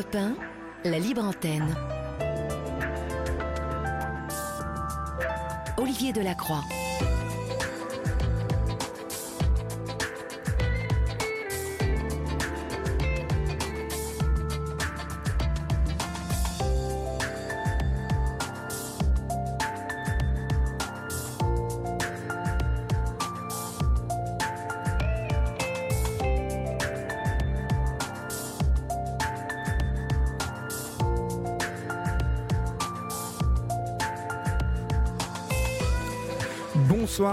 Europe 1, la libre antenne. Olivier Delacroix.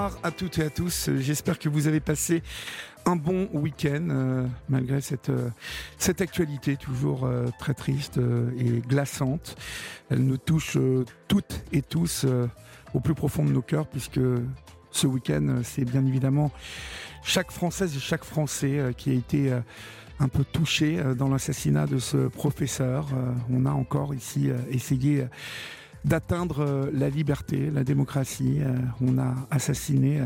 Bonsoir à toutes et à tous. J'espère que vous avez passé un bon week-end euh, malgré cette, euh, cette actualité toujours euh, très triste et glaçante. Elle nous touche toutes et tous au plus profond de nos cœurs puisque ce week-end, c'est bien évidemment chaque Française et chaque Français qui a été un peu touché dans l'assassinat de ce professeur. on a encore ici essayé d'atteindre euh, la liberté, la démocratie. Euh, on a assassiné euh,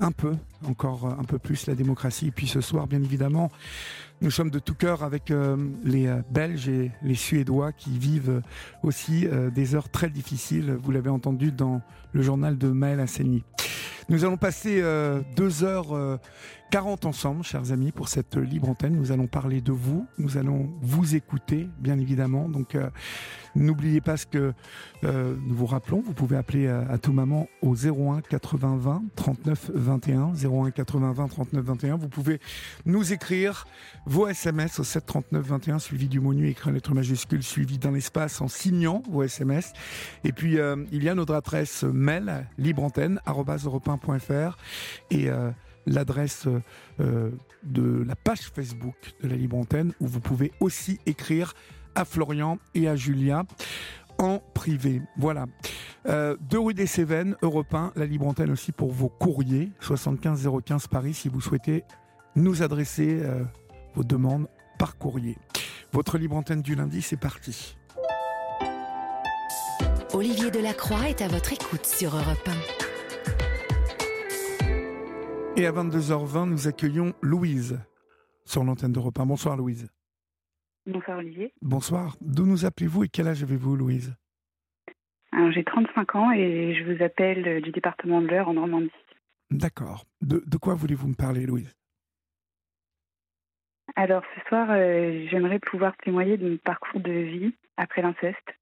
un peu, encore un peu plus la démocratie. Et puis ce soir, bien évidemment, nous sommes de tout cœur avec les Belges et les Suédois qui vivent aussi des heures très difficiles. Vous l'avez entendu dans le journal de Maël Asseni. Nous allons passer deux heures 40 ensemble, chers amis, pour cette libre antenne. Nous allons parler de vous, nous allons vous écouter, bien évidemment. Donc, euh, n'oubliez pas ce que euh, nous vous rappelons. Vous pouvez appeler à, tout moment au 01 80 20 39 21. 01 80 20 39 21. Vous pouvez nous écrire vos SMS au 7 39 21, suivi du mot nu, écrit en lettres majuscules, suivi d'un espace en signant vos SMS. Et puis, euh, il y a notre adresse mail, libreantenne.fr. Et l'adresse euh, de la page Facebook de la Libre Antenne où vous pouvez aussi écrire à Florian et à Julia en privé. Voilà. Euh, deux rue des Cévennes, Europe 1, la Libre Antenne aussi pour vos courriers, 75 015 Paris si vous souhaitez nous adresser euh, vos demandes par courrier. Votre Libre Antenne du lundi, c'est parti. Olivier Delacroix est à votre écoute sur Europe 1. Et à 22h20, nous accueillons Louise sur l'antenne de repas. Bonsoir Louise. Bonsoir Olivier. Bonsoir. D'où nous appelez-vous et quel âge avez-vous Louise? Alors j'ai 35 ans et je vous appelle du département de l'Eure en Normandie. D'accord. De, quoi voulez-vous me parler Louise? Alors ce soir, euh, j'aimerais pouvoir témoigner de mon parcours de vie après l'inceste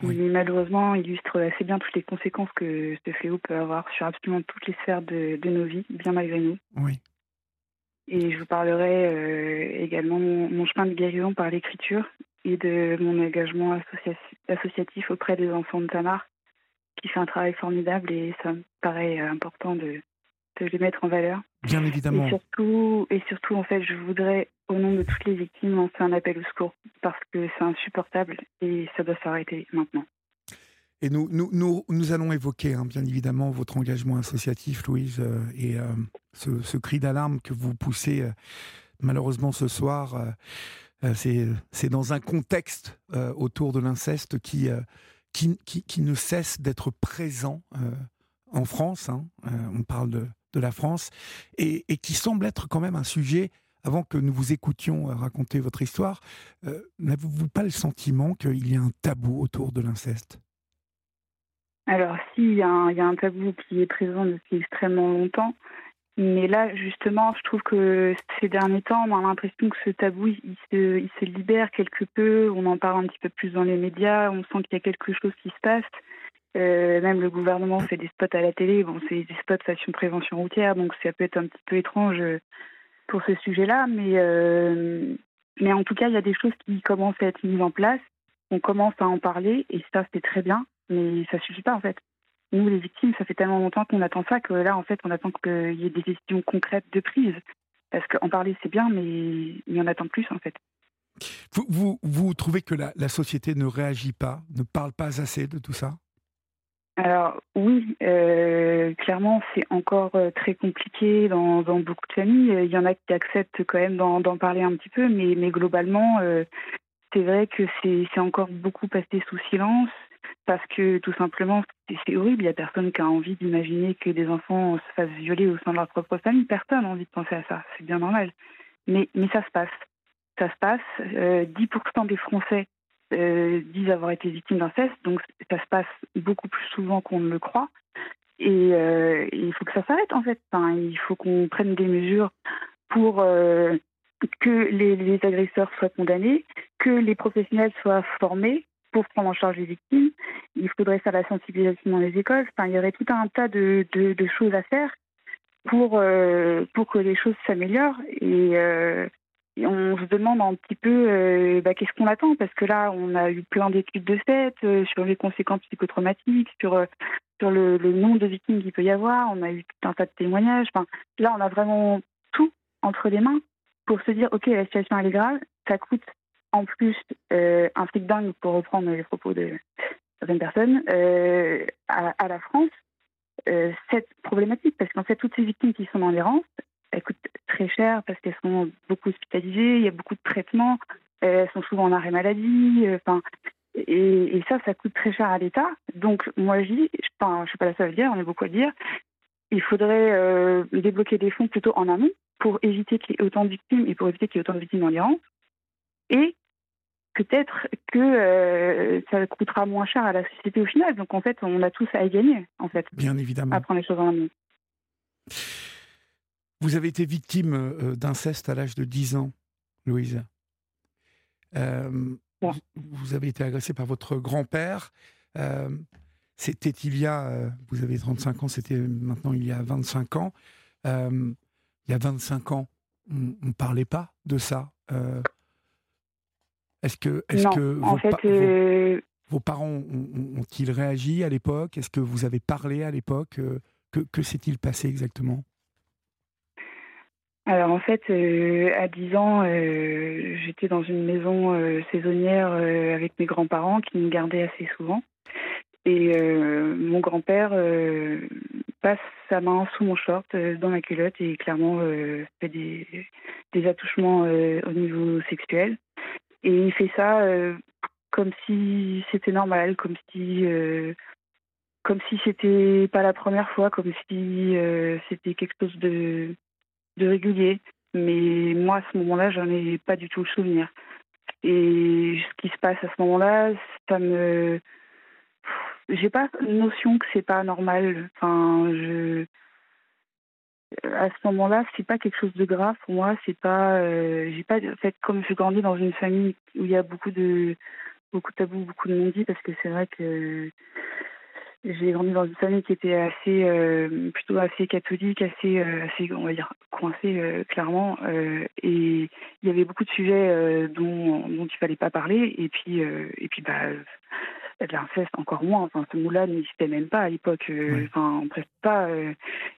qui malheureusement illustre assez bien toutes les conséquences que ce fléau peut avoir sur absolument toutes les sphères de, nos vies, bien malgré nous. Oui. Et je vous parlerai euh, également mon, mon, chemin de guérison par l'écriture et de mon engagement associatif auprès des enfants de Tamar, qui fait un travail formidable et ça me paraît important de, de les mettre en valeur. Bien évidemment. Et surtout, et surtout, en fait, je voudrais, au nom de toutes les victimes, lancer un appel au secours parce que c'est insupportable et ça doit s'arrêter maintenant. Et nous, nous, nous, allons évoquer, hein, bien évidemment, votre engagement associatif, Louise, euh, et euh, ce, cri d'alarme que vous poussez euh, malheureusement ce soir. c'est dans un contexte autour de l'inceste qui, qui, qui, qui, ne cesse d'être présent en France. Hein. on parle de, de la France, et, qui semble être quand même un sujet, avant que nous vous écoutions euh, raconter votre histoire, euh, n'avez-vous pas le sentiment qu'il y a un tabou autour de l'inceste? Alors, si, il y, a un, tabou qui est présent depuis extrêmement longtemps. Mais là, justement, je trouve que ces derniers temps, on a l'impression que ce tabou, il se, libère quelque peu. On en parle un petit peu plus dans les médias. On sent qu'il y a quelque chose qui se passe. Euh, même le gouvernement fait des spots à la télé. Bon, c'est des spots façon prévention routière, donc ça peut être un petit peu étrange pour ce sujet-là. Mais, euh, mais en tout cas, il y a des choses qui commencent à être mises en place. On commence à en parler et ça, c'est très bien. Mais ça suffit pas, en fait. Nous, les victimes, ça fait tellement longtemps qu'on attend ça que là, en fait, on attend qu'il y ait des décisions concrètes de prise. Parce qu'en parler, c'est bien, mais, mais on attend plus, en fait. Vous, vous, trouvez que la société ne réagit pas, ne parle pas assez de tout ça? Alors oui, euh, clairement, c'est encore euh, très compliqué dans, beaucoup de familles. Il y en a qui acceptent quand même d'en parler un petit peu, mais, globalement, euh, c'est vrai que c'est encore beaucoup passé sous silence parce que tout simplement, c'est horrible. Il n'y a personne qui a envie d'imaginer que des enfants se fassent violer au sein de leur propre famille. Personne n'a envie de penser à ça. C'est bien normal. Mais, ça se passe. ça se passe. 10% des Français disent avoir été victimes d'inceste, donc ça se passe beaucoup plus souvent qu'on ne le croit. Et, il faut que ça s'arrête en fait. il faut qu'on prenne des mesures pour que les, agresseurs soient condamnés, que les professionnels soient formés pour prendre en charge les victimes. Il faudrait faire la sensibilisation dans les écoles. Il y aurait tout un tas de, choses à faire pour, euh, pour que les choses s'améliorent. Euh, on se demande un petit peu euh, bah, qu'est-ce qu'on attend, parce que là, on a eu plein d'études de fait euh, sur les conséquences psychotraumatiques, sur, euh, sur le, nombre de victimes qu'il peut y avoir. On a eu tout un tas de témoignages. Là, on a vraiment tout entre les mains pour se dire, OK, la situation, elle est grave, ça coûte en plus un fric dingue, pour reprendre les propos de certaines personnes, à, la France, cette problématique. Parce qu'en fait, toutes ces victimes qui sont en errance, elles coûtent très cher parce qu'elles sont beaucoup hospitalisées, il y a beaucoup de traitements, elles sont souvent en arrêt maladie. Enfin, et, et, ça, ça coûte très cher à l'État. Donc, moi, je dis, je ne suis pas la seule à le dire, on est beaucoup à le dire, il faudrait euh, débloquer des fonds plutôt en amont pour éviter qu'il y ait autant de victimes et pour éviter qu'il y ait autant de victimes en Iran. Et peut-être que euh, ça coûtera moins cher à la société au final. Donc en fait, on a tous à y gagner, en fait. Bien évidemment. À prendre les choses en main. Vous avez été victime euh, d'inceste à l'âge de 10 ans, Louise. Euh, ouais. Vous avez été agressée par votre grand-père. Euh, c'était il y a, euh, vous avez 35 ans, c'était maintenant il y a 25 ans. il y a 25 ans, on ne parlait pas de ça. Est-ce que, est non, que vos, fait, pa euh... vos, vos, parents ont-ils réagi à l'époque? Est-ce que vous avez parlé à l'époque? Que, que s'est-il passé exactement? Alors en fait, euh, à 10 ans, euh, j'étais dans une maison euh, saisonnière avec mes grands-parents qui me gardaient assez souvent. Et mon grand-père passe sa main sous mon short dans ma culotte et clairement fait des, des attouchements au niveau sexuel. Et il fait ça comme si c'était normal, comme si comme si c'était pas la première fois, comme si c'était quelque chose de, de régulier. Mais moi, à ce moment-là, j'en ai pas du tout le souvenir. Et ce qui se passe à ce moment-là, ça me. J'ai pas notion que c'est pas normal. Enfin, je à ce moment-là, c'est pas quelque chose de grave pour moi. C'est pas, euh, j'ai pas, en fait, comme je grandis dans une famille où il y a beaucoup de, beaucoup de tabous, beaucoup de non-dits, parce que c'est vrai que j'ai grandi dans une famille qui était assez, euh, plutôt assez catholique, assez, euh, assez, on va dire, coincée euh, clairement. Euh, et il y avait beaucoup de sujets dont, dont il fallait pas parler. Et puis, et puis, bah de l'inceste encore moins. Enfin, ce mot-là n'existait même pas à l'époque. Euh, enfin, presque pas. Euh,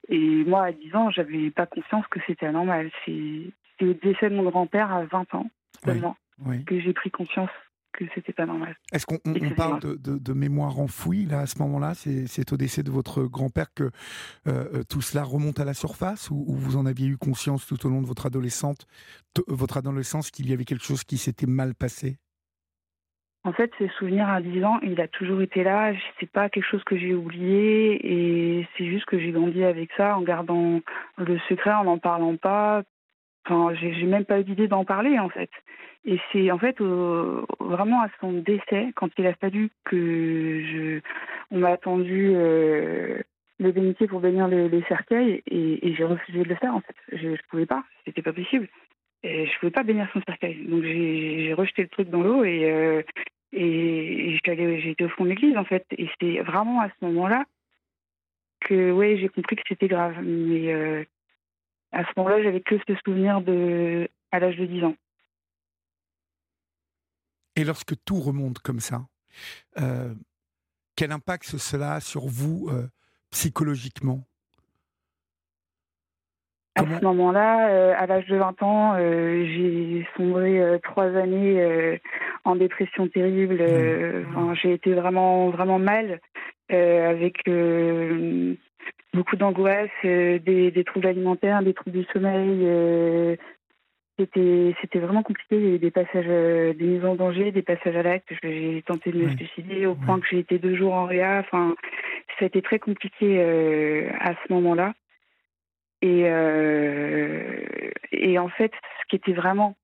et moi, à 10 ans, j'avais pas conscience que c'était anormal. C'est au décès de mon grand-père à 20 ans seulement oui. que j'ai pris conscience que c'était pas normal. Est-ce qu'on on, on parle de, de, de, mémoire enfouie là à ce moment-là? C'est au décès de votre grand-père que euh, tout cela remonte à la surface? Ou, ou, vous en aviez eu conscience tout au long de votre adolescente, votre adolescence qu'il y avait quelque chose qui s'était mal passé? En fait, ce souvenir à 10 ans, il a toujours été là. C'est pas quelque chose que j'ai oublié et c'est juste que j'ai grandi avec ça en gardant le secret, en n'en parlant pas. Enfin, j'ai même pas eu l'idée d'en parler en fait. Et c'est en fait vraiment à son décès, quand il a fallu que je, on m'a attendu euh, le bénitier pour bénir les, les cercueils et, j'ai refusé de le faire en fait. Je, je pouvais pas, c'était pas possible. Et je pouvais pas bénir son cercueil. Donc j'ai rejeté le truc dans l'eau et, euh, et été au fond de l'église en fait. Et c'est vraiment à ce moment-là que ouais, j'ai compris que c'était grave. Mais euh, à ce moment-là, j'avais que ce souvenir de à l'âge de 10 ans. Et lorsque tout remonte comme ça, euh, quel impact cela a sur vous euh, psychologiquement? À ce moment-là, euh, à l'âge de 20 ans, j'ai sombré trois années en dépression terrible. Mmh. Enfin, j'ai été vraiment, vraiment mal, avec beaucoup d'angoisse, des, des, troubles alimentaires, des troubles du sommeil. c'était, c'était vraiment compliqué. Il y a eu des passages, des mises en danger, des passages à l'acte. J'ai tenté de me suicider au point que j'ai été deux jours en réa. Enfin, ça a été très compliqué à ce moment-là. Et, euh, et en fait, ce qui était vraiment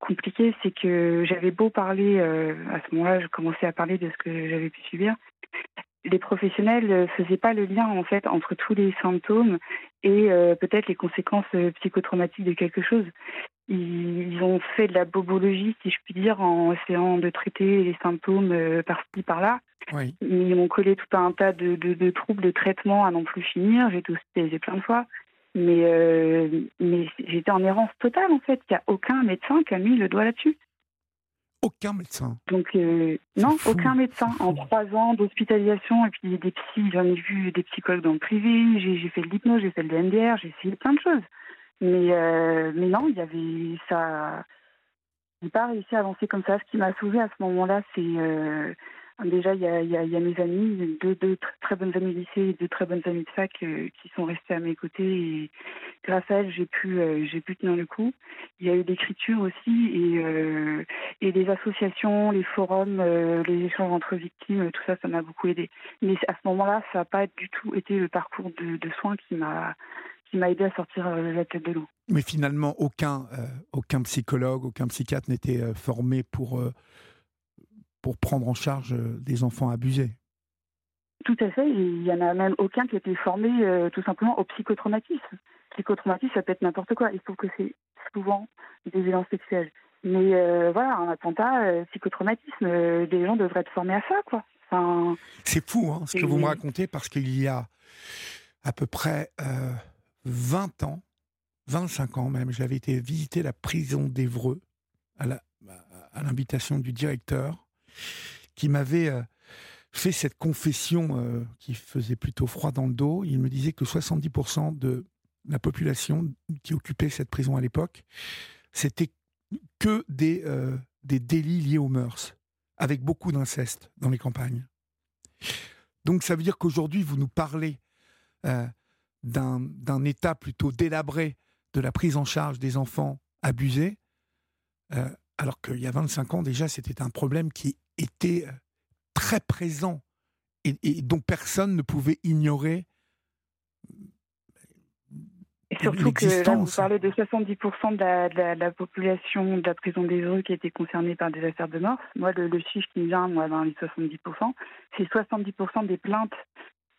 compliqué, c'est que j'avais beau parler, à ce moment-là, je commençais à parler de ce que j'avais pu subir. Les professionnels ne faisaient pas le lien en fait entre tous les symptômes et peut-être les conséquences psychotraumatiques de quelque chose. Ils, ont fait de la bobologie, si je puis dire, en essayant de traiter les symptômes par-ci par-là. Ils m'ont collé tout un tas de, de, troubles de traitement à non plus finir. J'ai été hospitalisée plein de fois. Mais, euh, mais j'étais en errance totale, en fait. Il n'y a aucun médecin qui a mis le doigt là-dessus. Aucun médecin Donc, euh, non, aucun médecin. En trois ans d'hospitalisation, et puis des psys, j'en ai vu des psychologues dans le privé, j'ai fait de l'hypnose, j'ai fait de l'NDR, j'ai essayé plein de choses. Mais, euh, mais non, il y avait ça. n'ai pas réussi à avancer comme ça. Ce qui m'a sauvé à ce moment-là, c'est Déjà, il y a, mes amis, deux, très bonnes amies de lycée et deux très bonnes amies de fac euh, qui sont restées à mes côtés. Et grâce à elles, j'ai pu, euh, pu tenir le coup. Il y a eu l'écriture aussi et, euh, les associations, les forums, les échanges entre victimes, tout ça, ça m'a beaucoup aidé. Mais à ce moment-là, ça n'a pas du tout été le parcours de, soins qui m'a qui m'a aidé à sortir la tête de l'eau. Mais finalement, aucun, aucun psychologue, aucun psychiatre n'était formé pour pour prendre en charge euh, des enfants abusés. Tout à fait. Il n'y en a même aucun qui a été formé euh, tout simplement au psychotraumatisme. Psychotraumatisme, ça peut être n'importe quoi. Il faut que c'est souvent des violences sexuelles. Mais euh, voilà, un attentat, psychotraumatisme, des gens devraient être formés à ça, quoi. Enfin, c'est fou hein, ce que vous me racontez parce qu'il y a à peu près 20 ans, 25 ans même, j'avais été visiter la prison d'Evreux à l'invitation du directeur qui m'avait euh, fait cette confession euh, qui faisait plutôt froid dans le dos. Il me disait que 70% de la population qui occupait cette prison à l'époque, c'était que des, euh, des délits liés aux mœurs, avec beaucoup d'inceste dans les campagnes. Donc ça veut dire qu'aujourd'hui, vous nous parlez d'un état plutôt délabré de la prise en charge des enfants abusés, alors qu'il y a 25 ans déjà, c'était un problème qui était euh, très présent et, dont personne ne pouvait ignorer. Et surtout que là, vous parlez de 70% de la, population de la prison des Heureux qui été concernée par des affaires de mort. Moi, le, chiffre qui me vient, moi, dans les 70%, c'est 70% des plaintes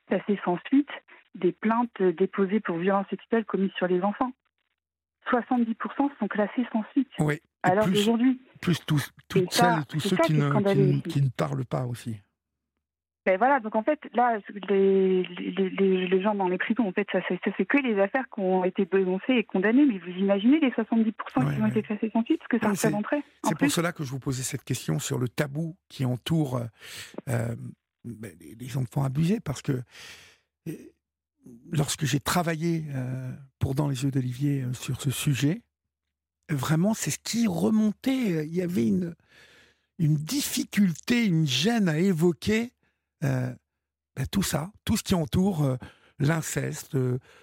passées sans suite, des plaintes déposées pour violences sexuelles commises sur les enfants. 70% sont classés sans suite. Oui. Alors aujourd'hui. Plus tous, toutes celles et tous ceux qui ne, qui, ne, parlent pas aussi. Ben voilà, donc en fait, là, les, les, les, gens dans les prisons, en fait, ça, ça, fait que les affaires qui ont été dénoncées et condamnées, mais vous imaginez les 70% qui ont été classés sans suite, ce que ça représenterait C'est pour cela que je vous posais cette question sur le tabou qui entoure euh, ben, les enfants abusés, parce que euh, lorsque j'ai travaillé euh, pour Dans les yeux d'Olivier euh, sur ce sujet, vraiment, c'est ce qui remontait. Il y avait une, difficulté, une gêne à évoquer euh, ben, tout ça, tout ce qui entoure l'inceste,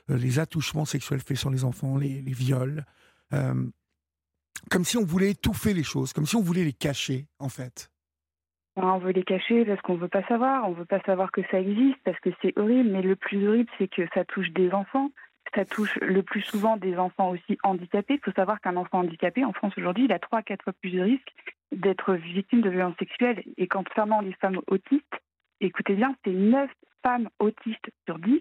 les attouchements sexuels faits sur les enfants, les, les viols. comme si on voulait étouffer les choses, comme si on voulait les cacher, en fait. On veut les cacher parce qu'on veut pas savoir, on veut pas savoir que ça existe parce que c'est horrible, mais le plus horrible c'est que ça touche des enfants, ça touche le plus souvent des enfants aussi handicapés. Il faut savoir qu'un enfant handicapé en France aujourd'hui, il a 3 à 4 fois plus de risques d'être victime de violences sexuelles. Et concernant les femmes autistes, écoutez bien, c'est 9 femmes autistes sur 10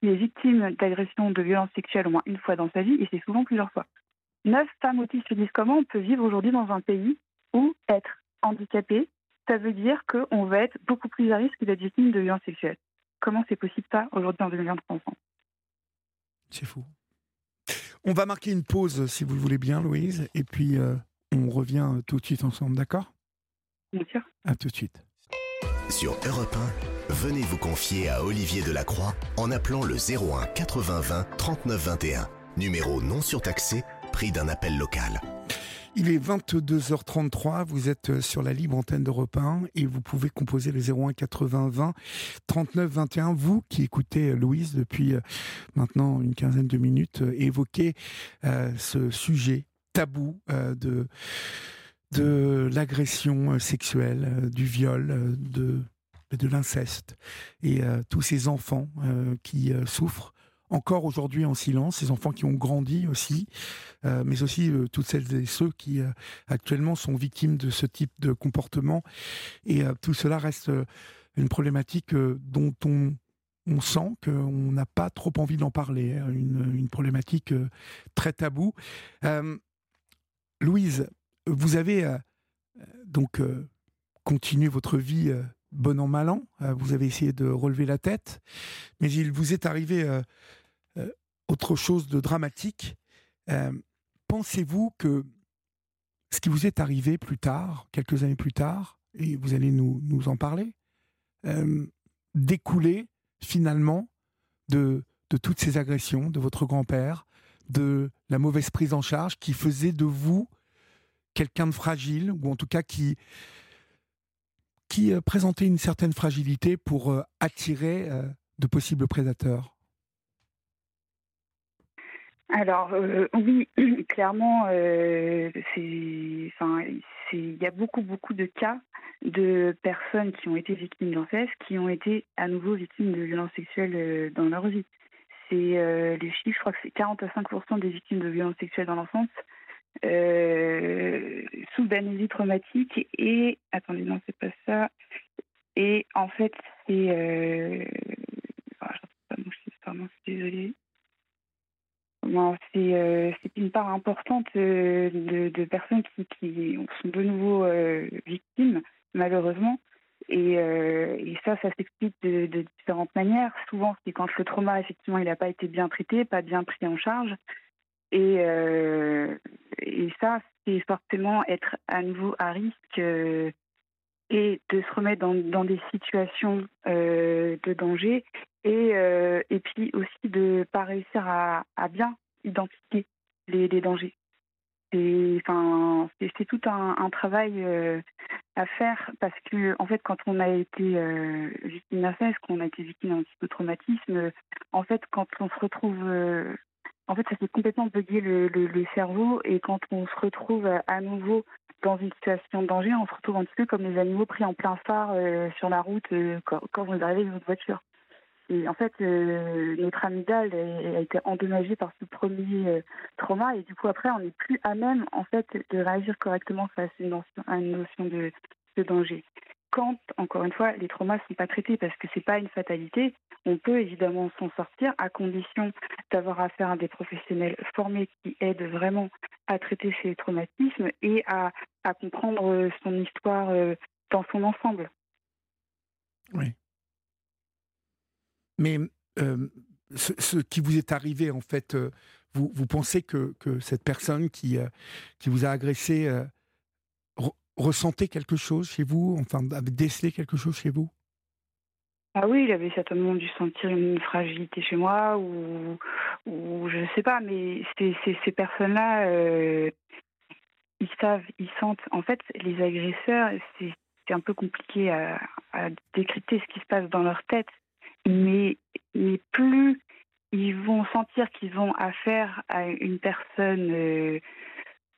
qui est victime d'agression de violences sexuelles au moins une fois dans sa vie, et c'est souvent plusieurs fois. 9 femmes autistes sur 10, comment on peut vivre aujourd'hui dans un pays où être handicapé, ça veut dire qu'on va être beaucoup plus à risque d'être victime de violences sexuelles. Comment c'est possible ça aujourd'hui en 2023 C'est fou. On va marquer une pause, si vous le voulez bien, Louise, et puis euh, on revient tout de suite ensemble, d'accord? Bien sûr. À tout de suite. Sur Europe 1, venez vous confier à Olivier Delacroix en appelant le 01 80 20 39 21. Numéro non surtaxé, prix d'un appel local. Il est 22h33, vous êtes euh, sur la libre antenne d'Europe 1 et vous pouvez composer le 01 80 20 39 21. Vous qui écoutez euh, Louise depuis euh, maintenant une quinzaine de minutes évoquer ce sujet tabou de, de l'agression sexuelle, du viol, de, de l'inceste et tous ces enfants qui souffrent encore aujourd'hui en silence, ces enfants qui ont grandi aussi, mais aussi toutes celles et ceux qui actuellement sont victimes de ce type de comportement. Et tout cela reste une problématique dont on sent qu'on n'a pas trop envie d'en parler, hein, une, problématique très taboue. Louise, vous avez donc continué votre vie bon an mal an. vous avez essayé de relever la tête, mais il vous est arrivé autre chose de dramatique. Pensez-vous que ce qui vous est arrivé plus tard, quelques années plus tard, et vous allez nous, nous en parler, découlait finalement de, de toutes ces agressions de votre grand-père, de la mauvaise prise en charge qui faisait de vous quelqu'un de fragile, ou en tout cas qui, qui euh, présentait une certaine fragilité pour euh, attirer euh, de possibles prédateurs? Alors oui, clairement, il y a beaucoup beaucoup de cas de personnes qui ont été victimes d'inceste, qui ont été à nouveau victimes de violences sexuelles euh, dans leur vie. C'est euh, les chiffres, je crois que c'est 40 à 5% des victimes de violences sexuelles dans l'enfance euh, sous d'amnésie traumatique et attendez non c'est pas ça et en fait c'est euh, oh, pas mon chiffre, pardon, désolée. C'est une part importante de, de personnes qui, qui, sont de nouveau victimes malheureusement. Et, euh, ça, ça s'explique de, différentes manières. Souvent, c'est quand le trauma, effectivement, il n'a pas été bien traité, pas bien pris en charge. Et, euh, ça, c'est forcément être à nouveau à risque euh, et de se remettre dans, des situations euh, de danger. Et, euh, et puis aussi de ne pas réussir à, bien identifier les, dangers c'est tout un, travail euh, à faire parce que en fait quand on a été euh, victime d'inceste, qu'on a été victime d'un psychotraumatisme, euh, en fait quand on se retrouve en fait ça fait complètement bugger le, le, le, cerveau et quand on se retrouve à nouveau dans une situation de danger, on se retrouve un petit peu comme les animaux pris en plein phare sur la route quand, quand vous arrivez dans votre voiture. Et en fait, euh, notre amygdale a été endommagée par ce premier euh, trauma et du coup après, on n'est plus à même en fait de réagir correctement face à une notion, de, danger. Quand, encore une fois, les traumas ne sont pas traités parce que c'est pas une fatalité, on peut évidemment s'en sortir à condition d'avoir affaire à des professionnels formés qui aident vraiment à traiter ces traumatismes et à, comprendre son histoire euh, dans son ensemble. Oui. Mais ce, qui vous est arrivé, en fait, vous, vous pensez que, cette personne qui, qui vous a agressé ressentait quelque chose chez vous, enfin, avait décelé quelque chose chez vous? Ah oui, il avait certainement dû sentir une fragilité chez moi ou, ou je ne sais pas, mais ces, personnes-là, ils savent, ils sentent. En fait, les agresseurs, c'est un peu compliqué à décrypter ce qui se passe dans leur tête mais, plus ils vont sentir qu'ils ont affaire à une personne euh,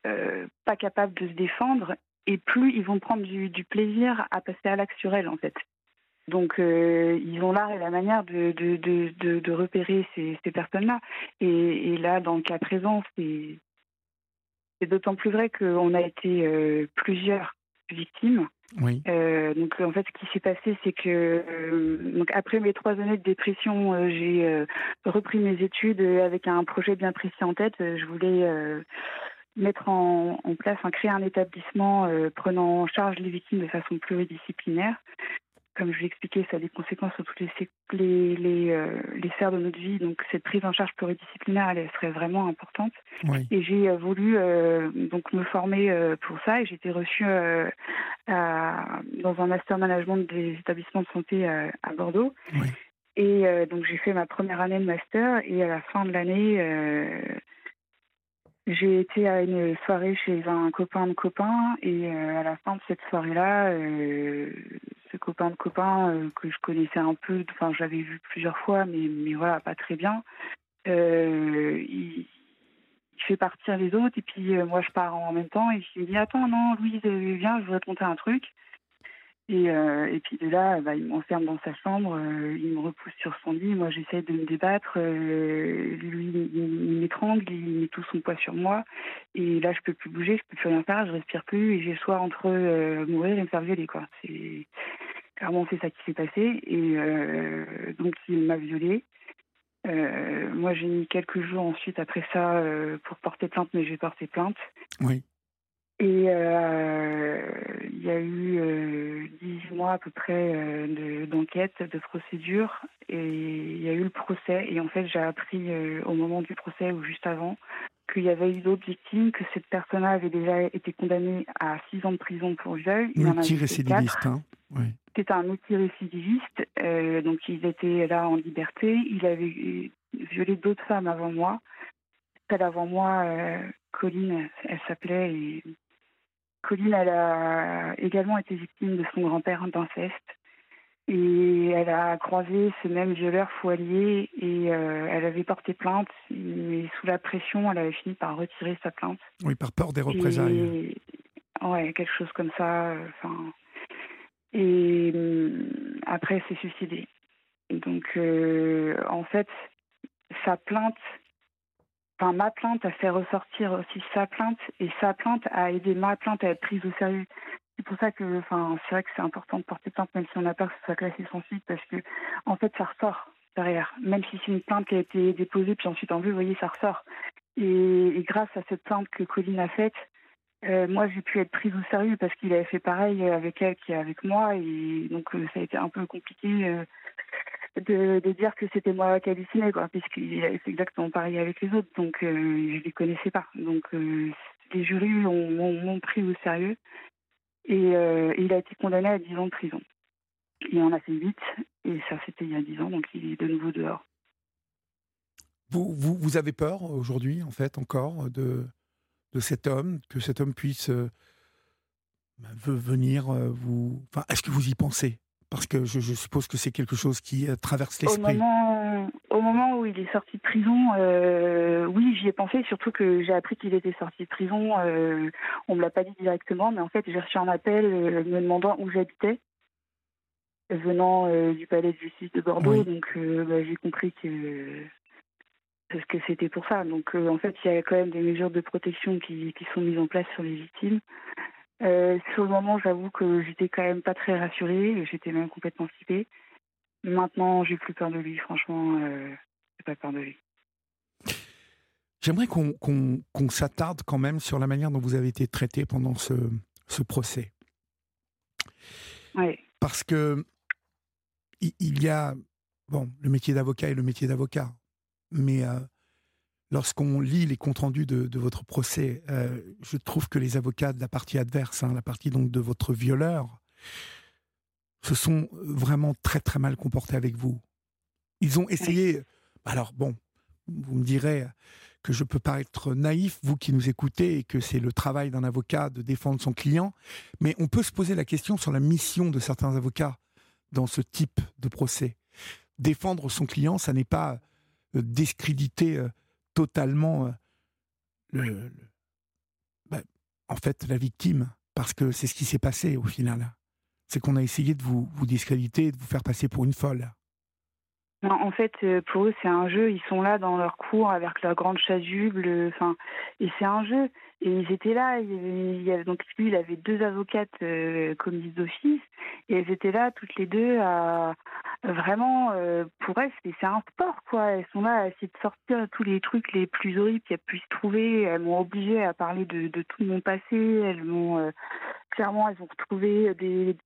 euh, pas capable de se défendre, et plus ils vont prendre du, plaisir à passer à l'acte sur elle, en fait. Donc, euh, ils ont l'art et la manière de, repérer ces, personnes-là. Et, et, là, dans le cas présent, c'est d'autant plus vrai qu'on a été plusieurs victimes oui. Euh, donc en fait, ce qui s'est passé, c'est que euh, donc après mes trois années de dépression, euh, j'ai euh, repris mes études avec un projet bien précis en tête. Je voulais mettre en, en, place, créer un établissement prenant en charge les victimes de façon pluridisciplinaire comme je l'ai expliqué, ça a des conséquences sur toutes les, les, les, euh, les, sphères de notre vie. Donc cette prise en charge pluridisciplinaire, elle, serait vraiment importante. Oui. Et j'ai euh, voulu euh, donc me former euh, pour ça et j'ai été reçue à, dans un master management des établissements de santé à, à Bordeaux. Oui. Et donc j'ai fait ma première année de master et à la fin de l'année, j'ai été à une soirée chez un copain de copain et à la fin de cette soirée-là, copain de copain euh, que je connaissais un peu, enfin j'avais vu plusieurs fois, mais, mais voilà, pas très bien. Euh, il, il, fait partir les autres et puis euh, moi je pars en même temps et il me dit attends non Louise viens je voudrais te un truc Et, euh, et puis de là, bah, il m'enferme dans sa chambre, euh, il me repousse sur son lit. Moi, j'essaie de me débattre. Euh, lui, il, m'étrangle, il met tout son poids sur moi. Et là, je peux plus bouger, je peux plus rien faire, je respire plus. Et j'ai le choix entre mourir et me faire violer, quoi. C'est clairement c'est ça qui s'est passé. Et donc, il m'a violée. Moi, j'ai mis quelques jours ensuite après ça pour porter plainte, mais j'ai porté plainte. Oui. Et euh, il y a eu euh, 18 mois à peu près euh, de- d'enquête, de, procédure, et il y a eu le procès. Et en fait, j'ai appris euh, au moment du procès ou juste avant qu'il y avait eu d'autres victimes, que cette personne-là avait déjà été condamnée à 6 ans de prison pour viol. Il Multirécidiviste, hein. Oui. C'était un multirécidiviste, euh, donc il était là en liberté. Il avait violé d'autres femmes avant moi. Celle avant moi, euh, Colline, elle s'appelait. Et Colline, elle a également été victime de son grand-père d'inceste. Et elle a croisé ce même violeur allié et euh, elle avait porté plainte, mais sous la pression, elle avait fini par retirer sa plainte. Oui, par peur des représailles. Et- ouais, quelque chose comme ça. euh, Enfin, et hum, après, elle s'est suicidée. Donc, euh, en fait, sa plainte, enfin, ma plainte a fait ressortir aussi sa plainte, et sa plainte a aidé ma plainte à être prise au sérieux. C'est pour ça que, enfin, c'est vrai que c'est important de porter plainte, même si on a peur que ce soit classé sans suite, parce que, en fait, ça ressort derrière. Même si c'est une plainte qui a été déposée, puis ensuite enlevée, vous voyez, ça ressort. Et, grâce à cette plainte que Colline a faite, euh, moi, j'ai pu être prise au sérieux parce qu'il avait fait pareil avec elle qu'avec moi. Et donc, euh, ça a été un peu compliqué euh, de, dire que c'était moi qui hallucinais, quoi, puisqu'il avait fait exactement pareil avec les autres. Donc, euh, je les connaissais pas. Donc, euh, les jurys ont- m'ont pris au sérieux. Et, euh, et il a été condamné à 10 ans de prison. Il en a fait 8. Et ça, c'était il y a 10 ans. Donc, il est de nouveau dehors. Vous, vous, vous avez peur aujourd'hui, en fait, encore, de, de cet homme, que cet homme puisse euh, ve- venir vous. Enfin, est-ce que vous y pensez? Parce que je, je suppose que c'est quelque chose qui euh, traverse Au l'esprit. moment, au moment où il est sorti de prison, euh, oui, j'y ai pensé, surtout que j'ai appris qu'il était sorti de prison. Euh, on me l'a pas dit directement, mais en fait, j'ai reçu un appel me demandant où j'habitais, venant euh, du palais de justice de Bordeaux. Oui. Donc, euh, bah, j'ai compris que c'était pour ça. Donc, en fait, il y a quand même des mesures de protection qui, qui sont mises en place sur les victimes. Euh, sur le moment, j'avoue que j'étais quand même pas très rassurée. J'étais même complètement flippée. Maintenant, j'ai plus peur de lui. Franchement, euh, j'ai pas peur de lui. J'aimerais qu'on s'attarde quand même sur la manière dont vous avez été traité pendant ce, ce procès. Ouais. Parce que il il y a, bon, le métier d'avocat est le métier d'avocat, mais euh, lorsqu'on lit les comptes rendus de, de votre procès, euh, je trouve que les avocats de la partie adverse, hein, la partie donc de votre violeur, se sont vraiment très très mal comportés avec vous. Ils ont essayé. Alors bon, vous me direz que je peux paraître naïf, vous qui nous écoutez, et que c'est le travail d'un avocat de défendre son client, mais on peut se poser la question sur la mission de certains avocats dans ce type de procès. Défendre son client, ça n'est pas euh, discréditer euh, totalement euh, bah, en fait la victime, parce que c'est ce qui s'est passé au final. C'est qu'on a essayé de vous, discréditer, de vous faire passer pour une folle. En fait, euh, pour eux, c'est un jeu. Ils sont là dans leur cours avec leur grande chasuble. euh, Enfin, et c'est un jeu. Et ils étaient là. Donc lui, il avait deux avocates euh, commises d'office, et elles étaient là toutes les deux à vraiment. euh, pour elles, c'est un sport, quoi. Elles sont là à essayer de sortir tous les trucs les plus horribles qu'elles puissent trouver. Elles m'ont obligée à parler de, de tout mon passé. Elles m'ont euh, clairement, elles ont retrouvé des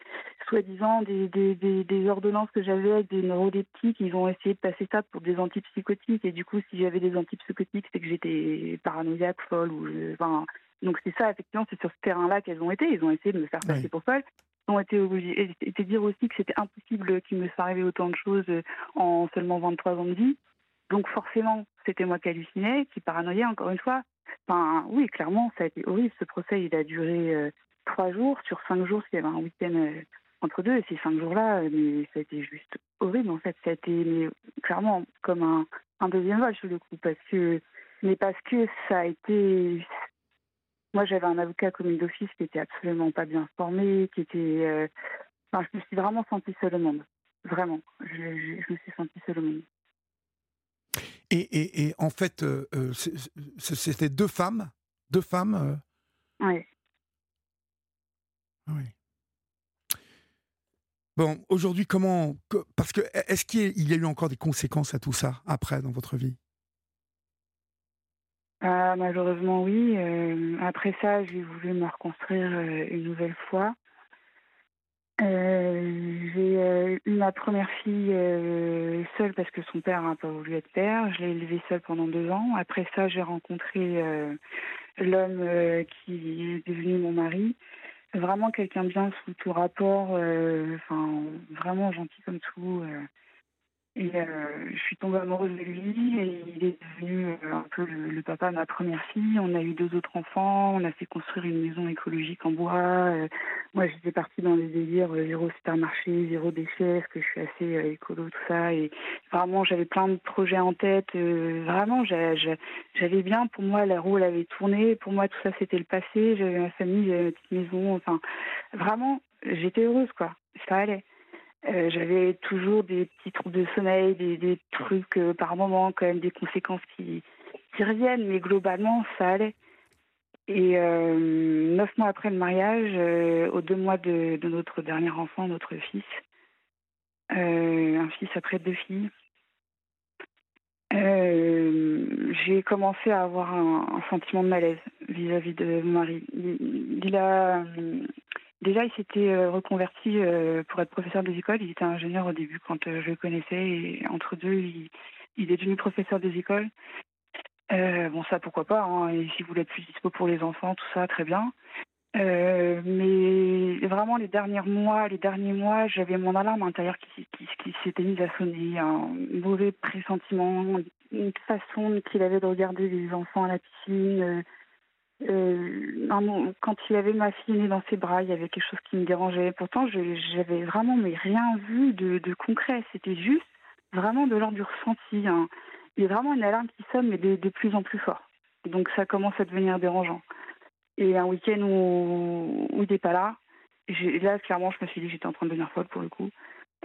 soi-disant des, des, des, des ordonnances que j'avais avec des neuroleptiques. Ils ont essayé de passer ça pour des antipsychotiques. Et du coup, si j'avais des antipsychotiques, c'est que j'étais paranoïaque, folle. Ou je- enfin, donc c'est ça, effectivement, c'est sur ce terrain-là qu'elles ont été. Ils ont essayé de me faire passer Oui. pour folle. Ils ont été obligés, dire aussi que c'était impossible qu'il me soit arrivé autant de choses en seulement 23 ans de vie. Donc forcément, c'était moi qui hallucinais, qui paranoïais, encore une fois. Enfin, oui, clairement, ça a été horrible. Ce procès, il a duré euh, trois jours. Sur cinq jours, il y avait un week-end euh, entre deux. Et ces cinq jours-là, euh, mais ça a été juste horrible. En fait, ça a été mais, clairement comme un, un deuxième vol sur le coup. Parce que, mais parce que ça a été. Moi, j'avais un avocat commis d'office qui était absolument pas bien formé, qui était. euh, je me suis vraiment sentie seule au monde. Vraiment. Je, me suis sentie seule au monde. Et, en fait, c'était deux femmes Deux femmes Oui. Oui. Bon, aujourd'hui, comment. Parce que, est-ce qu'il y a eu encore des conséquences à tout ça après dans votre vie? Ah, Malheureusement, oui. Euh, après ça, j'ai voulu me reconstruire euh, une nouvelle fois. Euh, j'ai eu ma première fille seule parce que son père n'a pas voulu être père. Je l'ai élevée seule pendant deux ans. Après ça, j'ai rencontré l'homme qui est devenu mon mari vraiment quelqu'un bien sous tout rapport, euh, enfin vraiment gentil comme tout. Et euh, je suis tombée amoureuse de lui et il est devenu euh, un peu le, papa de ma première fille. On a eu deux autres enfants, on a fait construire une maison écologique en bois. Euh, moi, j'étais partie dans les délires zéro supermarché, zéro déchet, parce que je suis assez écolo, tout ça. Et vraiment, j'avais plein de projets en tête. vraiment, j'avais bien, pour moi, la roue, elle avait tourné. Pour moi, tout ça, c'était le passé. J'avais ma famille, j'avais ma petite maison. Enfin, vraiment, j'étais heureuse, quoi. Ça allait. Euh, j'avais toujours des petits troubles de sommeil, des, trucs euh, par moment, quand même des conséquences qui, reviennent, mais globalement, ça allait. Et euh, neuf mois après le mariage, aux deux mois de, notre dernier enfant, notre fils, un fils après deux filles, j'ai commencé à avoir un, sentiment de malaise vis-à-vis de mon mari. il a Déjà, il s'était euh, reconverti euh, pour être professeur des écoles. Il était ingénieur au début quand euh, je le connaissais. Et entre deux, il, est devenu professeur des écoles. bon, ça, pourquoi pas. Hein. Et s'il voulait être plus dispo pour les enfants, tout ça, très bien. mais vraiment, les derniers mois, les derniers mois, j'avais mon alarme intérieure qui, qui s'était mise à sonner. Un mauvais pressentiment, une façon qu'il avait de regarder les enfants à la piscine euh, quand il avait ma fille née dans ses bras, il y avait quelque chose qui me dérangeait. Pourtant, j'avais vraiment mais rien vu de, concret. C'était juste vraiment de l'ordre du ressenti. Hein. Il y a vraiment une alarme qui sonne, mais de, plus en plus fort. Donc ça commence à devenir dérangeant. Et un week-end où, où il n'est pas là, là, clairement, je me suis dit que j'étais en train de devenir folle pour le coup.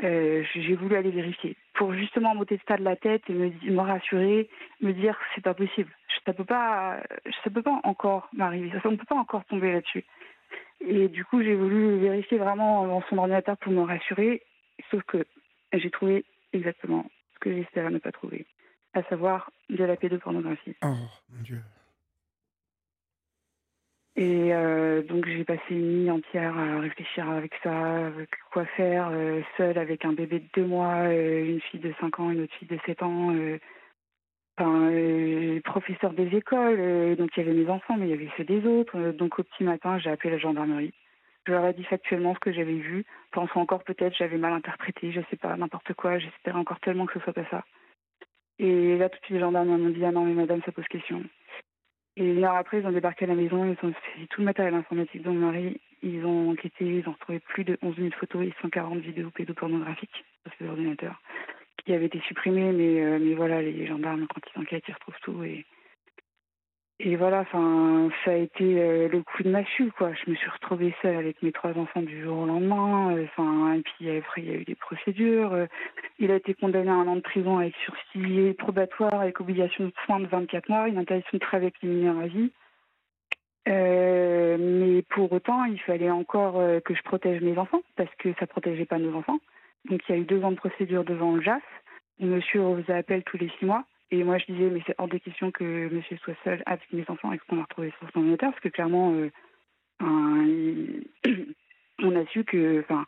Euh, j'ai voulu aller vérifier pour justement monter de la tête et me, rassurer, me dire c'est pas possible, ça peut pas, ça peut pas encore m'arriver, on ne peut pas encore tomber là-dessus. Et du coup, j'ai voulu vérifier vraiment dans son ordinateur pour me rassurer, sauf que j'ai trouvé exactement ce que j'espérais ne pas trouver, à savoir de la pédopornographie. Oh mon Dieu. Et euh, donc j'ai passé une nuit entière à réfléchir avec ça, avec quoi faire, euh, seule avec un bébé de deux mois, euh, une fille de cinq ans, une autre fille de sept ans, enfin, professeur des écoles, donc il y avait mes enfants, mais il y avait ceux des autres. donc au petit matin, j'ai appelé la gendarmerie. Je leur ai dit factuellement ce que j'avais vu, pensant encore peut-être j'avais mal interprété, je sais pas, n'importe quoi, j'espérais encore tellement que ce soit pas ça. Et là, tout de suite, les gendarmes m'ont dit Ah non, mais madame, ça pose question. Et une heure après, ils ont débarqué à la maison, ils ont fait tout le matériel informatique de mon mari, ils ont enquêté, ils ont retrouvé plus de 11 000 photos et 140 vidéos pédopornographiques sur ces ordinateurs qui avaient été supprimés, mais, euh, mais voilà, les gendarmes, quand ils enquêtent, ils retrouvent tout. Et, et voilà, enfin, ça a été euh, le coup de massue, quoi. Je me suis retrouvée seule avec mes trois enfants du jour au lendemain. Euh, enfin, et puis après, il y a eu des procédures. Euh, il a été condamné à un an de prison avec sursis probatoire, avec obligation de soins de 24 mois, une interdiction de travail avec les mineurs à vie. mais pour autant, il fallait encore que je protège mes enfants, parce que ça protégeait pas nos enfants. Donc il y a eu deux ans de procédure devant le JAF. Monsieur faisait appel tous les six mois. Et moi, je disais, mais c'est hors de question que monsieur soit seul avec mes enfants et qu'on a retrouvé sur son notaire, parce que clairement, euh, on a su que, enfin,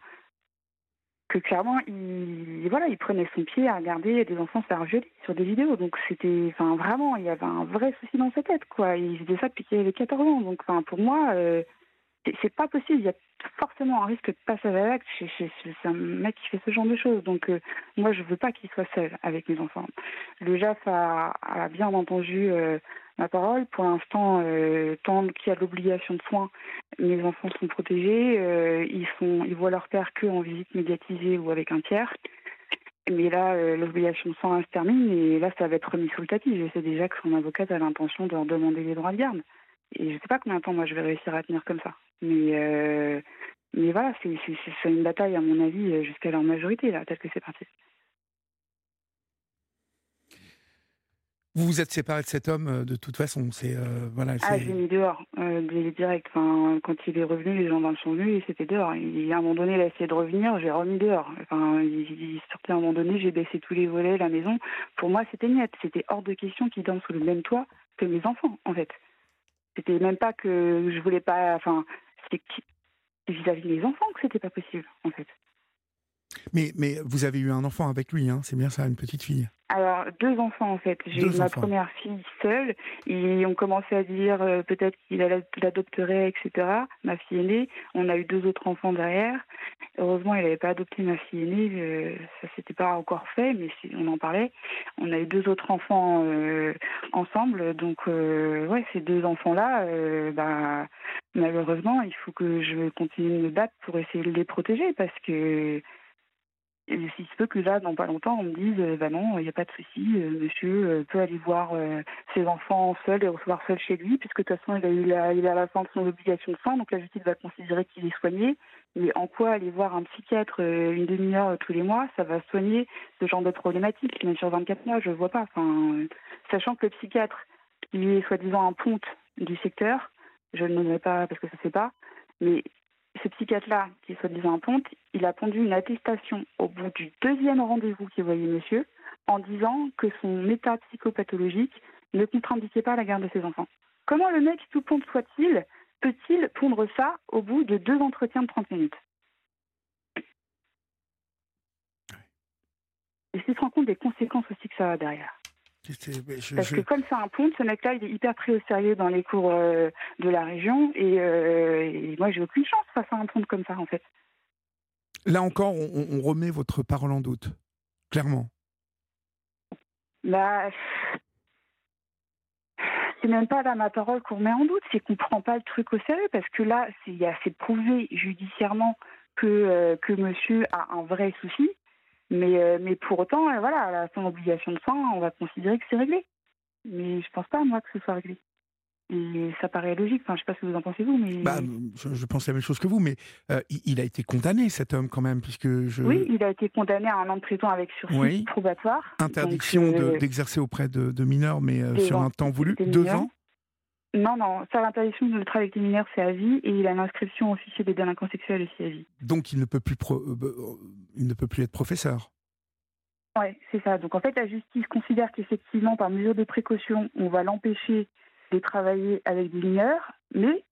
que clairement, il, voilà, il prenait son pied à regarder des enfants faire violer sur des vidéos. Donc c'était, enfin, vraiment, il y avait un vrai souci dans sa tête, quoi. Il faisait ça depuis qu'il avait 14 ans. Donc, enfin, pour moi, euh, c'est pas possible. Il y a forcément un risque de passage à l'acte. C'est un mec qui fait ce genre de choses. Donc, euh, moi, je veux pas qu'il soit seul avec mes enfants. Le JAF a, bien entendu euh, ma parole. Pour l'instant, euh, tant qu'il y a l'obligation de soins, mes enfants sont protégés. ils voient leur père que en visite médiatisée ou avec un tiers. Mais là, l'obligation de soins se termine et là, ça va être remis sous le tapis. Je sais déjà que son avocate a l'intention de leur demander les droits de garde. Et je ne sais pas combien de temps moi je vais réussir à tenir comme ça. Mais, euh, Mais voilà, c'est une bataille, à mon avis, jusqu'à leur majorité, là, tel que c'est parti. Vous vous êtes séparé de cet homme de toute façon, c'est voilà. Ah, j'ai mis dehors, euh, direct. Enfin, quand il est revenu, les gendarmes sont venus c'était dehors. Et à un moment donné, il a essayé de revenir, j'ai remis dehors. Enfin, il, il, sortait à un moment donné, j'ai baissé tous les volets, la maison. Pour moi, c'était net. C'était hors de question qu'il dorme sous le même toit que mes enfants, en fait. C'était même pas que je voulais pas. Enfin, c'est vis-à-vis des enfants que c'était pas possible, en fait. Mais, mais vous avez eu un enfant avec lui, hein c'est bien ça, une petite fille alors, deux enfants en fait. J'ai eu ma première fille seule et on commençait à dire euh, peut-être qu'il l'adopterait, etc. Ma fille aînée. On a eu deux autres enfants derrière. Heureusement, il n'avait pas adopté ma fille aînée. Euh, ça s'était pas encore fait, mais on en parlait. On a eu deux autres enfants euh, ensemble. Donc, ouais, ces deux enfants-là, bah, malheureusement, il faut que je continue de me battre pour essayer de les protéger parce que et se peut que là, dans pas longtemps, on me dise euh, bah non, il n'y a pas de souci, euh, monsieur euh, peut aller voir ses enfants seul et recevoir seul chez lui, puisque de toute façon, il a, la, il a la fin de son obligation de soins, donc la justice va considérer qu'il est soigné. Mais en quoi aller voir un psychiatre une demi-heure tous les mois, ça va soigner ce genre de problématique, même sur 24 mois, je ne vois pas. Enfin, sachant que le psychiatre, il est soi-disant un ponte du secteur, je ne nommerai pas parce que ça ne se fait pas, mais ce psychiatre-là, qui est soi-disant un ponte, il a pondu une attestation au bout du deuxième rendez-vous qu'il voyait monsieur, en disant que son état psychopathologique ne contre-indiquait pas la garde de ses enfants. Comment le mec, tout ponte soit-il, peut-il pondre ça au bout de deux entretiens de 30 minutes? Et s'il se rend compte des conséquences aussi que ça a derrière. Parce que comme c'est un pont, ce mec-là, il est hyper pris au sérieux dans les cours euh, de la région. Et, euh, et moi, j'ai aucune chance face à un pont comme ça, en fait. Là encore, on, remet votre parole en doute, clairement. Bah, c'est même pas là ma parole qu'on remet en doute, c'est qu'on prend pas le truc au sérieux parce que là, il y a assez prouvé judiciairement que, euh, que monsieur a un vrai souci. Mais, euh, mais pour autant, euh, voilà, à son obligation de soins, on va considérer que c'est réglé. Mais je pense pas, moi, que ce soit réglé. Et ça paraît logique. Enfin, je sais pas ce que vous en pensez vous, mais bah, je, pense la même chose que vous, mais euh, il, a été condamné cet homme quand même, puisque je. Oui, il a été condamné à un an de prison avec sursis probatoire. Interdiction d'exercer auprès de, mineurs, mais sur un temps voulu, deux ans. Non, non, ça l'interdiction de travailler avec les mineurs, c'est à vie, et il a l'inscription au fichier des délinquants sexuels aussi à vie. Donc il ne peut plus, euh, bah, euh, il ne peut plus être professeur. Oui, c'est ça. Donc en fait, la justice considère qu'effectivement, par mesure de précaution, on va l'empêcher de travailler avec des mineurs, mais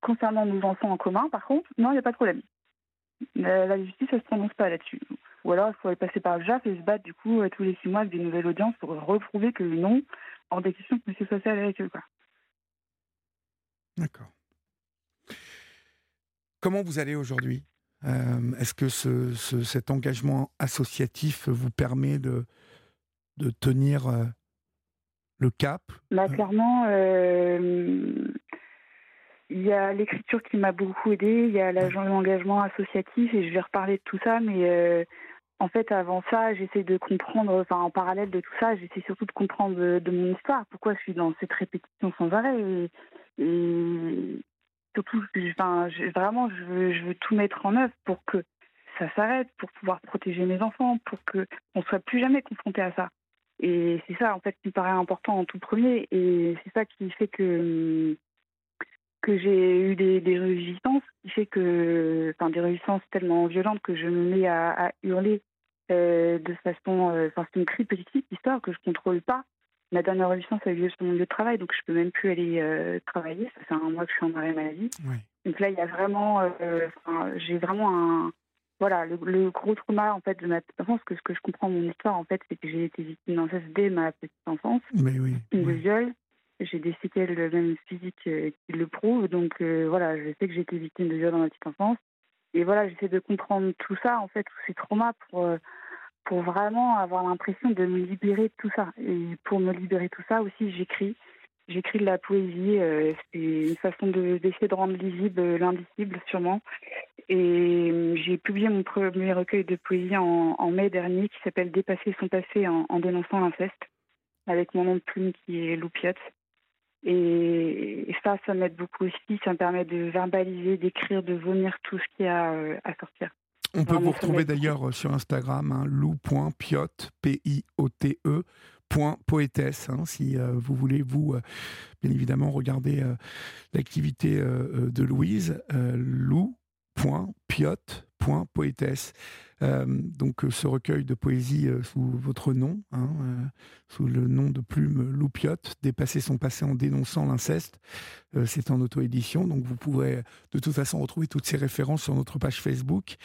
concernant nos enfants en commun, par contre, non, il n'y a pas de problème. La, justice, elle ne se prononce pas là-dessus. Ou alors, il faudrait passer par le JAF et se battre, du coup, tous les six mois avec des nouvelles audiences pour reprouver que non, hors des questions que M. soit avec eux. Quoi. D'accord. Comment vous allez aujourd'hui? Euh, Est-ce que ce, cet engagement associatif vous permet de, de tenir euh, le cap? Bah, Clairement, euh, il y a l'écriture qui m'a beaucoup aidé, il y a l'engagement associatif et je vais reparler de tout ça, mais en fait, avant ça, j'essaie de comprendre, enfin, en parallèle de tout ça, j'essaie surtout de comprendre de, mon histoire, pourquoi je suis dans cette répétition sans arrêt. Et surtout, vraiment, je veux, tout mettre en œuvre pour que ça s'arrête, pour pouvoir protéger mes enfants, pour qu'on ne soit plus jamais confronté à ça. Et c'est ça, en fait, qui me paraît important en tout premier. Et c'est ça qui fait que, que j'ai eu des, des, résistances, qui fait que, des résistances tellement violentes que je me mets à, hurler euh, de façon, euh, enfin, c'est une cri petite histoire que je contrôle pas. Ma dernière résistance a eu lieu sur mon lieu de travail, donc je peux même plus aller euh, travailler. Ça fait un mois que je suis en arrêt maladie. Donc là, il y a vraiment, j'ai vraiment un, voilà, le, gros trauma en fait de ma petite enfance. Que ce que je comprends mon histoire en fait, c'est que j'ai été victime d'inceste dès ma petite enfance, Mais oui, de viol. J'ai des séquelles même physiques qui le prouvent. Donc voilà, je sais que j'ai été victime de viol dans ma petite enfance. Et voilà, j'essaie de comprendre tout ça en fait, tous ces traumas pour pour vraiment avoir l'impression de me libérer de tout ça. Et pour me libérer de tout ça aussi, j'écris. J'écris de la poésie. Euh, c'est une façon d'essayer de, rendre lisible l'indicible, sûrement. Et euh, j'ai publié mon premier recueil de poésie en, mai dernier qui s'appelle Dépasser son passé en, dénonçant l'inceste, avec mon nom de plume qui est Loupiote. Et, ça, ça m'aide beaucoup aussi. Ça me permet de verbaliser, d'écrire, de vomir tout ce qu'il y a à sortir. On peut vous retrouver d'ailleurs sur Instagram, hein, lou.piote, P-I-O-T-E, point poétesse, hein, si euh, vous voulez, vous, euh, bien évidemment, regarder euh, l'activité de Louise, lou.piote.poétesse. donc ce recueil de poésie sous votre nom, hein, sous le nom de plume Lou Piotte, dépasser son passé en dénonçant l'inceste, c'est en auto-édition, donc vous pourrez de toute façon retrouver toutes ces références sur notre page Facebook.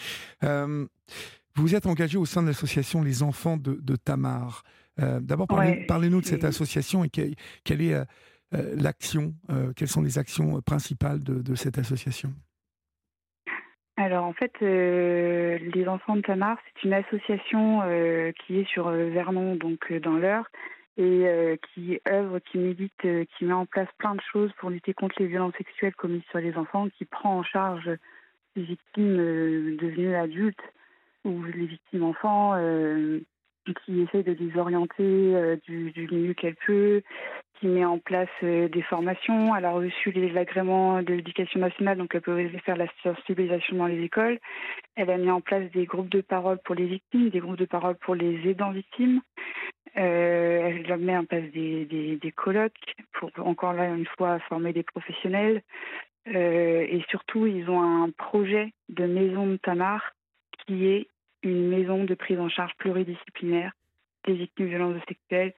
vous êtes engagé au sein de l'association Les Enfants de Tamar. Euh, d'abord, parlez-nous de cette association et quelle est euh, euh, l'action, quelles sont les actions principales de, cette association? Alors en fait, les enfants de Tamar, c'est une association qui est sur Vernon, donc dans l'heure, et qui œuvre, qui milite, qui met en place plein de choses pour lutter contre les violences sexuelles commises sur les enfants, qui prend en charge les victimes devenues adultes ou les victimes enfants, qui essaie de les orienter euh, du, du, mieux qu'elle peut, qui met en place euh, des formations. Elle a reçu les agréments de l'éducation nationale, donc elle peut faire la sensibilisation dans les écoles. Elle a mis en place des groupes de parole pour les victimes, des groupes de parole pour les aidants victimes. Euh, elle met en place des, colloques pour encore là une fois former des professionnels. Euh, et surtout, ils ont un projet de maison de Tamar qui est une maison de prise en charge pluridisciplinaire des victimes de violences sexuelles.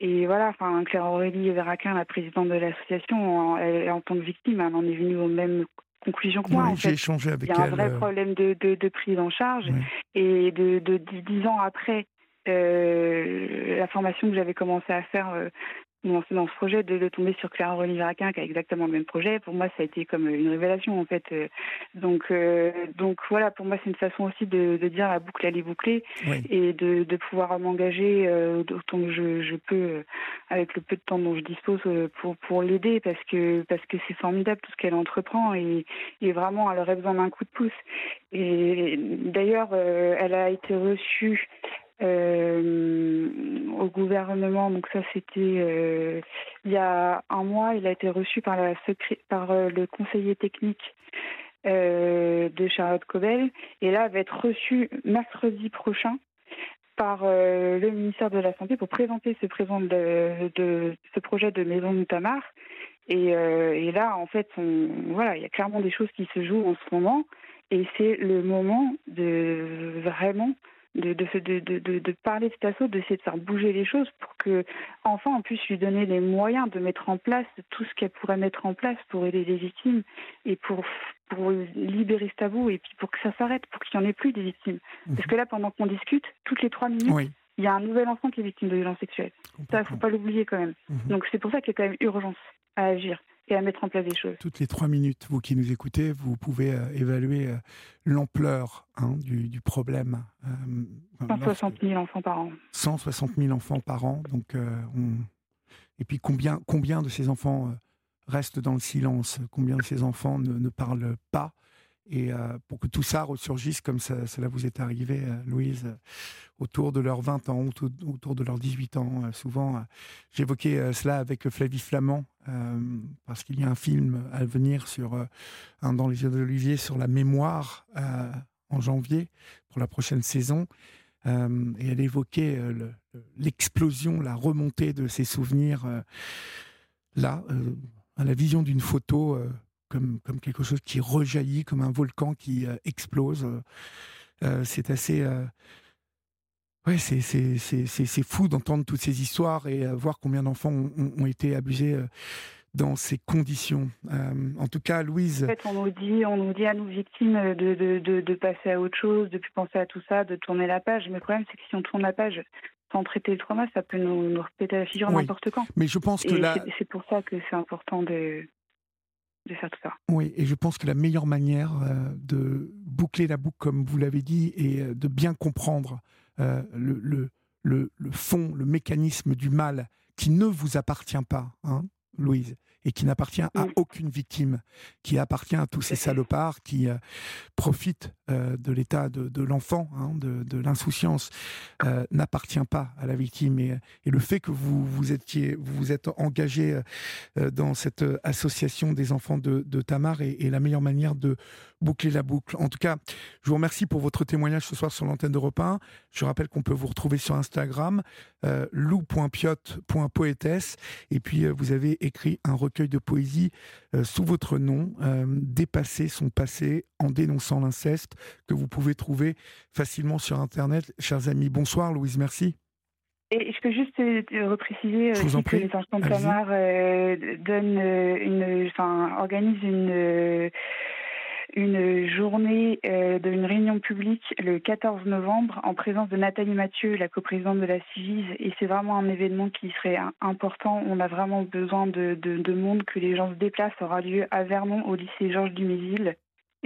Et voilà, enfin, Claire Aurélie Véraquin, la présidente de l'association, elle, en tant que victime, elle en est venue aux mêmes conclusions que moi. échangé avec elle. Il y a un vrai euh, problème de, de, prise en charge. Et de, de, dix ans après, euh, la formation que j'avais commencé à faire euh, dans ce projet de, tomber sur Clara Roliveraquin qui a exactement le même projet. Pour moi, ça a été comme une révélation en fait. Donc, euh, donc voilà, pour moi, c'est une façon aussi de, dire la boucle elle est bouclée et de, pouvoir m'engager euh, autant que je, peux euh, avec le peu de temps dont je dispose pour pour l'aider parce que parce que c'est formidable tout ce qu'elle entreprend et, et vraiment elle aurait besoin d'un coup de pouce. Et d'ailleurs, elle a été reçue euh, au gouvernement. Donc ça, c'était euh, il y a un mois. Il a été reçu par, la par euh, le conseiller technique de Charlotte Cobel. Et là, va être reçu mercredi prochain par le ministère de la Santé pour présenter ce, présent de, ce projet de maison de Tamar. Et, et, là, en fait, on, voilà, il y a clairement des choses qui se jouent en ce moment. Et c'est le moment de vraiment de, de, de, de, parler de cet assaut, d'essayer de faire bouger les choses pour que enfin on puisse lui donner les moyens de mettre en place tout ce qu'elle pourrait mettre en place pour aider les victimes et pour, pour libérer ce tabou et puis pour que ça s'arrête, pour qu'il n'y en ait plus des victimes. Mhm. Parce que là, pendant qu'on discute, toutes les trois minutes, il y a un nouvel enfant qui est victime de violences sexuelles. Ça, il ne faut pas l'oublier quand même. Mhm. Donc c'est pour ça qu'il y a quand même urgence à agir et à mettre en place des choses. Toutes les trois minutes, vous qui nous écoutez, vous pouvez euh, évaluer euh, l'ampleur hein, du, problème. 160 euh, 000 enfants par an. 160 000 enfants par an. Donc, Et puis combien, combien de ces enfants restent dans le silence? Combien de ces enfants ne, ne parlent pas? Et euh, pour que tout ça ressurgisse comme cela vous est arrivé, euh, Louise, euh, autour de leurs 20 ans, autour, de leurs 18 ans. souvent, j'évoquais cela avec Flavie Flamand, parce qu'il y a un film à venir dans les yeux d'Olivier sur la mémoire en janvier pour la prochaine saison. et elle évoquait l'explosion, la remontée de ses souvenirs là, à la vision d'une photo comme, comme quelque chose qui rejaillit, comme un volcan qui euh, explose. Euh, euh, c'est assez. Ouais, c'est fou d'entendre toutes ces histoires et voir combien d'enfants ont, été abusés dans ces conditions. en tout cas, Louise. En fait, on nous dit, on nous dit à nos victimes de, de, de, passer à autre chose, de plus penser à tout ça, de tourner la page. Mais le problème, c'est que si on tourne la page sans traiter le trauma, ça peut nous, nous répéter la figure n'importe quand. Mais je pense que là. C'est pour ça que c'est important de Oui, et je pense que la meilleure manière euh, de boucler la boucle, comme vous l'avez dit, et euh, de bien comprendre euh, le, fond, le mécanisme du mal qui ne vous appartient pas, hein, Louise, et qui n'appartient à Mm. aucune victime, qui appartient à tous ces salopards qui euh, profitent euh, de l'état de, de l'enfant, hein, de, de l'insouciance, euh, n'appartient pas à la victime. Et, et le fait que vous vous étiez, vous vous êtes engagé dans cette association des enfants de, de Tamar est, est la meilleure manière de boucler la boucle. En tout cas, je vous remercie pour votre témoignage ce soir sur l'antenne d'Europe 1. Je rappelle qu'on peut vous retrouver sur Instagram, lou.piot.poétesse. Et puis, vous avez écrit un recueil de poésie euh, sous votre nom, euh, Dépasser son passé en dénonçant l'inceste, que vous pouvez trouver facilement sur Internet. Chers amis, bonsoir Louise, merci. Et je peux juste euh, repréciser aussi que les enfants de euh, donnent une, enfin, organisent une, une journée euh, d'une réunion publique le 14 novembre en présence de Nathalie Mathieu, la coprésidente de la Civise. Et c'est vraiment un événement qui serait important. On a vraiment besoin de, de, de monde, que les gens se déplacent. Ça aura lieu à Vernon, au lycée Georges Dumézil.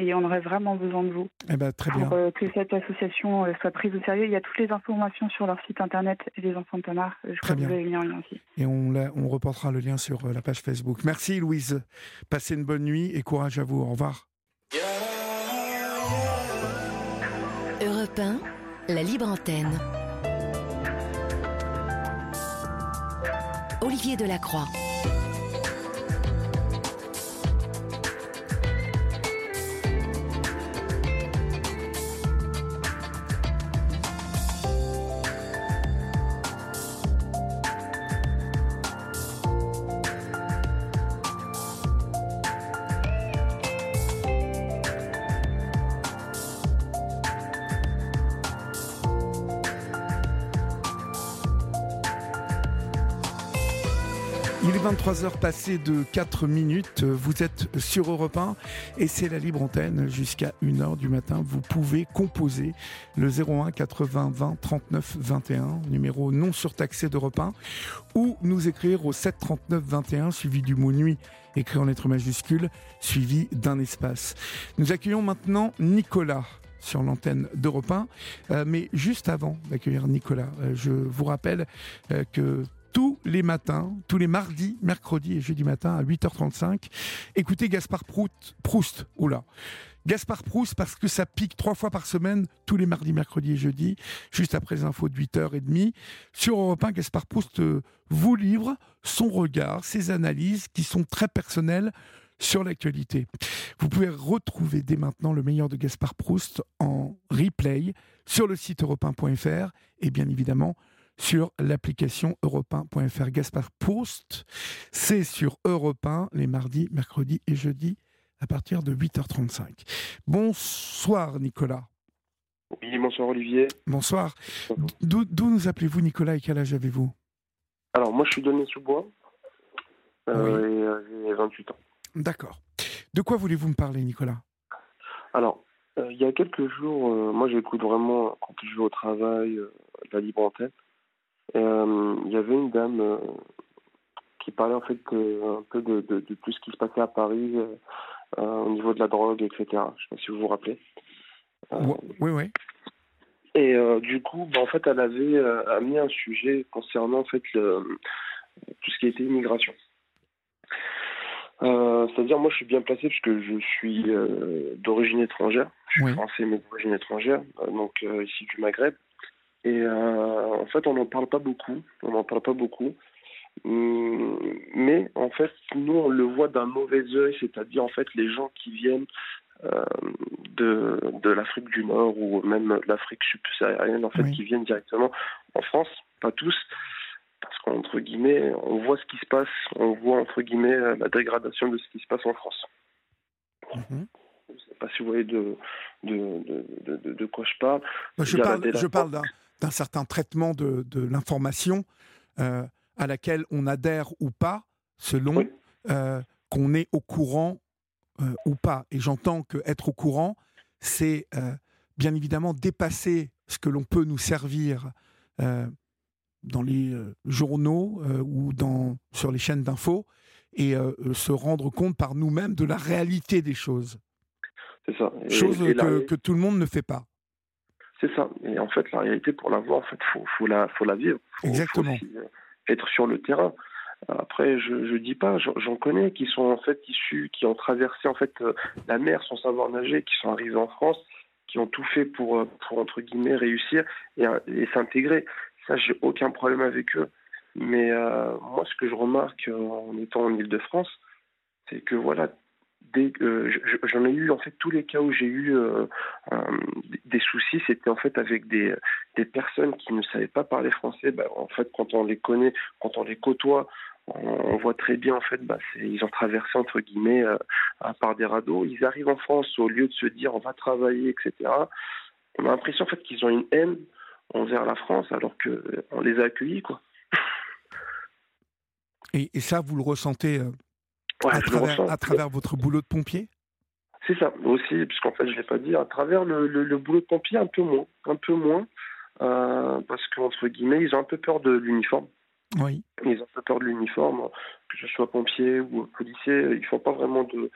Et on aurait vraiment besoin de vous Eh ben, très bien. pour euh, que cette association euh, soit prise au sérieux. Il y a toutes les informations sur leur site internet, les enfants de Tamar. Je Très crois que vous avez mis en lien aussi. Et on, on reportera le lien sur euh, la page Facebook. Merci Louise. Passez une bonne nuit et courage à vous. Au revoir. Europe 1, la libre antenne. Olivier Delacroix. Il est 23h passé de 4 minutes. Vous êtes sur Europe 1 et c'est la libre antenne jusqu'à 1h du matin. Vous pouvez composer le 01 80 20 39 21, numéro non surtaxé d'Europe 1, ou nous écrire au 7 39 21, suivi du mot nuit, écrit en lettres majuscules, suivi d'un espace. Nous accueillons maintenant Nicolas sur l'antenne d'Europe 1. Euh, mais juste avant d'accueillir Nicolas, euh, je vous rappelle euh, que tous les matins, tous les mardis, mercredis et jeudi matin à 8h35, écoutez Gaspard Proust. Oula. Gaspard Proust parce que ça pique trois fois par semaine, tous les mardis, mercredis et jeudi, juste après les infos de 8h30. Sur Europe 1, Gaspard Proust euh, vous livre son regard, ses analyses qui sont très personnelles sur l'actualité. Vous pouvez retrouver dès maintenant le meilleur de Gaspard Proust en replay sur le site europe et bien évidemment sur l'application europe Gaspard Proust, c'est sur Europe 1 les mardis, mercredis et jeudis à partir de 8h35. Bonsoir Nicolas. Oui, bonsoir Olivier. Bonsoir. D'où nous appelez-vous Nicolas et quel âge avez-vous? Alors, moi, je suis donné sous bois euh, et j'ai 28 ans. D'accord. De quoi voulez-vous me parler Nicolas? Alors, euh, il y a quelques jours, euh, moi, j'écoute vraiment, quand je vais au travail, euh, la libre antenne. Euh, Il y avait une dame euh, qui parlait en fait un peu de, de, de tout ce qui se passait à Paris euh, au niveau de la drogue, etc. Je ne sais pas si vous vous rappelez. Oui, oui. Et euh, du coup, bah, en fait, elle avait euh, amené un sujet concernant en fait le, tout ce qui était immigration. Euh, C'est-à-dire, moi, je suis bien placé parce que je suis d'origine étrangère. Je suis Oui. français, mais d'origine étrangère, donc ici du Maghreb. Et euh, en fait, on n'en parle pas beaucoup. On n'en parle pas beaucoup. Hum, Mais en fait, nous, on le voit d'un mauvais œil, c'est-à-dire en fait les gens qui viennent euh, de, de l'Afrique du Nord ou même de l'Afrique subsaharienne, en fait, Oui. qui viennent directement en France, pas tous, parce qu'entre guillemets, on voit ce qui se passe, on voit entre guillemets la dégradation de ce qui se passe en France. Mhm. Je ne sais pas si vous voyez de, de, de, quoi je parle. Je parle, je parle d'un- d'un certain traitement de, de l'information euh, à laquelle on adhère ou pas, selon Oui. euh, qu'on est au courant euh, ou pas. Et j'entends que être au courant, c'est bien évidemment dépasser ce que l'on peut nous servir dans les journaux ou dans, sur les chaînes d'infos et se rendre compte par nous-mêmes de la réalité des choses. C'est ça. Et- Chose et que tout le monde ne fait pas. C'est ça. Et en fait, la réalité, pour la voir, en fait, faut, faut la, faut la vivre. Faut, Exactement. faut euh, être sur le terrain. Après, je ne dis pas, j'en connais qui sont en fait issus, qui ont traversé en fait la mer sans savoir nager, qui sont arrivés en France, qui ont tout fait pour, pour entre guillemets réussir et, et s'intégrer. Ça, j'ai aucun problème avec eux. Mais moi, ce que je remarque en étant en Ile-de-France, c'est que voilà, j'en ai eu en fait tous les cas où j'ai eu euh, des soucis, c'était en fait avec des, personnes qui ne savaient pas parler français. Bah, en fait, quand on les connaît, quand on les côtoie, on, voit très bien en fait, bah, ils ont traversé entre guillemets euh, par des radeaux. Ils arrivent en France au lieu de se dire on va travailler, etc. On a l'impression en fait qu'ils ont une haine envers la France alors que on les a accueillis quoi. Et ça, vous le ressentez à, travers, votre boulot de pompier? C'est ça, aussi, puisqu'en fait, je ne l'ai pas dit, à travers le, boulot de pompier, un peu moins. Un peu moins, euh, parce qu'entre guillemets, ils ont un peu peur de l'uniforme. Oui. Ils ont un peu peur de l'uniforme, que ce soit pompier ou policier, ils ne font pas vraiment de,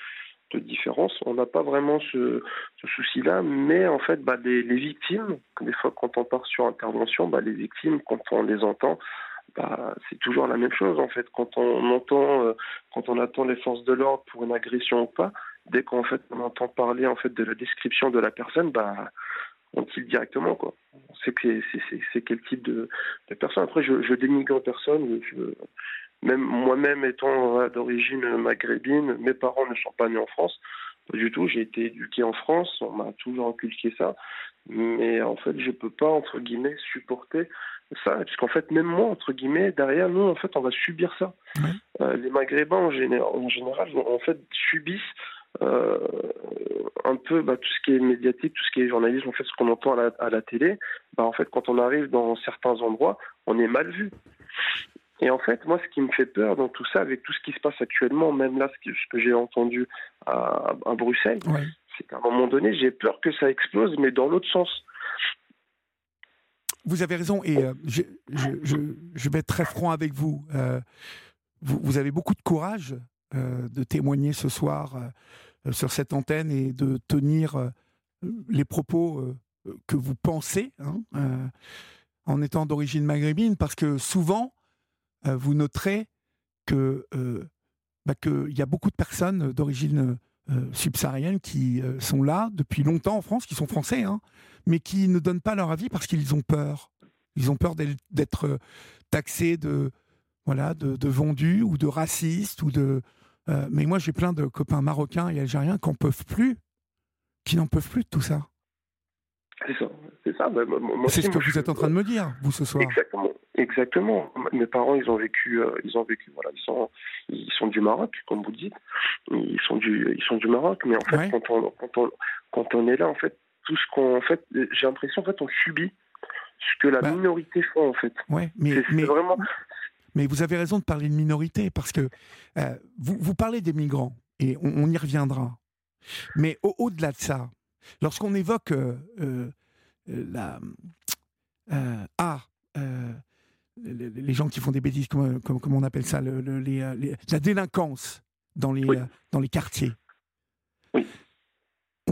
différence. On n'a pas vraiment ce, souci-là, mais en fait, bah, les, victimes, des fois, quand on part sur intervention, bah, les victimes, quand on les entend, bah, c'est toujours la même chose en fait. Quand on entend, euh, quand on attend les forces de l'ordre pour une agression ou pas, dès qu'en fait on entend parler en fait de la description de la personne, bah on tire directement quoi. On sait que c'est quel type de, personne. Après, je, je dénigre personne. même moi-même étant d'origine maghrébine, mes parents ne sont pas nés en France. Pas du tout. J'ai été éduqué en France. On m'a toujours inculqué ça. Mais en fait, je peux pas entre guillemets supporter ça, puisqu'en fait, même moi, entre guillemets, derrière nous, en fait, on va subir ça. Euh, les Maghrébins, en, en, général, en fait, subissent euh, un peu bah, tout ce qui est médiatique, tout ce qui est journalisme, en fait, ce qu'on entend à la, à la télé. Bah, en fait, quand on arrive dans certains endroits, on est mal vu. Et en fait, moi, ce qui me fait peur dans tout ça, avec tout ce qui se passe actuellement, même là, ce que, j'ai entendu à, à Bruxelles, c'est qu'à un moment donné, j'ai peur que ça explose, mais dans l'autre sens. Vous avez raison, et euh, je, vais être très franc avec vous. Euh, vous, avez beaucoup de courage euh, de témoigner ce soir sur cette antenne et de tenir les propos que vous pensez hein, en étant d'origine maghrébine, parce que souvent, vous noterez que bah, qu'il y a beaucoup de personnes d'origine subsaharienne qui sont là depuis longtemps en France, qui sont français, hein, mais qui ne donnent pas leur avis parce qu'ils ont peur. Ils ont peur d'être euh, taxés de voilà de, vendus ou de racistes ou de. Euh, mais moi, j'ai plein de copains marocains et algériens qui n'en peuvent plus, qui n'en peuvent plus de tout ça. C'est ça, c'est ça. Bah, c'est ce que vous êtes en train de me dire, vous ce soir. Exactement, exactement. Mes parents, ils ont vécu, euh, ils ont vécu, voilà, ils sont, ils sont du Maroc, comme vous dites. Ils sont du, ils sont du Maroc, mais en fait, quand, on, quand, on, quand on est là, en fait, tout ce qu'on fait, j'ai l'impression en fait on subit ce que la bah. minorité fait en fait. Ouais, mais, mais vraiment. Mais vous avez raison de parler de minorité parce que euh, vous, vous parlez des migrants et on, y reviendra. Mais au-delà de ça, lorsqu'on évoque euh, euh, la ah les, gens qui font des bêtises, comme, comme, on appelle ça, le, les, la délinquance dans les, dans les quartiers. Oui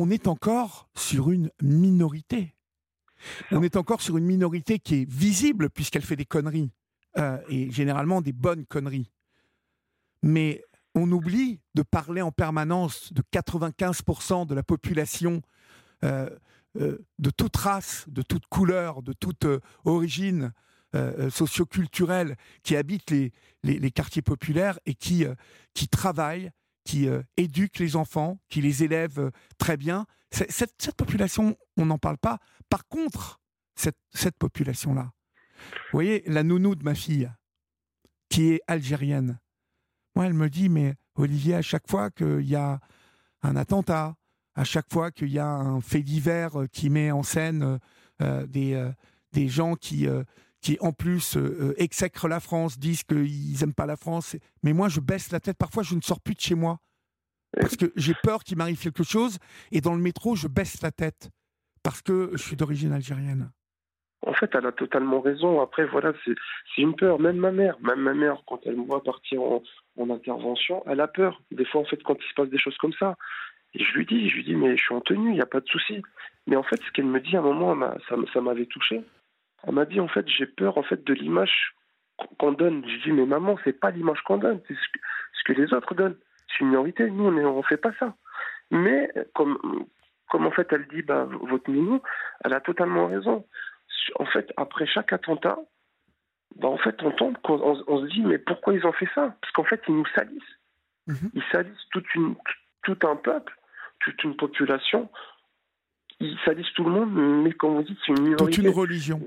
on est encore sur une minorité. On est encore sur une minorité qui est visible puisqu'elle fait des conneries, euh, et généralement des bonnes conneries. Mais on oublie de parler en permanence de 95% de la population euh, euh, de toute race, de toute couleur, de toute origine socioculturelle qui habite les, les, quartiers populaires et qui, qui travaillent qui euh, éduque les enfants, qui les élève euh, très bien. Cette, population, on n'en parle pas. Par contre, cette, cette population-là, vous voyez, la nounou de ma fille, qui est algérienne, moi, elle me dit, mais Olivier, à chaque fois qu'il y a un attentat, à chaque fois qu'il y a un fait divers euh, qui met en scène des, des gens qui, qui en plus euh, euh, exècrent la France, disent qu'ils n'aiment pas la France. Mais moi, je baisse la tête. Parfois, je ne sors plus de chez moi. Parce que j'ai peur qu'il m'arrive quelque chose. Et dans le métro, je baisse la tête. Parce que je suis d'origine algérienne. En fait, elle a totalement raison. Après, voilà, c'est une peur. Même ma mère, même ma mère, quand elle me voit partir en, intervention, elle a peur. Des fois, en fait, quand il se passe des choses comme ça. Et je lui dis, je lui dis, mais je suis en tenue, il n'y a pas de souci. Mais en fait, ce qu'elle me dit à un moment, ça, ça m'avait touché. Elle m'a dit en fait j'ai peur en fait de l'image qu'on donne. Je dis, mais maman, c'est pas l'image qu'on donne, c'est ce que, les autres donnent. C'est une minorité, nous, on ne fait pas ça. Mais comme, comme en fait elle dit, bah, votre minou, elle a totalement raison. En fait, après chaque attentat, bah, en fait, on tombe, on, se dit, mais pourquoi ils ont fait ça? Parce qu'en fait, ils nous salissent. Mhm. Ils salissent toute une, tout un peuple, toute une population. Ils salissent tout le monde, mais comme vous dites, c'est une minorité. Toute une religion.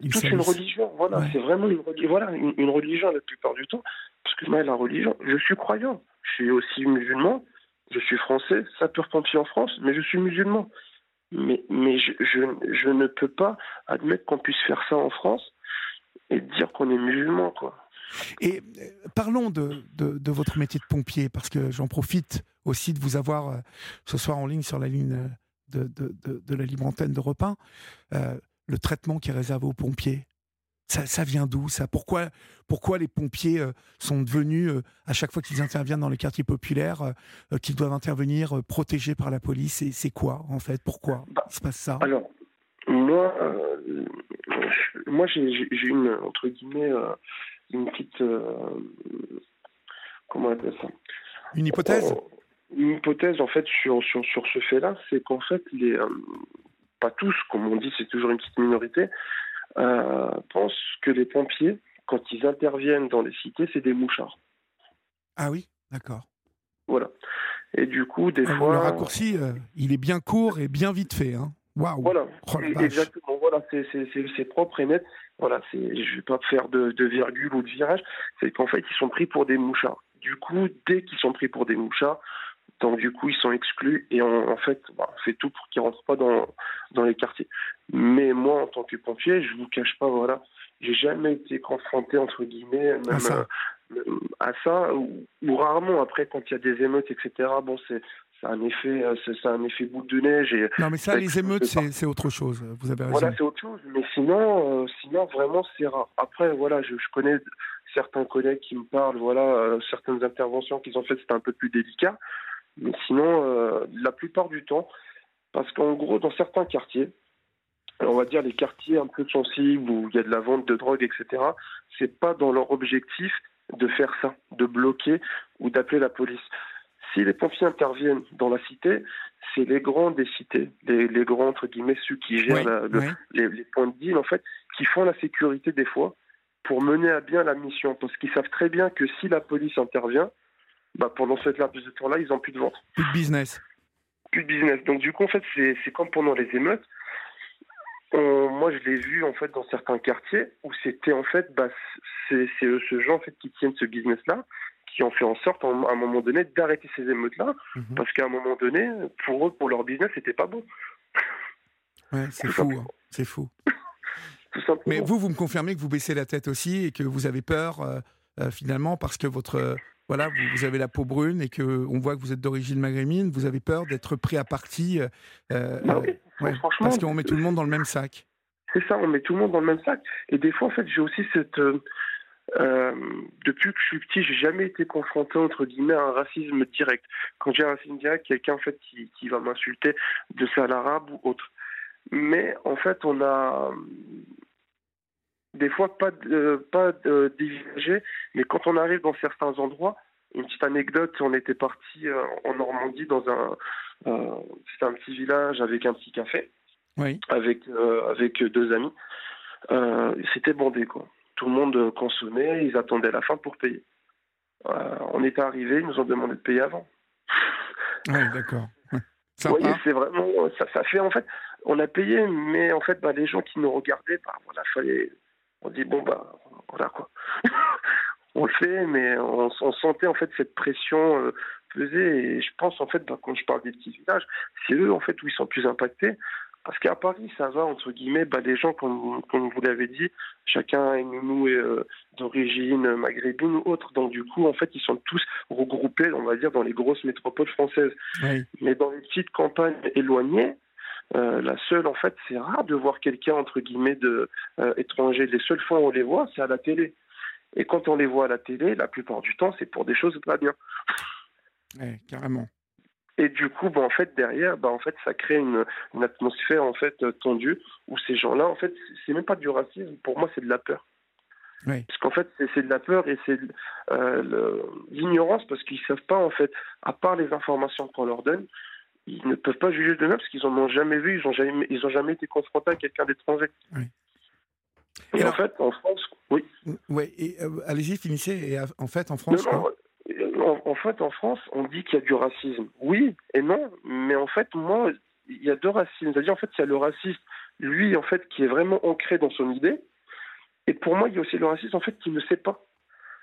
toute une religion, voilà. C'est vraiment une, voilà, une, religion la plupart du temps. Parce que moi, la religion, je suis croyant. Je suis aussi musulman. Je suis français, sapeur-pompier en France, mais je suis musulman. Mais, mais je, je, je ne peux pas admettre qu'on puisse faire ça en France et dire qu'on est musulman, quoi. Et euh, parlons de, de, votre métier de pompier, parce que j'en profite aussi de vous avoir euh, ce soir en ligne sur la ligne euh, de, de la libre antenne de Repin. le traitement qui est réservé aux pompiers, ça, vient d'où ça? Pourquoi, pourquoi les pompiers sont devenus, à chaque fois qu'ils interviennent dans les quartiers populaires, qu'ils doivent intervenir protégés par la police? Et c'est quoi, en fait? Pourquoi bah, il se passe ça? Alors, moi, moi j'ai une, entre guillemets, une petite. Euh, comment on appelle ça? Une hypothèse? Euh, Une hypothèse, en fait, sur, sur, sur ce fait-là, c'est qu'en fait, les, euh, pas tous, comme on dit, c'est toujours une petite minorité, pensent que les pompiers, quand ils interviennent dans les cités, c'est des mouchards. Ah oui, d'accord. Voilà. Et du coup, des fois. Le raccourci, il est bien court et bien vite fait. Hein. Waouh Voilà, oh exactement. Voilà, c'est propre et net. Voilà, je vais pas faire de, de virgule ou de virage. C'est qu'en fait, ils sont pris pour des mouchards. Du coup, dès qu'ils sont pris pour des mouchards, donc du coup, ils sont exclus et on, en fait, bah, on fait tout pour qu'ils rentrent pas dans dans les quartiers. Mais moi, en tant que pompier, je vous cache pas, voilà, j'ai jamais été confronté entre guillemets même, à ça, euh, à ça ou, ou, rarement. Après, quand il y a des émeutes, etc. Bon, c'est c'est un effet, euh, c'est un effet boule de neige. Et non, mais ça, les émeutes, c'est autre chose. Vous avez raison. Voilà, c'est autre chose. Mais sinon, euh, sinon vraiment, c'est rare. Après, voilà, je, je, connais certains collègues qui me parlent, voilà, euh, certaines interventions qu'ils ont faites, c'était un peu plus délicat. Mais sinon, la plupart du temps, parce qu'en gros, dans certains quartiers, on va dire les quartiers un peu sensibles où il y a de la vente de drogue, etc. C'est pas dans leur objectif de faire ça, de bloquer ou d'appeler la police. Si les pompiers interviennent dans la cité, c'est les grands des cités, les, grands entre guillemets ceux qui gèrent Les, points de deal en fait, qui font la sécurité des fois pour mener à bien la mission, parce qu'ils savent très bien que si la police intervient, bah pendant cette laps de temps-là, ils n'ont plus de vente. Plus de business. Plus de business. Donc du coup, en fait, c'est comme pendant les émeutes. moi, je l'ai vu en fait dans certains quartiers où c'était en fait, bah, c'est ce gens en fait qui tiennent ce business-là qui ont fait en sorte, à un moment donné, d'arrêter ces émeutes-là, mhm. parce qu'à un moment donné, pour eux, pour leur business, c'était pas bon. Ouais, c'est fou, hein. c'est fou. Mais vous, vous me confirmez que vous baissez la tête aussi et que vous avez peur, euh, euh, finalement, parce que votre. voilà, vous, avez la peau brune et que on voit que vous êtes d'origine maghrébine, vous avez peur d'être pris à partie. Euh, bah parce qu'on met tout le monde dans le même sac. C'est ça, on met tout le monde dans le même sac. Et des fois, en fait, j'ai aussi cette, euh, depuis que je suis petit, j'ai jamais été confronté entre guillemets à un racisme direct. Quand j'ai un racisme direct, quelqu'un en fait qui, qui va m'insulter de faire l'arabe ou autre. Mais en fait, on a des fois pas de, pas de, mais quand on arrive dans certains endroits, une petite anecdote, on était parti euh, en Normandie dans un euh, c'était un petit village avec un petit café, oui. avec euh, avec deux amis. Euh, c'était bandé quoi tout le monde consommait, ils attendaient la fin pour payer. Euh, on est arrivé, ils nous ont demandé de payer avant. Oui, d'accord. C'est vraiment, ça, ça fait en fait, on a payé, mais en fait, bah, les gens qui nous regardaient, bah, voilà, fallait, on dit bon bah, voilà quoi. on le fait, mais on, sentait en fait cette pression euh, peser. Et je pense en fait, bah, quand je parle des petits villages, c'est eux en fait où ils sont plus impactés. Parce qu'à Paris, ça va, entre guillemets, bah, les gens, comme, comme vous l'avez dit, chacun est nous euh, d'origine maghrébine ou autre. Donc, du coup, en fait, ils sont tous regroupés, on va dire, dans les grosses métropoles françaises. Mais dans les petites campagnes éloignées, euh, la seule, en fait, c'est rare de voir quelqu'un, entre guillemets, de, euh, étranger. Les seules fois où on les voit, c'est à la télé. Et quand on les voit à la télé, la plupart du temps, c'est pour des choses pas bien. Oui, carrément. Et du coup, bah, en fait, derrière, bah, en fait, ça crée une, une atmosphère en fait tendue où ces gens-là, en fait, c'est même pas du racisme. Pour moi, c'est de la peur. Parce qu'en fait, c'est de la peur et c'est euh, l'ignorance parce qu'ils savent pas, en fait, à part les informations qu'on leur donne, ils ne peuvent pas juger d'eux-mêmes parce qu'ils n'en ont jamais vu, ils n'ont jamais, ils ont jamais été confrontés à quelqu'un d'étranger. Et, en fait, en France, oui. Oui, et euh, allez-y, finissez. Et en fait, en France. En, fait, en France, on dit qu'il y a du racisme. Oui et non, mais en fait, moi, il y a deux racismes. C'est-à-dire, en fait, il y a le raciste, lui, en fait, qui est vraiment ancré dans son idée. Et pour moi, il y a aussi le raciste, en fait, qui ne sait pas.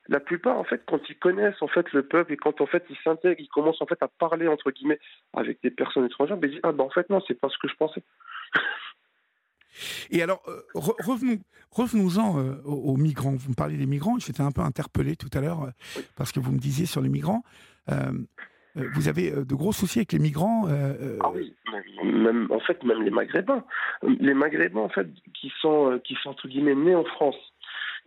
La plupart, en fait, quand ils connaissent en fait le peuple et quand en fait ils s'intègrent, ils commencent en fait à parler entre guillemets avec des personnes étrangères, mais ils disent ah ben en fait non, c'est pas ce que je pensais. Et alors, euh, revenons, revenons-en euh, aux, migrants. Vous me parlez des migrants, j'étais un peu interpellé tout à l'heure euh, parce que vous me disiez sur les migrants. vous avez de gros soucis avec les migrants Ah oui, même, en fait, même les Maghrébins. Les Maghrébins, en fait, qui sont, qui sont entre guillemets nés en France,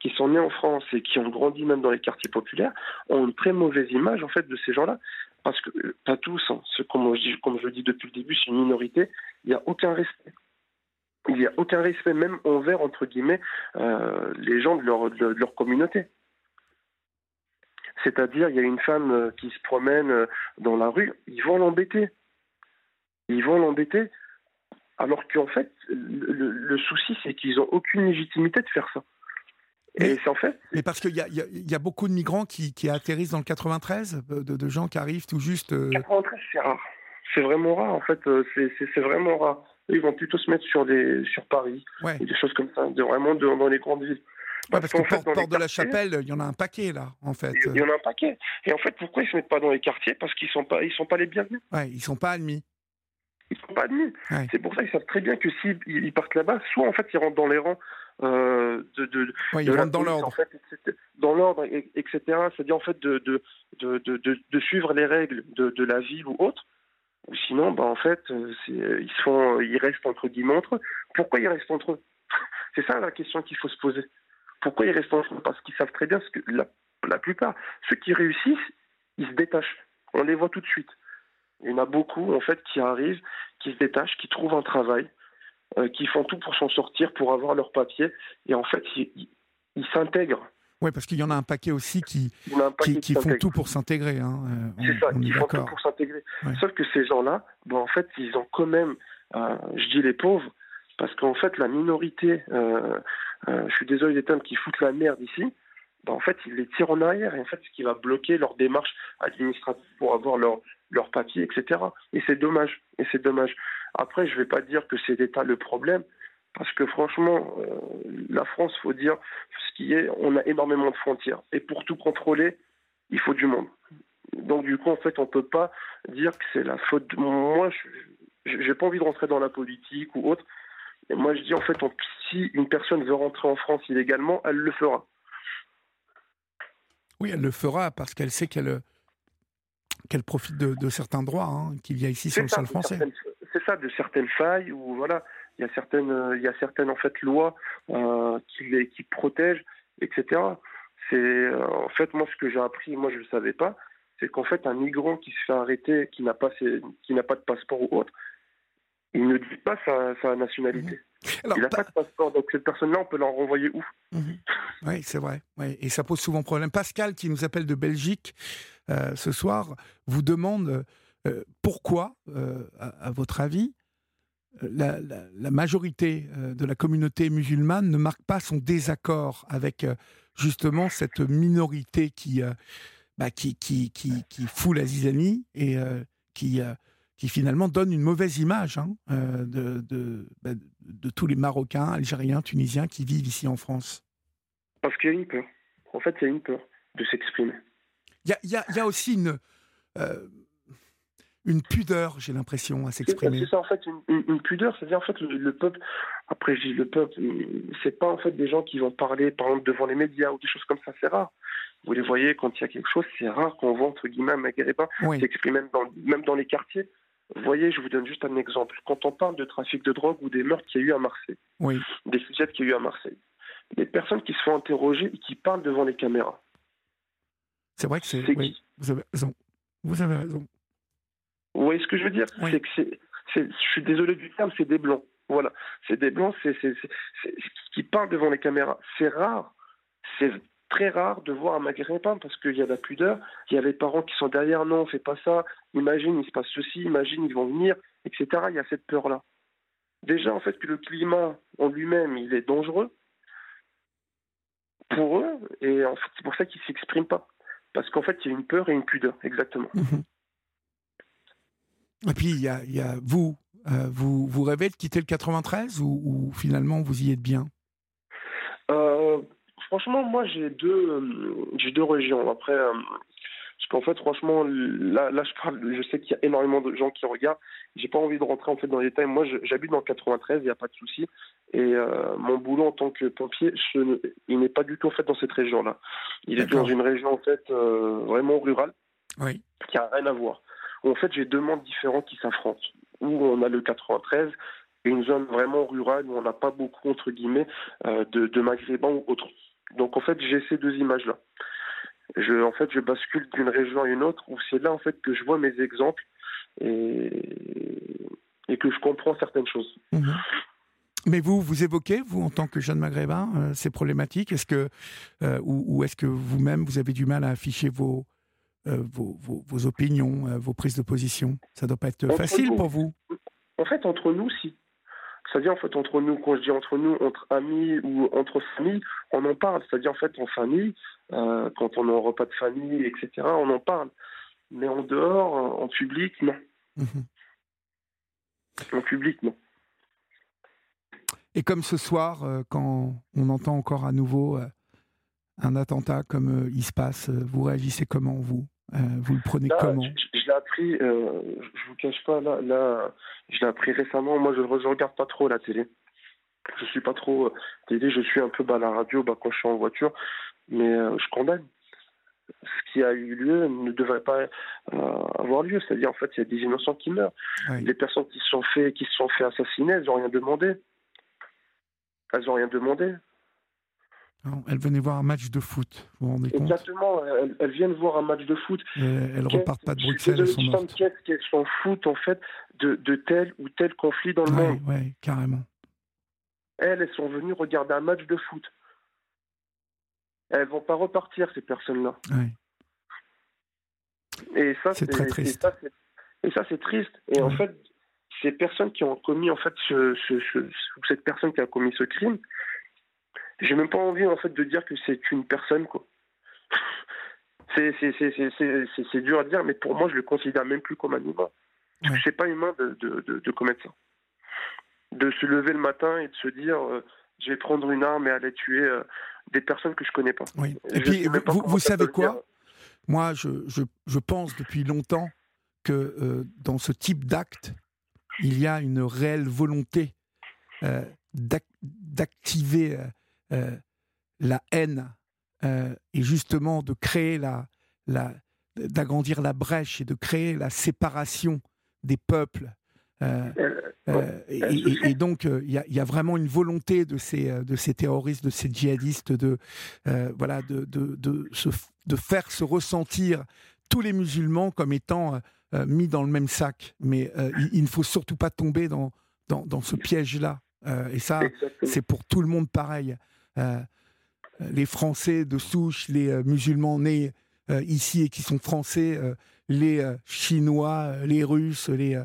qui sont nés en France et qui ont grandi même dans les quartiers populaires, ont une très mauvaise image, en fait, de ces gens-là. Parce que, pas tous, hein, comme, je dis, comme je le dis depuis le début, c'est une minorité, il n'y a aucun respect il n'y a aucun respect même envers, entre guillemets, euh, les gens de leur, de, leur communauté. C'est-à-dire, il y a une femme euh, qui se promène euh, dans la rue, ils vont l'embêter. Ils vont l'embêter, alors qu'en fait, le, souci, c'est qu'ils n'ont aucune légitimité de faire ça. Mais, Et c'est en fait. Mais parce qu'il y, y, a beaucoup de migrants qui, qui, atterrissent dans le 93, de, de gens qui arrivent tout juste. 93, c'est rare. C'est vraiment rare, en fait. C'est vraiment rare ils vont plutôt se mettre sur, des, sur Paris, ou des choses comme ça, de, vraiment dans les grandes villes. Parce, que fait, Porte de la Chapelle, il y en a un paquet là, en fait. Il y en a un paquet. Et en fait, pourquoi ils se mettent pas dans les quartiers? Parce qu'ils sont pas, ils sont pas les bienvenus. Ouais, ils sont pas admis. Ils sont pas admis. C'est pour ça qu'ils savent très bien que s'ils ils partent là-bas, soit en fait ils rentrent dans les rangs euh, de, de, ils rentrent dans l'ordre. En fait, dans l'ordre, etc. C'est-à-dire en fait de, de, de, de, suivre les règles de, de la ville ou autre. Ou sinon, bah, en fait, euh, euh, ils, sont, ils restent entre guillemets entre eux. Pourquoi ils restent entre eux? C'est ça la question qu'il faut se poser. Pourquoi ils restent entre eux? Parce qu'ils savent très bien ce que la, la plupart, ceux qui réussissent, ils se détachent. On les voit tout de suite. Il y en a beaucoup, en fait, qui arrivent, qui se détachent, qui trouvent un travail, euh, qui font tout pour s'en sortir, pour avoir leur papier. Et en fait, ils s'intègrent oui, parce qu'il y en a un paquet aussi qui, qui, font tout pour s'intégrer. Hein. Euh, c'est ça, qui font tout pour s'intégrer. Sauf que ces gens-là, bon, en fait, ils ont quand même, euh, je dis les pauvres, parce qu'en fait, la minorité, euh, je suis désolé des termes, qui foutent la merde ici, ben, en fait, ils les tirent en arrière, et en fait, ce qui va bloquer leur démarche administrative pour avoir leur, leur papier, etc. Et c'est dommage, et c'est dommage. Après, je ne vais pas dire que c'est l'État le problème, parce que franchement, euh, la France, faut dire ce qui est, on a énormément de frontières. Et pour tout contrôler, il faut du monde. Donc du coup, en fait, on peut pas dire que c'est la faute. De... Moi, je n'ai pas envie de rentrer dans la politique ou autre. Et moi, je dis en fait, si une personne veut rentrer en France illégalement, elle le fera. Oui, elle le fera parce qu'elle sait qu'elle qu'elle profite de, certains droits hein, qu'il y a ici sur le sol français. C'est ça, de certaines failles ou voilà il y a certaines, il y a certaines en fait lois euh, qui les qui protègent, etc. C'est euh, en fait moi ce que j'ai appris, moi je ne savais pas, c'est qu'en fait un migrant qui se fait arrêter, qui n'a pas qui n'a pas de passeport ou autre, il ne dit pas sa, sa nationalité. Mmh. il n'a pas de passeport, donc cette personne-là, on peut l'en renvoyer où? Mmh. Oui, c'est vrai. Et ça pose souvent problème. Pascal, qui nous appelle de Belgique euh, ce soir, vous demande pourquoi, à, votre avis, la, majorité euh, de la communauté musulmane ne marque pas son désaccord avec euh, justement cette minorité qui, euh, bah, qui, qui, qui, qui, fout la zizanie et qui, qui finalement donne une mauvaise image hein, de, de, bah, de, tous les Marocains, Algériens, Tunisiens qui vivent ici en France Parce qu'il y a une peur. En fait, il y a une peur de s'exprimer. Il y a, y a, aussi une une pudeur, j'ai l'impression, à s'exprimer. C'est ça, en fait, une, pudeur, c'est-à-dire, en fait, le, peuple, après, je dis le peuple, c'est pas, en fait, des gens qui vont parler, par exemple, devant les médias ou des choses comme ça, c'est rare. Vous les voyez, quand il y a quelque chose, c'est rare qu'on voit, entre guillemets, un maghrébin s'exprimer même dans, même dans les quartiers. Vous voyez, je vous donne juste un exemple. Quand on parle de trafic de drogue ou des meurtres qu'il y a eu à Marseille, oui. des fusillades qu'il y a eu à Marseille, des personnes qui se font interroger et qui parlent devant les caméras. C'est vrai que c'est. Oui, vous avez raison. Vous avez raison. Vous voyez ce que je veux dire C'est que c'est, je suis désolé du terme, c'est des blancs. Voilà, c'est des blancs, c'est, qui parlent devant les caméras. C'est rare, c'est très rare de voir un maghrébin parce qu'il y a la pudeur, il y a les parents qui sont derrière, non, fais pas ça, imagine, il se passe ceci, imagine, ils vont venir, etc. Il y a cette peur-là. Déjà, en fait, que le climat en lui-même, il est dangereux pour eux, et en fait, c'est pour ça qu'ils ne s'expriment pas. Parce qu'en fait, il y a une peur et une pudeur, exactement. Mhm. Et puis, il y a, il y a vous, euh, vous, vous rêvez de quitter le 93 ou, ou finalement vous y êtes bien? Euh, franchement, moi, j'ai deux, euh, j'ai deux régions. Après, euh, parce qu'en fait, franchement, là, là, je parle, je sais qu'il y a énormément de gens qui regardent. J'ai pas envie de rentrer en fait dans les détails. Moi, j'habite dans le 93, il n'y a pas de souci. Et mon boulot en tant que pompier, je il n'est pas du tout en fait dans cette région-là. Il est dans une région en fait vraiment rurale, Oui. qui a rien à voir. Où en fait, j'ai deux mondes différents qui s'affrontent. Où on a le 93 et une zone vraiment rurale où on n'a pas beaucoup entre guillemets euh, de, de maghrébins ou autres. Donc en fait, j'ai ces deux images-là. Je, en fait, je bascule d'une région à une autre où c'est là en fait que je vois mes exemples et, que je comprends certaines choses. Mhm. Mais vous, vous évoquez, vous, en tant que jeune maghrébin, euh, ces problématiques Est-ce que, euh, ou, est-ce que vous-même, vous avez du mal à afficher vos, vos, vos, vos opinions, euh, vos prises de position Ça doit pas être Entre facile nous. pour vous. En fait, entre nous, si. C'est-à-dire, en fait, entre nous, quand je dis entre nous, entre amis ou entre familles, on en parle. C'est-à-dire, en fait, en famille, euh, quand on est en repas de famille, etc., on en parle. Mais en dehors, en public, non. Mhm. En public, non. Et comme ce soir, euh, quand on entend encore à nouveau euh, un attentat comme euh, il se passe, euh, vous réagissez comment, vous? Euh, Vous le prenez Là, comment je, je l'ai appris, euh, je vous cache pas, là, là je l'ai appris récemment. Moi, je ne regarde pas trop la télé. Je suis pas trop euh, télé, je suis un peu bah, la radio bah, quand je suis en voiture, mais euh, je condamne. Ce qui a eu lieu ne devrait pas euh, avoir lieu. C'est-à-dire, en fait, il y a des innocents qui meurent. Oui. Les personnes qui se sont fait, qui se sont fait assassiner, elles n'ont rien demandé. Elles n'ont rien demandé. Non, Elle venait voir un match de foot, vous vous rendez compte Exactement. Elles, elles viennent voir un match de foot. Et Elles repartent pas de Bruxelles, elles sont mortes. qu'elles s'en foutent en fait de, de tel ou tel conflit dans le Oui, monde. ouais, carrément. Elles, elles sont venues regarder un match de foot. Elles vont pas repartir ces personnes-là. Ouais. Et ça, C'est très triste. et ça, c'est triste. Et en fait, ces personnes qui ont commis en fait ce, ce- cette personne qui a commis ce crime, j'ai même pas envie en fait de dire que c'est une personne quoi. C'est dur à dire, mais pour moi, je le considère même plus comme un humain. Parce Ouais. que c'est pas humain de, de, de, de commettre ça. De se lever le matin et de se dire, euh, je vais prendre une arme et aller tuer euh, des personnes que je connais pas. Oui. Je Et puis, pas vous, vous savez quoi. Moi, je, je, je pense depuis longtemps que euh, dans ce type d'acte, il y a une réelle volonté d'ac- d'activer euh, la haine euh, et justement de créer la, la d'agrandir la brèche et de créer la séparation des peuples. Euh, et, je et- et donc, il y, y a vraiment une volonté de ces, de ces terroristes, de ces djihadistes, de, voilà, de, de, de, se de faire se ressentir tous les musulmans comme étant mis dans le même sac. Mais il, ne faut surtout pas tomber dans, dans, dans ce piège-là. Euh, et ça, c'est pour tout le monde pareil. Euh, les Français de souche, les euh, musulmans nés euh, ici et qui sont français, les Chinois, les Russes, les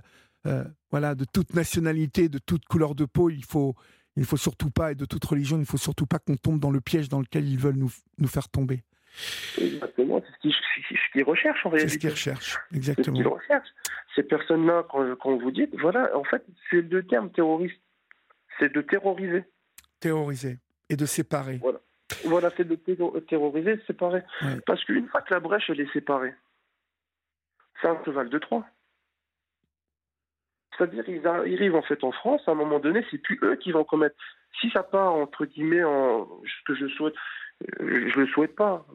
voilà de toute nationalité, de toute couleur de peau. Il faut il ne faut surtout pas et de toute religion, il ne faut surtout pas qu'on tombe dans le piège dans lequel ils veulent nous, nous faire tomber. Exactement, c'est ce qu'ils recherchent en C'est ce réalité. qu'ils recherchent, C'est ce qu'ils exactement. recherchent. Ces personnes-là, quand, quand vous dites, voilà, en fait, c'est le terme terroriste. C'est de terroriser. Terroriser et de séparer. Voilà, c'est de terro- terroriser, séparer. Ouais. Parce qu'une fois que la brèche, elle est séparée, c'est un cheval de Troie. C'est-à-dire, ils arrivent en fait en France, à un moment donné, c'est plus eux qui vont commettre. Si ça part, entre guillemets, en ce que je souhaite, euh, je le souhaite pas,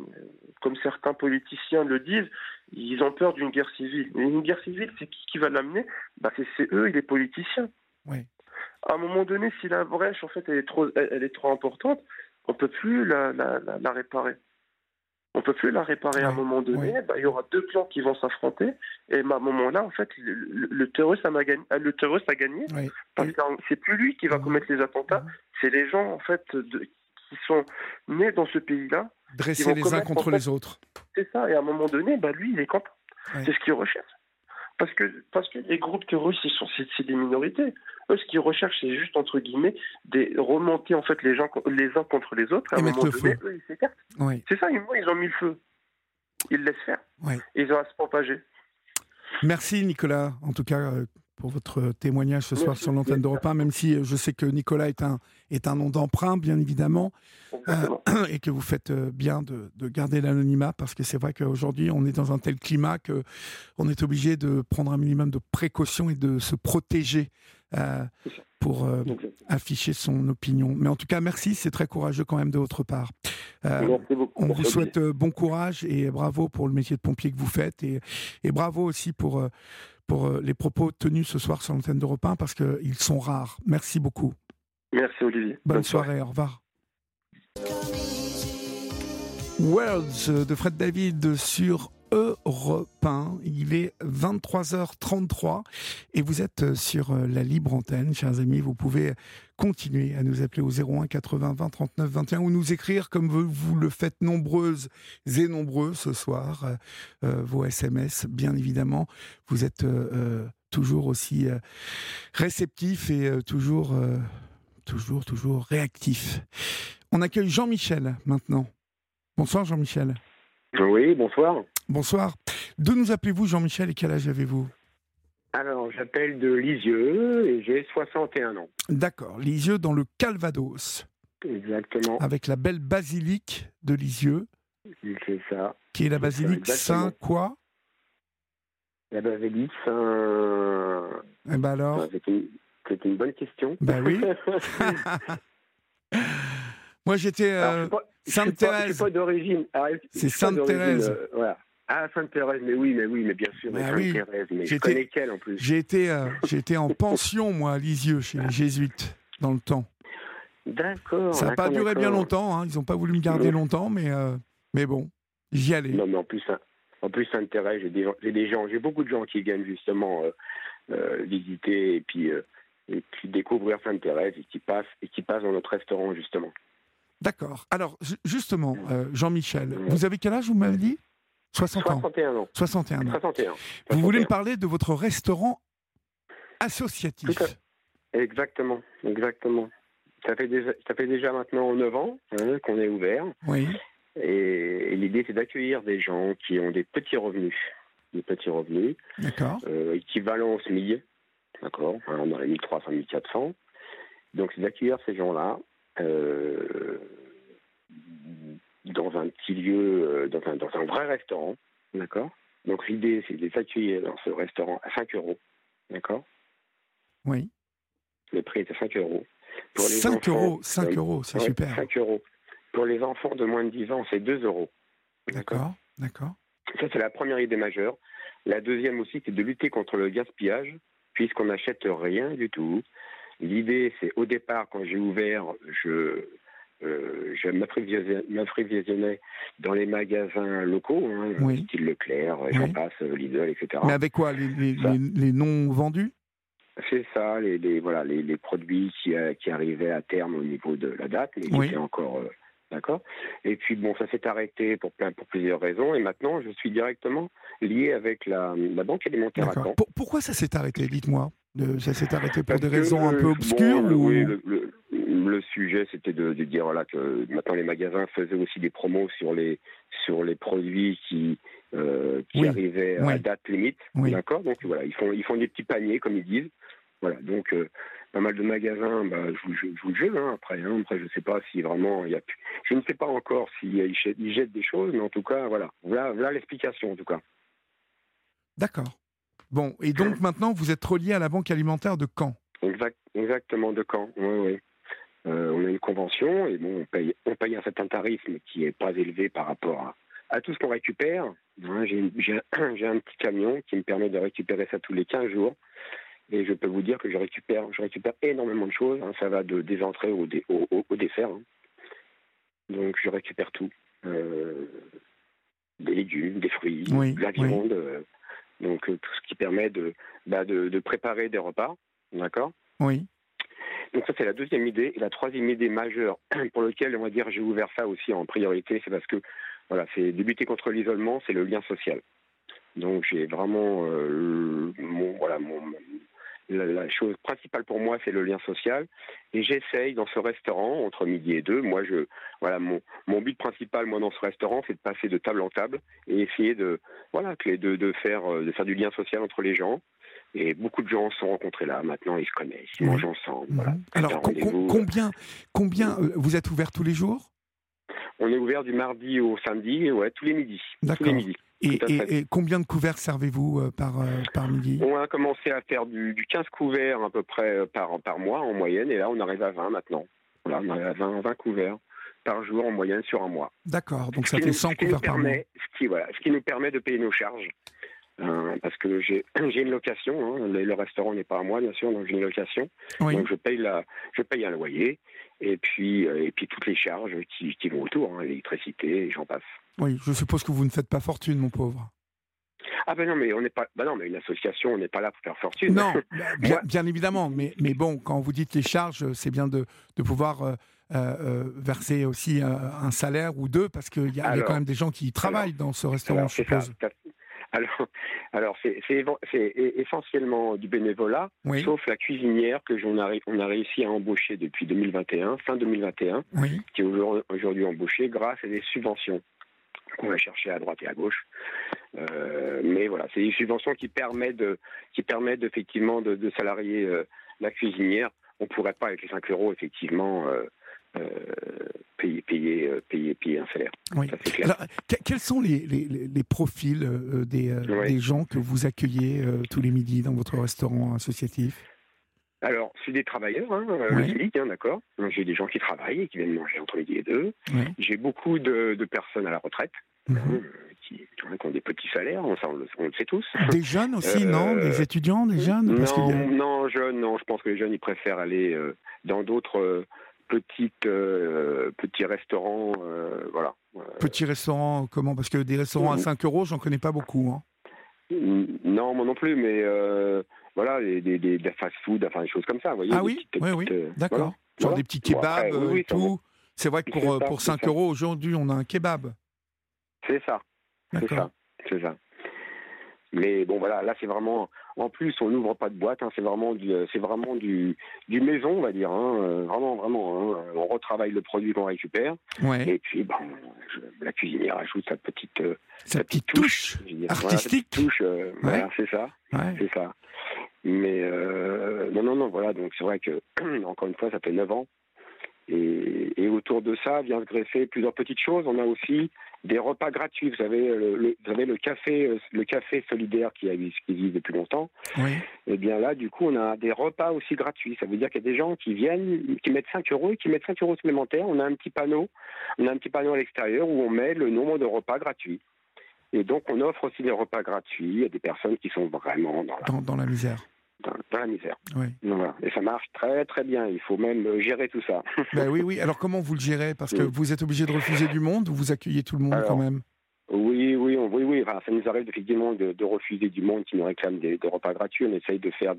comme certains politiciens le disent, ils ont peur d'une guerre civile. Mais une guerre civile, c'est qui qui va l'amener? Bah, c'est, eux, les politiciens. Oui. À un moment donné, si la brèche, en fait, elle est trop, elle, est trop importante, on peut plus la, la, la, la réparer. On peut plus la réparer à un moment donné. bah, il y aura deux clans qui vont s'affronter. Et bah, à un moment-là, en fait, le, le, le terroriste, a gagné- le terroriste a gagné. Oui. Parce que c'est plus lui qui va commettre les attentats. C'est les gens, en fait, de, qui sont nés dans ce pays-là. Dresser les uns contre les autres. C'est ça, et à un moment donné, bah, lui, il est content. C'est ce qu'il recherche. Parce que, parce que les groupes terroristes, sont, c'est, des minorités. Eux, ce qu'ils recherchent, c'est juste, entre guillemets, des remonter, en fait, les, gens, les uns contre les autres. Et, à un moment donné, eux, ils s'écartent. C'est ça, ils ont mis le feu. Ils laissent faire. ils ont à se propager. Merci, Nicolas. En tout cas, euh, pour votre témoignage ce soir sur l'antenne d'Europe 1, même si euh, je sais que Nicolas est un, est un nom d'emprunt, bien évidemment, euh, et que vous faites euh, bien de, de garder l'anonymat, parce que c'est vrai qu'aujourd'hui, on est dans un tel climat qu'on est obligé de prendre un minimum de précautions et de se protéger pour afficher son opinion. Mais en tout cas, merci, c'est très courageux quand même de votre part. On vous souhaite bon courage et bravo pour le métier de pompier que vous faites, et, et bravo aussi pour pour euh, les propos tenus ce soir sur l'antenne d'Europe 1 parce qu'ils sont rares. Merci beaucoup. Merci Olivier. Bonne, soirée, au revoir. Worlds de Fred David sur Europe 1. Il est 23h33 et vous êtes sur euh, la libre antenne, chers amis. Vous pouvez continuer à nous appeler au 01 80 20 39 21 ou nous écrire comme vous, le faites nombreuses et nombreux ce soir. Euh, euh, vos SMS, bien évidemment. Vous êtes toujours aussi réceptif et toujours, toujours, toujours réactif. On accueille Jean-Michel maintenant. Bonsoir Jean-Michel. Oui, bonsoir. Bonsoir. D'où nous appelez-vous, Jean-Michel, et quel âge avez-vous Alors, j'appelle de Lisieux et j'ai 61 ans. D'accord. Lisieux dans le Calvados. Exactement. Avec la belle basilique de Lisieux. C'est ça. Qui est la basilique Saint quoi La basilique Saint. Eh ben alors C'était une, bonne question. Ben oui. Moi, j'étais euh, Sainte-Thérèse. D'origine. C'est Sainte-Thérèse. Euh, voilà. Ah, Sainte-Thérèse, mais oui, mais oui, mais bien sûr, mais bah Sainte-Thérèse, mais je connais qu'elle en plus. J'ai été, euh, en pension, moi, à Lisieux, chez les Jésuites, dans le temps. D'accord. Ça n'a pas duré bien longtemps, hein. ils n'ont pas voulu me garder longtemps, mais, euh, mais bon, j'y allais. Non, mais en plus, hein, en plus Sainte-Thérèse, j'ai des, gens, j'ai beaucoup de gens qui viennent justement euh, visiter et puis, et puis découvrir Sainte-Thérèse et qui passent, et qui passent dans notre restaurant, justement. D'accord. Alors, justement, Jean-Michel, vous avez quel âge, vous m'avez dit? 60 ans. 61 ans. 61 ans. 61. Vous voulez me parler de votre restaurant associatif Exactement, exactement. Ça fait déjà, ça fait déjà maintenant 9 ans hein, qu'on est ouvert. Oui. Et, l'idée, c'est d'accueillir des gens qui ont des petits revenus. Des petits revenus. D'accord. Euh, équivalent au SMIC. D'accord. Hein, dans les 1300, 1400. Donc, c'est d'accueillir ces gens-là. Euh, dans un petit lieu, euh, dans un, dans un vrai restaurant, d'accord? Donc l'idée, c'est de les accueillir dans ce restaurant à 5 euros, d'accord? Oui. Le prix est à 5 euros. Pour les 5 euros, 5 euros, c'est super. 5 euros. Pour les enfants de moins de 10 ans, c'est 2 euros. D'accord, d'accord. Ça, c'est la première idée majeure. La deuxième aussi, c'est de lutter contre le gaspillage, puisqu'on n'achète rien du tout. L'idée, c'est au départ, quand j'ai ouvert, je, euh, je m'apprévisionnais dans les magasins locaux, hein, style Leclerc, j'en passe, euh, Lidl, etc. Mais avec quoi Les, les, noms vendus? C'est ça, les, voilà, les, produits qui, euh, qui, arrivaient à terme au niveau de la date, mais qui étaient encore... D'accord. Et puis, bon, ça s'est arrêté pour, plein, pour plusieurs raisons. Et maintenant, je suis directement lié avec la, la Banque alimentaire à Pourquoi ça s'est arrêté Dites-moi? Ça s'est arrêté pour des raisons un peu obscures ou... Oui, le, le sujet, c'était de, dire voilà, que maintenant les magasins faisaient aussi des promos sur les, sur les produits qui, euh, qui arrivaient à date limite. D'accord Donc voilà, ils font, ils font des petits paniers, comme ils disent. Voilà, donc euh, pas mal de magasins bah, jouent, le jeu. Hein, après, hein. après, je ne sais pas si vraiment il y a. Je ne sais pas encore s'ils ils jettent des choses, mais en tout cas, voilà, voilà, voilà l'explication en tout cas. D'accord. Bon, et donc maintenant, vous êtes relié à la Banque alimentaire de Caen exact, Exactement, de Caen, oui, oui. Euh, on a une convention et bon, on paye, on paye un certain tarif, mais qui n'est pas élevé par rapport à, tout ce qu'on récupère. Hein, j'ai un petit camion qui me permet de récupérer ça tous les 15 jours. Et je peux vous dire que je récupère, je récupère énormément de choses. Hein. ça va de, des entrées au, au, dessert. Hein. Donc je récupère tout. Euh, des légumes, des fruits, de la viande. Euh, donc tout ce qui permet de, bah, de, de préparer des repas. D'accord? Oui. Donc ça, c'est la deuxième idée. Et la troisième idée majeure pour laquelle, on va dire, j'ai ouvert ça aussi en priorité, c'est parce que, voilà, c'est débuter contre l'isolement, c'est le lien social. Donc j'ai vraiment, euh, voilà, la, chose principale pour moi, c'est le lien social. Et j'essaye dans ce restaurant, entre midi et deux, moi, je, voilà, mon, mon but principal, moi, dans ce restaurant, c'est de passer de table en table et essayer de, voilà, de, faire, euh, de faire du lien social entre les gens. Et beaucoup de gens se sont rencontrés là. Maintenant, ils se connaissent, ils mangent ensemble. Voilà. Mhm. Alors, combien, combien euh, vous êtes ouvert tous les jours? On est ouvert du mardi au samedi, ouais, tous les midis. Midis. Et, combien de couverts servez-vous euh, par, euh, par midi? On a commencé à faire du, 15 couverts à peu près euh, par, par mois en moyenne, et là on arrive à 20 maintenant. Voilà, on arrive à 20, 20 couverts par jour en moyenne sur un mois. D'accord, donc ça fait 100 couverts par mois. Ce qui, voilà, ce qui nous permet de payer nos charges. Parce que j'ai une location, hein, le, restaurant n'est pas à moi bien sûr, donc j'ai une location, donc je paye la, je paye un loyer et puis et puis toutes les charges qui, qui vont autour, hein, l'électricité, j'en passe. Oui, je suppose que vous ne faites pas fortune, mon pauvre. Ah ben non, mais on n'est pas. Ben non, mais une association, on n'est pas là pour faire fortune. Non, bien, bien, évidemment. Mais, mais bon, quand vous dites les charges, c'est bien de, de pouvoir euh, euh, verser aussi euh, un salaire ou deux, parce qu'il y, a quand même des gens qui travaillent dans ce restaurant, je suppose. Alors, alors c'est essentiellement du bénévolat, sauf la cuisinière que on a, on a réussi à embaucher depuis 2021, fin 2021, qui est aujourd'hui embauchée grâce à des subventions qu'on va chercher à droite et à gauche. Euh, mais voilà, c'est des subventions qui permettent, de, qui permettent effectivement de, de salarier euh, la cuisinière. On ne pourrait pas, avec les 5 euros, effectivement, euh, payer, payer, payer, payer, un salaire. Oui. Alors, quels sont les, les, les profils des, des, gens que vous accueillez tous les midis dans votre restaurant associatif? Alors, c'est des travailleurs, hein, oui. hein, d'accord. J'ai des gens qui travaillent et qui viennent manger entre midi et deux. J'ai beaucoup de, de, personnes à la retraite. Mhm. Hein, qui, qui, ont des petits salaires, on, on, le, on le, sait tous. Des jeunes aussi, euh, non? Des étudiants, des jeunes? Parce non, a... non, jeunes, non. Je pense que les jeunes, ils préfèrent aller euh, dans d'autres euh, petites, euh, petits restaurants, voilà. Petits restaurants, comment? Parce que des restaurants à 5 euros, j'en connais pas beaucoup. Hein. Non, moi non plus, mais voilà, des, des, des fast-food, enfin des choses comme ça. Voyez, ah oui, oui, oui, euh, d'accord. Genre des petits kebabs et tout. C'est vrai que pour, pour 5 euros aujourd'hui, on a un kebab. C'est ça. C'est ça. C'est ça. Mais bon, voilà, là, c'est vraiment. En plus, on n'ouvre pas de boîte. Hein, c'est vraiment du, c'est vraiment du, du maison, on va dire. Hein, euh, vraiment, vraiment. Hein, on retravaille le produit qu'on récupère. Ouais. Et puis, bon, la cuisinière ajoute sa petite, euh, sa, petite, touche, artistique. touche, voilà, c'est ça. C'est ça. Mais non, non, non, voilà. Donc, c'est vrai que encore une fois, ça fait 9 ans. Et, et, autour de ça vient se greffer plusieurs petites choses. On a aussi des repas gratuits. Vous savez, le, vous avez le café, le café solidaire qui, existe, qui existe depuis longtemps. Oui. Et eh bien là, du coup, on a des repas aussi gratuits. Ça veut dire qu'il y a des gens qui viennent, qui mettent 5 euros et qui mettent 5 euros supplémentaires. On a un petit panneau, on a un petit panneau à l'extérieur où on met le nombre de repas gratuits. Et donc, on offre aussi des repas gratuits à des personnes qui sont vraiment dans la, dans la misère dans, la misère. Oui. Et ça marche très très bien. Il faut même euh, gérer tout ça. ben oui, oui. Alors comment vous le gérez? Parce que vous êtes obligé de refuser du monde ou vous accueillez tout le monde quand même? Oui, oui, oui, oui. Enfin, ça nous arrive effectivement de, de, refuser du monde qui nous réclame des, repas gratuits. On essaye de faire,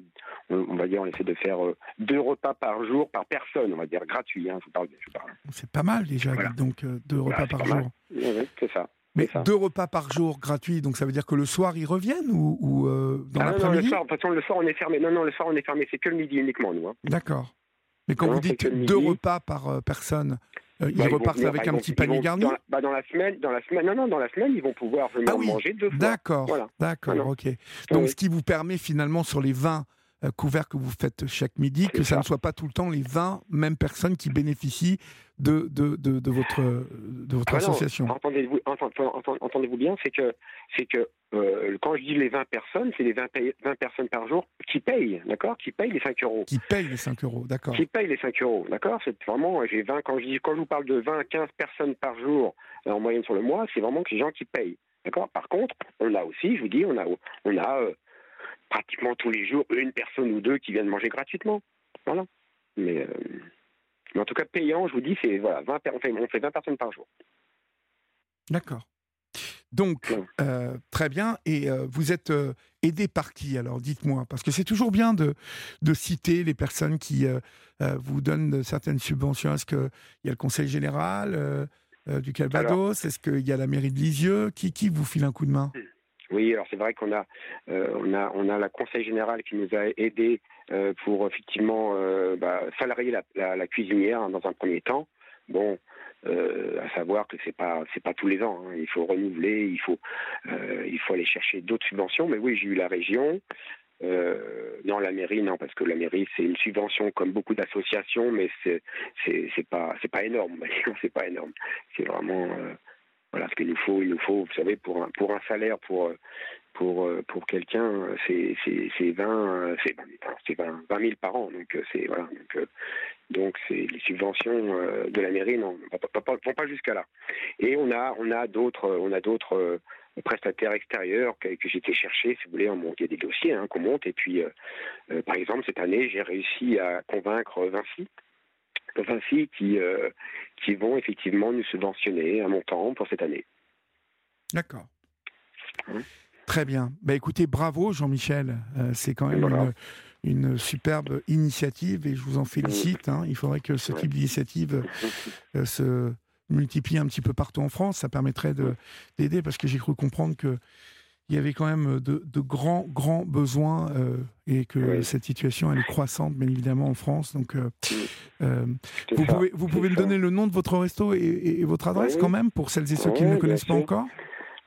on, va dire, on essaie de faire euh, deux repas par jour par personne, on va dire gratuits. Hein, je parle, je parle. C'est pas mal déjà, donc euh, deux repas par jour. Oui, c'est ça. Mais deux repas par jour gratuits, donc ça veut dire que le soir ils reviennent ou, ou euh, dans ah l'après-midi le soir, de toute façon, le soir on est fermé. Non, non, le soir on est fermé, c'est que le midi uniquement, nous. Hein. D'accord. Mais quand vous dites deux repas par euh, personne, euh, ils bah, repartent avec un petit panier garni dans la, bah, dans la semaine, dans la semaine, non, non, dans la semaine, ils vont pouvoir venir ah manger deux fois. D'accord, voilà. d'accord, ok. Donc, ce qui vous permet finalement sur les 20 couverts que vous faites chaque midi, que ça, ne soit pas tout le temps les 20 mêmes personnes qui bénéficient de, de, de, de votre, de votre ah association. Entendez-vous entendez bien, c'est que, c'est que euh, quand je dis les 20 personnes, c'est les 20, 20, personnes par jour qui payent, d'accord Qui payent les 5 euros. Qui payent les 5 euros, d'accord. Qui payent les 5 euros, d'accord C'est vraiment, j'ai 20, quand je, dis, quand je vous parle de 20 à 15 personnes par jour euh, en moyenne sur le mois, c'est vraiment que les gens qui payent, d'accord Par contre, on a aussi, je vous dis, on a, on a euh, pratiquement tous les jours une personne ou deux qui viennent manger gratuitement. Voilà. Mais, euh, mais en tout cas, payant, je vous dis, c'est voilà, 20, on, fait, on fait 20 personnes par jour. D'accord. Donc, euh, très bien. Et euh, vous êtes euh, aidé par qui alors Dites-moi? Parce que c'est toujours bien de, de citer les personnes qui vous donnent certaines subventions. Est-ce qu'il y a le Conseil général du Calvados? Est-ce qu'il y a la mairie de Lisieux? Qui, qui vous file un coup de main? Oui, alors c'est vrai qu'on a, on a, on a la Conseil général qui nous a aidés pour effectivement bah, salarier la, cuisinière hein, dans un premier temps. Bon, euh, à savoir que c'est pas c'est pas tous les ans. Hein. Il faut renouveler, il faut euh, il faut aller chercher d'autres subventions. Mais oui, j'ai eu la région. Euh, non, la mairie, non, parce que la mairie, c'est une subvention comme beaucoup d'associations, mais c'est c'est pas c'est pas énorme. c'est pas énorme. C'est vraiment euh, voilà ce qu'il nous faut. Il faut, vous savez, pour un pour un salaire pour pour pour quelqu'un, c'est c'est 20 c'est 20, 20 000 par an. Donc c'est voilà. Donc donc les subventions euh, de la mairie non vont pas jusqu'à là. Et on a on a d'autres on euh, prestataires extérieurs que, j'ai été chercher, si vous voulez, on monte, il y a des dossiers hein, qu'on monte. Et puis, euh, par exemple, cette année, j'ai réussi à convaincre Vinci, Vinci qui, qui vont effectivement nous subventionner un montant pour cette année. D'accord. Hein Très bien. Bah, écoutez, bravo Jean-Michel. c'est quand même une, une superbe initiative et je vous en félicite. Hein. Il faudrait que ce type d'initiative euh, se multiplie un petit peu partout en France. Ça permettrait d'aider parce que j'ai cru comprendre que il y avait quand même de, grands, grands besoins euh, et que cette situation elle est croissante, bien évidemment, en France. Donc, euh, vous, pouvez, vous pouvez me donner le nom de votre resto et, votre adresse quand même pour celles et ceux qui ne le connaissent pas encore?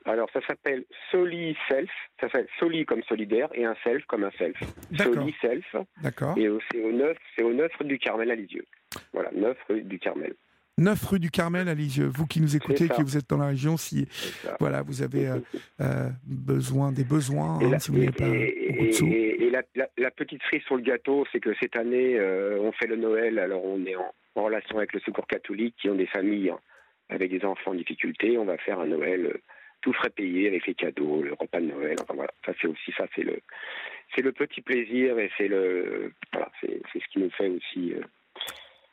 Alors, ça s'appelle Soli Self. Ça s'appelle Soli comme solidaire et un self comme un self. Soli Self. D'accord. Et c'est au 9, c'est au 9 rue du Carmel à Lisieux. Voilà, 9 rue du Carmel. 9 rue du Carmel à Lisieux. Vous qui nous écoutez, qui vous êtes dans la région, si voilà, vous avez euh, euh, besoin des besoins, hein, si vous n'avez pas beaucoup de sous. Et, la, petite cerise sur le gâteau, c'est que cette année, euh, on fait le Noël. Alors, on est en, en, relation avec le Secours catholique, qui ont des familles hein, avec des enfants en difficulté. On va faire un Noël tout frais payé avec les cadeaux, le repas de Noël. Enfin voilà, ça c'est aussi ça, c'est le, c'est le petit plaisir et c'est le, voilà, c'est, ce qui nous fait aussi.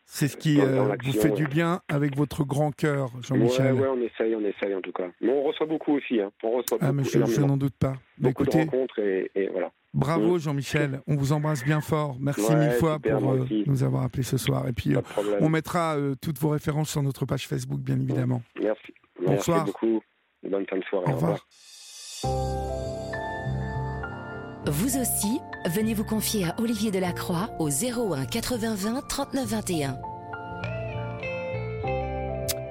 Euh, c'est ce qui euh, vous fait du bien avec votre grand cœur, Jean-Michel. Ouais, ouais, on essaye, on essaye en tout cas. Mais on reçoit beaucoup aussi. Hein. On reçoit ah, mais je, n'en doute pas. Beaucoup de rencontres et, voilà. Bravo mm. Jean-Michel, on vous embrasse bien fort. Merci mille fois pour euh, nous avoir appelé ce soir. Et puis on mettra toutes vos références sur notre page Facebook, bien évidemment. Merci. Bonsoir. Merci beaucoup. Bonne fin de soirée. Au revoir. Vous aussi, venez vous confier à Olivier Delacroix au 01 80 20 39 21.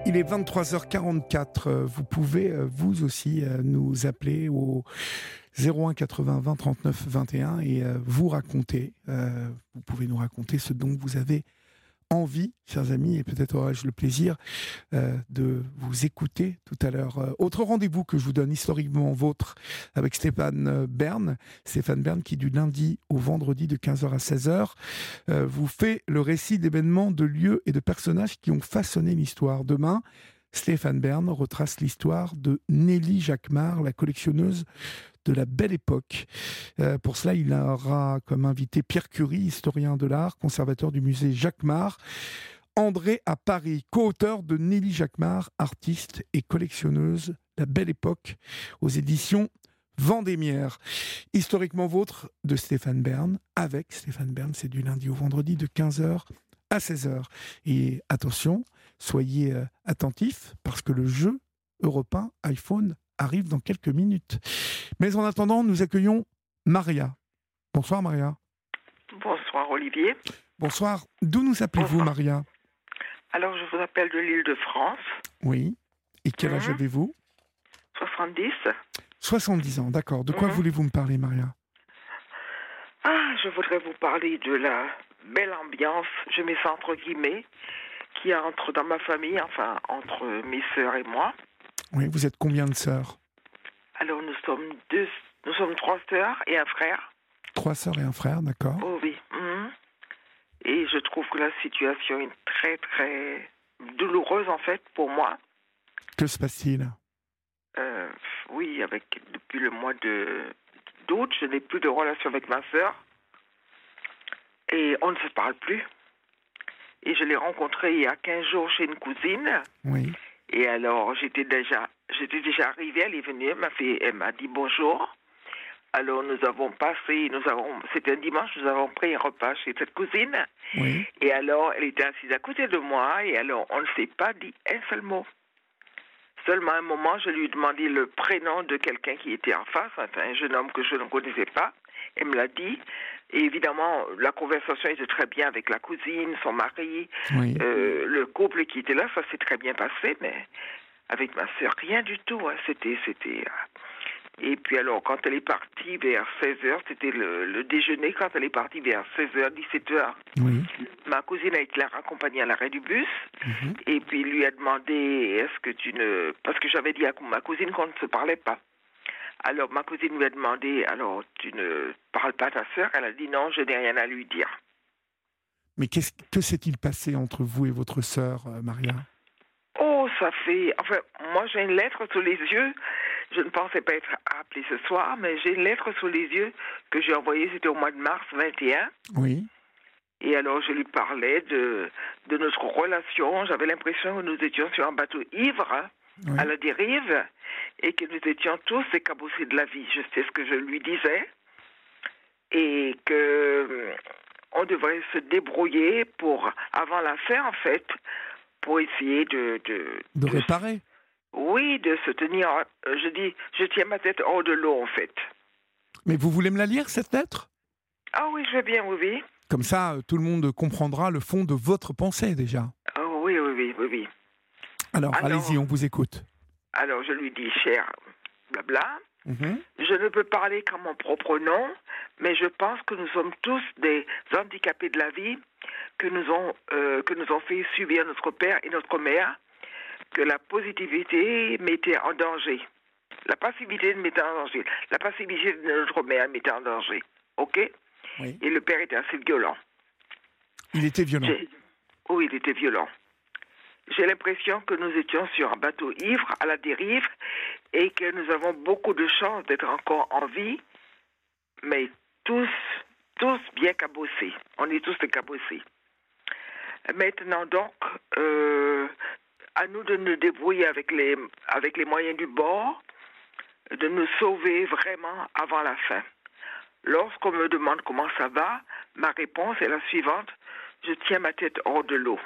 Il est 23h44. Vous pouvez, euh, vous aussi, euh, nous appeler au 01 80 20 39 21 et euh, vous raconter. Vous pouvez nous raconter ce dont vous avez envie, chers amis, et peut-être aurai-je le plaisir euh, de vous écouter tout à l'heure. Euh, autre rendez-vous que je vous donne historiquement vôtre avec Stéphane euh, Bern. Stéphane Bern qui du lundi au vendredi de 15h à 16h vous fait le récit d'événements, de lieux et de personnages qui ont façonné l'histoire. Demain, Stéphane Bern retrace l'histoire de Nelly Jacquemart, la collectionneuse de la belle époque. Euh, pour cela, il aura comme invité Pierre Curie, historien de l'art, conservateur du musée Jacquemart. André à Paris, co-auteur de Nelly Jacquemart, artiste et collectionneuse La Belle Époque, aux éditions Vendémiaire. Historiquement vôtre de Stéphane Bern, avec Stéphane Bern, c'est du lundi au vendredi de 15h à 16h. Et attention, soyez euh, attentifs parce que le jeu européen iPhone arrive dans quelques minutes. Mais en attendant, nous accueillons Maria. Bonsoir Maria. Bonsoir Olivier. Bonsoir. D'où nous appelez-vous Maria? Alors je vous appelle de l'île de France. Oui. Et quel âge mhm. avez-vous? 70. 70 ans, d'accord. De quoi mhm. voulez-vous me parler Maria? Ah, je voudrais vous parler de la belle ambiance, je mets ça entre guillemets, qui entre dans ma famille, enfin entre mes sœurs et moi. Oui, vous êtes combien de sœurs Alors nous sommes deux, nous sommes trois sœurs et un frère. Trois sœurs et un frère, d'accord. Oh oui. Mhm. Et je trouve que la situation est très très douloureuse en fait pour moi. Que se passe-t-il? Euh, Oui, avec depuis le mois de d'août, je n'ai plus de relation avec ma sœur et on ne se parle plus. Et je l'ai rencontrée il y a 15 jours chez une cousine. Oui. Et alors, j'étais déjà, j'étais déjà arrivée, elle est venue, elle m'a fait, elle m'a dit bonjour. Alors nous avons passé, nous avons, c'était un dimanche, nous avons pris un repas chez cette cousine. Oui. Et alors, elle était assise à côté de moi, et alors on ne s'est pas dit un seul mot. Seulement à un moment, je lui ai demandé le prénom de quelqu'un qui était en face, enfin, un jeune homme que je ne connaissais pas. Elle me l'a dit. Et évidemment, la conversation était très bien avec la cousine, son mari, Oui. euh, le couple qui était là, ça s'est très bien passé, mais avec ma sœur, rien du tout. hein. C'était, c'était. euh, Et puis alors, quand elle est partie vers 16h, c'était le, le déjeuner, quand elle est partie vers 16h, 17h, Oui. ma cousine a été la raccompagnée à l'arrêt du bus, Mhm. et puis lui a demandé, est-ce que tu ne... Parce que j'avais dit à ma cousine qu'on ne se parlait pas. Alors ma cousine lui a demandé, alors tu ne parles pas à ta sœur Elle a dit non, je n'ai rien à lui dire. Mais qu'est-ce que s'est-il passé entre vous et votre sœur, euh, Maria? Oh, ça fait... Enfin, moi j'ai une lettre sous les yeux. Je ne pensais pas être appelée ce soir, mais j'ai une lettre sous les yeux que j'ai envoyée, c'était au mois de mars 21. Oui. Et alors je lui parlais de, de notre relation. J'avais l'impression que nous étions sur un bateau ivre, Oui. à la dérive, et que nous étions tous écabossés de la vie. Je sais ce que je lui disais. Et que euh, on devrait se débrouiller pour, avant la fin en fait, pour essayer de... de, De de- réparer. oui, de se tenir... euh, Je dis, je tiens ma tête hors de l'eau en fait. Mais vous voulez me la lire, cette lettre? Ah oui, je veux bien, oui, oui. Comme ça, tout le monde comprendra le fond de votre pensée déjà. Ah oui, oui, oui, oui, oui. Alors, Alors- allez-y, on vous écoute. Alors je lui dis, cher, blabla, Mhm. je ne peux parler qu'en mon propre nom, mais je pense que nous sommes tous des handicapés de la vie, que nous ont, euh, que nous ont fait subir notre père et notre mère, que la positivité mettait en danger. La passivité mettait en danger. La passivité de notre mère mettait en danger. OK? Oui. Et le père était assez violent. Il était violent. Oui, il était violent. J'ai l'impression que nous étions sur un bateau ivre, à la dérive, et que nous avons beaucoup de chance d'être encore en vie, mais tous, tous bien cabossés. On est tous cabossés. Maintenant donc, euh, à nous de nous débrouiller avec les, avec les moyens du bord, de nous sauver vraiment avant la fin. Lorsqu'on me demande comment ça va, ma réponse est la suivante. Je tiens ma tête hors de l'eau.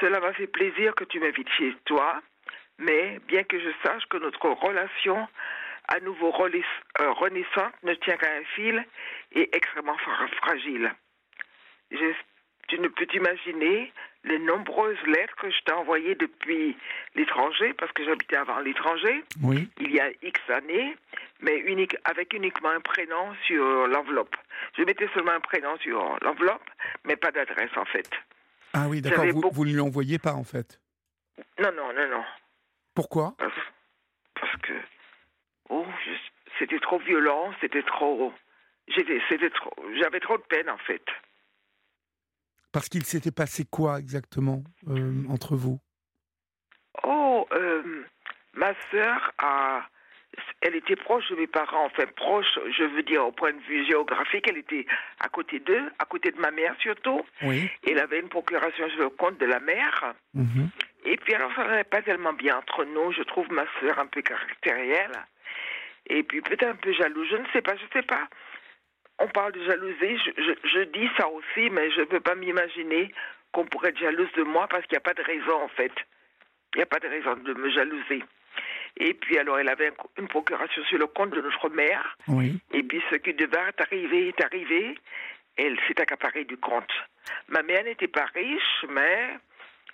Cela m'a fait plaisir que tu m'invites chez toi, mais bien que je sache que notre relation à nouveau euh, renaissante ne tient qu'à un fil et extrêmement fra- fragile. Je- tu ne peux t'imaginer les nombreuses lettres que je t'ai envoyées depuis l'étranger, parce que j'habitais avant l'étranger, Oui. il y a X années, mais unique, avec uniquement un prénom sur l'enveloppe. Je mettais seulement un prénom sur l'enveloppe, mais pas d'adresse en fait. Ah oui, d'accord. Vous, ne lui envoyez pas, en fait. Non, non, non, non. Pourquoi? Parce, parce que oh, c'était trop violent, c'était trop. J'étais, c'était trop. J'avais trop de peine en fait. Parce qu'il s'était passé quoi exactement euh, entre vous? Oh, euh, ma sœur a. Elle était proche de mes parents, enfin proche, je veux dire au point de vue géographique, elle était à côté d'eux, à côté de ma mère surtout. Oui. Elle avait une procuration sur le compte de la mère. Mhm. Et puis alors ça n'allait pas tellement bien entre nous. Je trouve ma sœur un peu caractérielle. Et puis peut-être un peu jalouse. Je ne sais pas, je ne sais pas. On parle de jalousie. Je, je- je dis ça aussi, mais je ne peux pas m'imaginer qu'on pourrait être jalouse de moi parce qu'il n'y a pas de raison en fait. Il n'y a pas de raison de me jalouser. Et puis alors elle avait un- une procuration sur le compte de notre mère. Oui. Et puis ce qui devait arriver est arrivé. Elle s'est accaparée du compte. Ma mère n'était pas riche, mais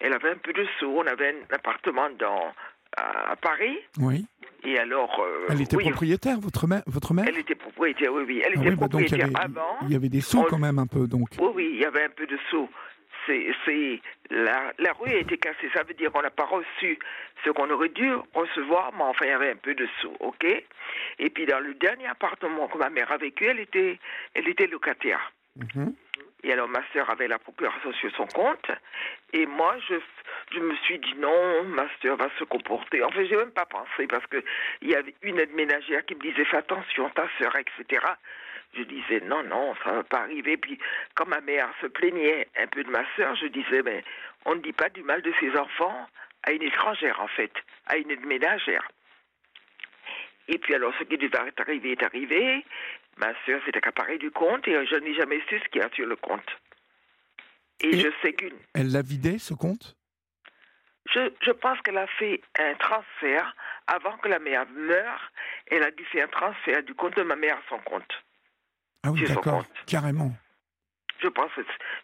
elle avait un peu de sous. On avait un appartement dans, à, à Paris. Oui. Et alors. euh, Elle était oui, propriétaire, votre mère, votre mère? Elle était propriétaire, oui, oui. Elle Ah était oui, bah donc il y, propriétaire avait, avant. il y avait des sous On- quand même un peu, donc. Oui, oui, il y avait un peu de sous. C'est, la, la rue a été cassée. Ça veut dire qu'on n'a pas reçu ce qu'on aurait dû recevoir, mais enfin, il y avait un peu de sous, OK? Et puis, dans le dernier appartement que ma mère a vécu, elle était, elle était locataire. Mhm. Et alors, ma sœur avait la procuration sur son compte. Et moi, je, je me suis dit non, ma sœur va se comporter. Enfin, j'ai même pas pensé parce que il y avait une aide ménagère qui me disait fais attention, ta sœur, etc. Je disais non, non, ça va pas arriver. Puis, quand ma mère se plaignait un peu de ma sœur, je disais mais on ne dit pas du mal de ses enfants à une étrangère, en fait, à une ménagère. Et puis alors, ce qui devait arriver est arrivé. Ma sœur s'est accaparée du compte et je n'ai jamais su ce qu'il y a sur le compte. Et, je sais qu'une. Elle l'a vidé, ce compte? Je, je, pense qu'elle a fait un transfert avant que la mère meure. Elle a dû faire un transfert du compte de ma mère à son compte. Ah oui, d'accord, carrément. Je pense,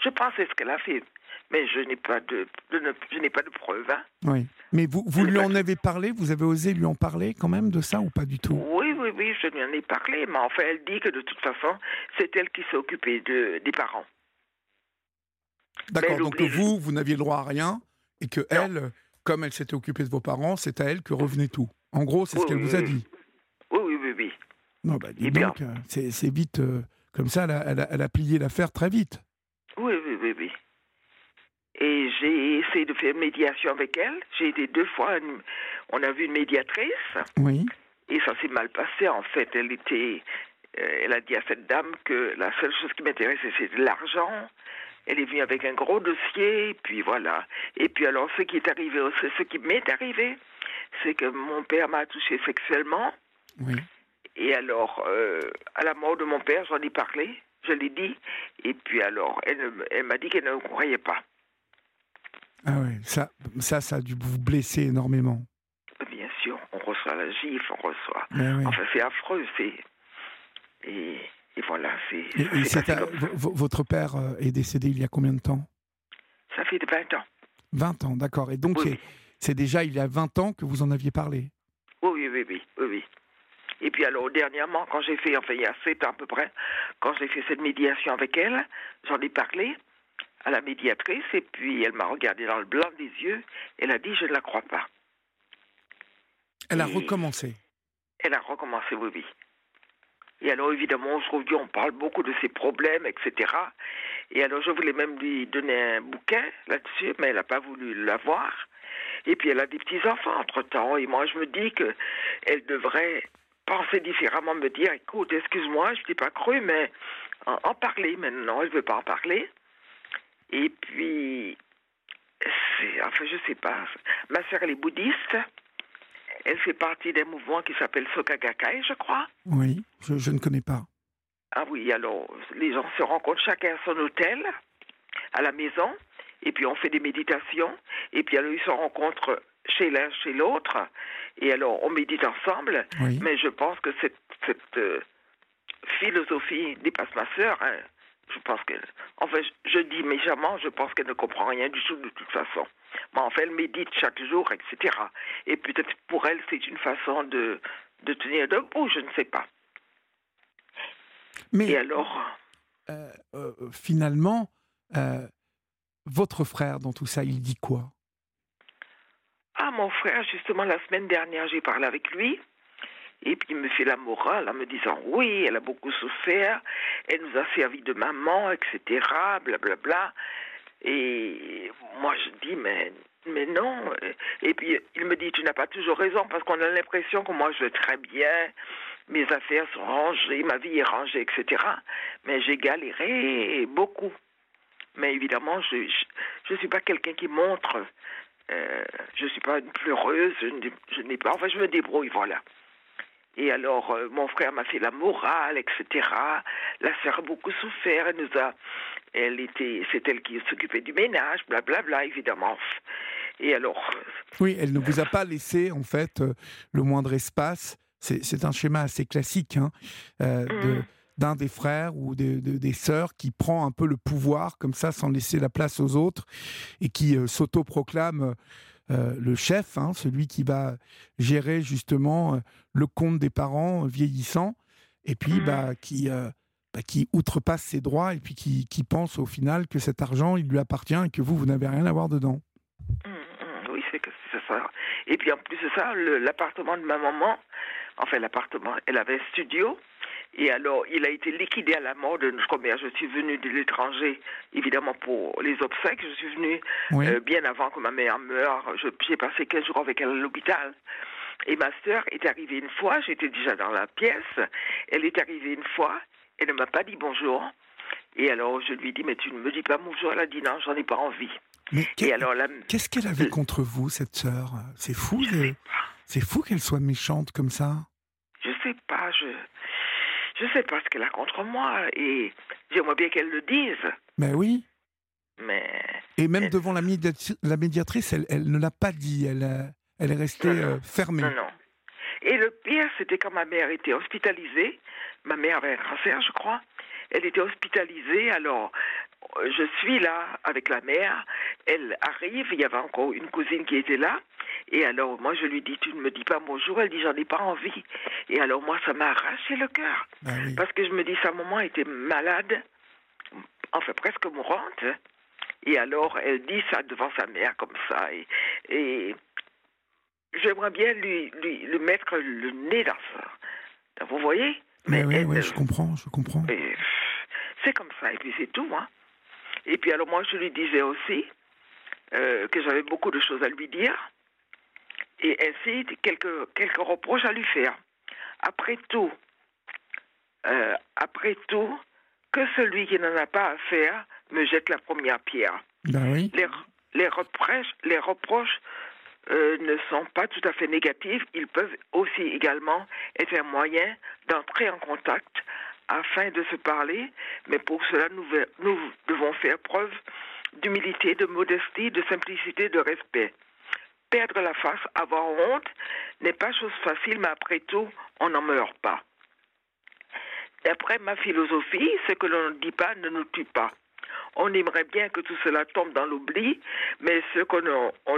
je pense c'est ce qu'elle a fait, mais je n'ai pas de, je n'ai pas de preuves. Hein. Oui, mais vous, vous lui en avez parlé, vous avez osé lui en parler quand même de ça ou pas du tout? Oui, oui, oui, je lui en ai parlé, mais enfin, elle dit que de toute façon, c'est elle qui s'est occupée de, des parents. D'accord, donc vous, vous n'aviez le droit à rien, et que elle, comme elle s'était occupée de vos parents, c'est à elle que revenait tout. En gros, c'est ce qu'elle vous a dit. Oui, oui, oui, oui. Non, bah, dis donc, euh, c'est vite. Euh, comme ça, elle a, elle a, plié l'affaire très vite. Oui, oui, oui, oui. Et j'ai essayé de faire médiation avec elle. J'ai été deux fois. On a vu une médiatrice. Oui. Et ça s'est mal passé, en fait. Elle était. Euh, elle a dit à cette dame que la seule chose qui m'intéressait, c'était l'argent. Elle est venue avec un gros dossier, et puis voilà. Et puis alors, ce qui est arrivé, ce qui m'est arrivé, c'est que mon père m'a touché sexuellement. Oui. Et alors, euh, à la mort de mon père, j'en ai parlé, je l'ai dit. Et puis alors, elle, elle m'a dit qu'elle ne me croyait pas. Ah oui, ça, ça, ça a dû vous blesser énormément. Bien sûr, on reçoit la gifle, on reçoit. Oui. Enfin, c'est affreux, c'est. Et, et, voilà, c'est. Votre père euh, est décédé il y a combien de temps? Ça fait 20 ans. 20 ans, d'accord. Et donc, c'est déjà il y a 20 ans que vous en aviez parlé? Oui, oui, oui, oui. oui. Et puis alors dernièrement, quand j'ai fait, enfin il y a sept ans à peu près, quand j'ai fait cette médiation avec elle, j'en ai parlé à la médiatrice et puis elle m'a regardé dans le blanc des yeux. Elle a dit je ne la crois pas. Elle a recommencé. Elle a recommencé, oui, oui. Et alors évidemment, aujourd'hui, on parle beaucoup de ses problèmes, etc. Et alors je voulais même lui donner un bouquin là-dessus, mais elle n'a pas voulu l'avoir. Et puis elle a des petits enfants entre temps. Et moi, je me dis que elle devrait penser différemment, me dire, écoute, excuse-moi, je t'ai pas cru, mais en, parler maintenant, elle veut pas en parler. Et puis, enfin, je sais pas. Ma sœur, elle est bouddhiste. Elle fait partie d'un mouvement qui s'appelle Sokagakai, je crois. Oui, je, je, ne connais pas. Ah oui, alors, les gens se rencontrent chacun à son hôtel, à la maison, et puis on fait des méditations, et puis alors ils se rencontrent chez l'un, chez l'autre, et alors on médite ensemble, mais je pense que cette, cette euh, philosophie dépasse ma sœur. Hein. Je pense qu'elle. Enfin, je, je, dis méchamment, je pense qu'elle ne comprend rien du tout de toute façon. Mais enfin, elle médite chaque jour, etc. Et peut-être pour elle, c'est une façon de, de tenir debout, je ne sais pas. Mais. Et alors. Euh, euh, finalement, votre frère, dans tout ça, il dit quoi? Ah, mon frère, justement, la semaine dernière, j'ai parlé avec lui. Et puis il me fait la morale en me disant oui, elle a beaucoup souffert, elle nous a servi de maman, etc. Blablabla. Bla, bla. Et moi je dis mais mais non. Et puis il me dit tu n'as pas toujours raison parce qu'on a l'impression que moi je vais très bien, mes affaires sont rangées, ma vie est rangée, etc. Mais j'ai galéré beaucoup. Mais évidemment je je, je suis pas quelqu'un qui montre euh, je ne suis pas une pleureuse, je n'ai pas. Enfin, je me débrouille, voilà. Et alors, euh, mon frère m'a fait la morale, etc. La sœur a beaucoup souffert. Elle nous a, elle était, c'est elle qui s'occupait du ménage, blablabla, bla, bla, évidemment. Et alors. Oui, elle ne vous a pas laissé, en fait, euh, le moindre espace. C'est un schéma assez classique hein, de mmh d'un des frères ou des, des sœurs qui prend un peu le pouvoir comme ça sans laisser la place aux autres et qui euh, s'autoproclame euh, le chef, hein, celui qui va gérer justement euh, le compte des parents vieillissants et puis mmh. bah, qui, bah, qui outrepasse ses droits et puis qui, qui, pense au final que cet argent il lui appartient et que vous, vous n'avez rien à voir dedans. Mmh, mmh. oui, c'est ça. Et puis en plus de ça, l'appartement de ma maman, enfin l'appartement, elle avait un studio et alors, il a été liquidé à la mort de notre mère. Je suis venue de l'étranger, évidemment, pour les obsèques. Je suis venue euh, bien avant que ma mère meure. J'ai passé 15 jours avec elle à l'hôpital. Et ma sœur est arrivée une fois, j'étais déjà dans la pièce. Elle est arrivée une fois, elle ne m'a pas dit bonjour. Et alors, je lui ai dit, mais tu ne me dis pas bonjour. Elle a dit, non, j'en ai pas envie. Mais qu'est-ce qu'elle avait contre vous, cette sœur? C'est fou, c'est fou qu'elle soit méchante comme ça. Je sais pas, je je sais pas ce qu'elle a contre moi et j'aimerais bien qu'elle le dise, Ben oui. mais Et même Elle- devant la, médiatrice, elle, elle ne l'a pas dit. Elle, euh, elle est restée Non, non. euh, fermée. non non. Et le pire, c'était quand ma mère était hospitalisée. Ma mère avait un cancer, je crois. Elle était hospitalisée, alors je suis là avec la mère. Elle arrive, il y avait encore une cousine qui était là. Et alors, moi, je lui dis, tu ne me dis pas bonjour. Elle dit, j'en ai pas envie. Et alors, moi, ça m'a arraché le cœur. Oui. Parce que je me dis, sa maman était malade, enfin presque mourante. Et alors, elle dit ça devant sa mère comme ça. Et, et j'aimerais bien lui, lui, lui mettre le nez dans ça. Vous voyez? Mais oui, oui, je comprends, je comprends. c'est comme ça, et puis c'est tout. Hein. Et puis alors moi, je lui disais aussi euh, que j'avais beaucoup de choses à lui dire, et ainsi quelques, quelques reproches à lui faire. Après tout, euh, après tout, que celui qui n'en a pas à faire me jette la première pierre. Ben oui. Les, les reproches, les reproches euh, ne sont pas tout à fait négatifs. Ils peuvent aussi également être un moyen d'entrer en contact afin de se parler. Mais pour cela, nous devons faire preuve d'humilité, de modestie, de simplicité, de respect. Perdre la face, avoir honte, n'est pas chose facile, mais après tout, on n'en meurt pas. D'après ma philosophie, ce que l'on ne dit pas ne nous tue pas. On aimerait bien que tout cela tombe dans l'oubli, mais ce qu'on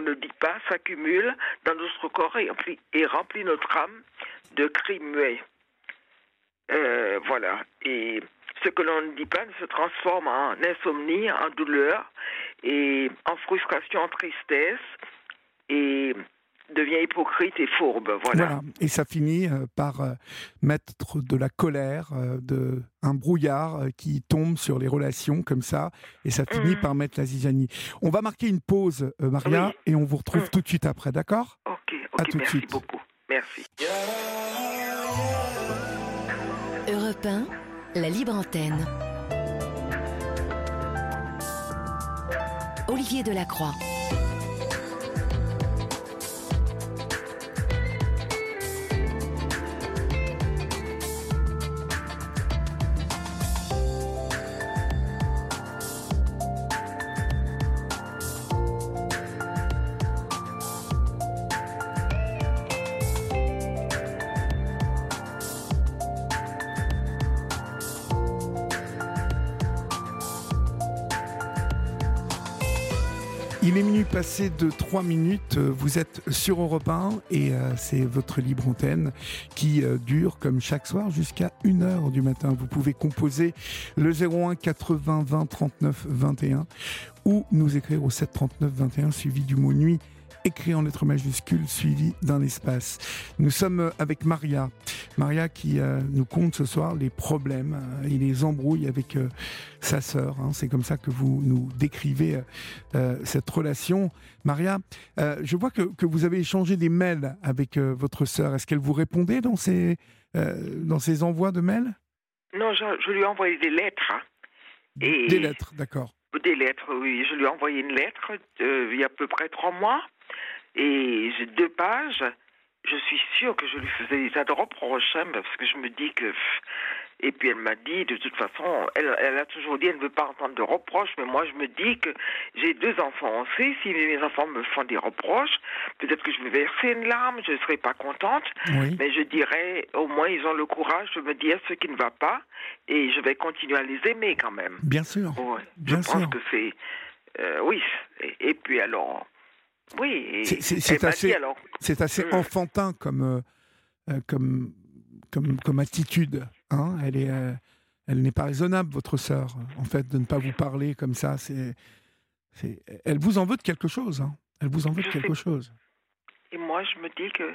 ne- dit pas s'accumule dans notre corps et remplit, et remplit notre âme de cris muets. Euh, voilà. Et ce que l'on ne dit pas se transforme en insomnie, en douleur, et en frustration, en tristesse, et devient hypocrite et fourbe. Voilà. Voilà. Et ça finit euh, par euh, mettre de la colère, euh, de un brouillard qui tombe sur les relations comme ça, et ça finit Mhm. par mettre la zizanie. On va marquer une pause, Maria, Oui. et on vous retrouve Mhm. tout de suite après, d'accord? Ok, À ok, tout de merci suite. beaucoup. Merci. Europe 1, la libre antenne. Olivier Delacroix. Passé de 3 minutes, euh, vous êtes sur Europe 1 et euh, c'est votre libre antenne qui euh, dure comme chaque soir jusqu'à 1h du matin. Vous pouvez composer le 01 80 20 39 21 ou nous écrire au 7 39 21 suivi du mot nuit écrit en lettres majuscules suivi d'un espace. Nous sommes avec Maria. Maria qui euh, nous compte ce soir les problèmes euh, et les embrouilles avec euh, sa sœur. hein. C'est comme ça que vous nous décrivez euh, euh, cette relation. Maria, euh, je vois que, que vous avez échangé des mails avec euh, votre sœur. Est-ce qu'elle vous répondait dans ces, euh, dans ces envois de mails? Non, je, je lui ai envoyé des lettres. hein. Et Des lettres, d'accord. Des lettres, oui. Je lui ai envoyé une lettre euh, il y a à peu près trois mois. Et j'ai deux pages. Je suis sûre que je lui faisais des tas de reproches, hein, parce que je me dis que... Et puis elle m'a dit, de toute façon, elle, elle a toujours dit, elle ne veut pas entendre de reproches, mais moi je me dis que j'ai deux enfants aussi. Si mes enfants me font des reproches, peut-être que je vais verser une larme, je ne serai pas contente. Oui. Mais je dirais, au moins, ils ont le courage de me dire ce qui ne va pas et je vais continuer à les aimer quand même. Bien sûr. Ouais, Bien je pense sûr. que c'est. euh, oui. Et, et puis alors. Oui. C'est- assez-. C'est assez Mm. enfantin comme, euh, euh, comme, comme, comme attitude. Hein elle est, euh, elle n'est pas raisonnable, votre sœur, en fait, de ne pas vous parler comme ça. C'est, elle vous en veut de quelque chose. hein. Elle vous en veut de Je quelque sais. chose. Et moi, je me dis que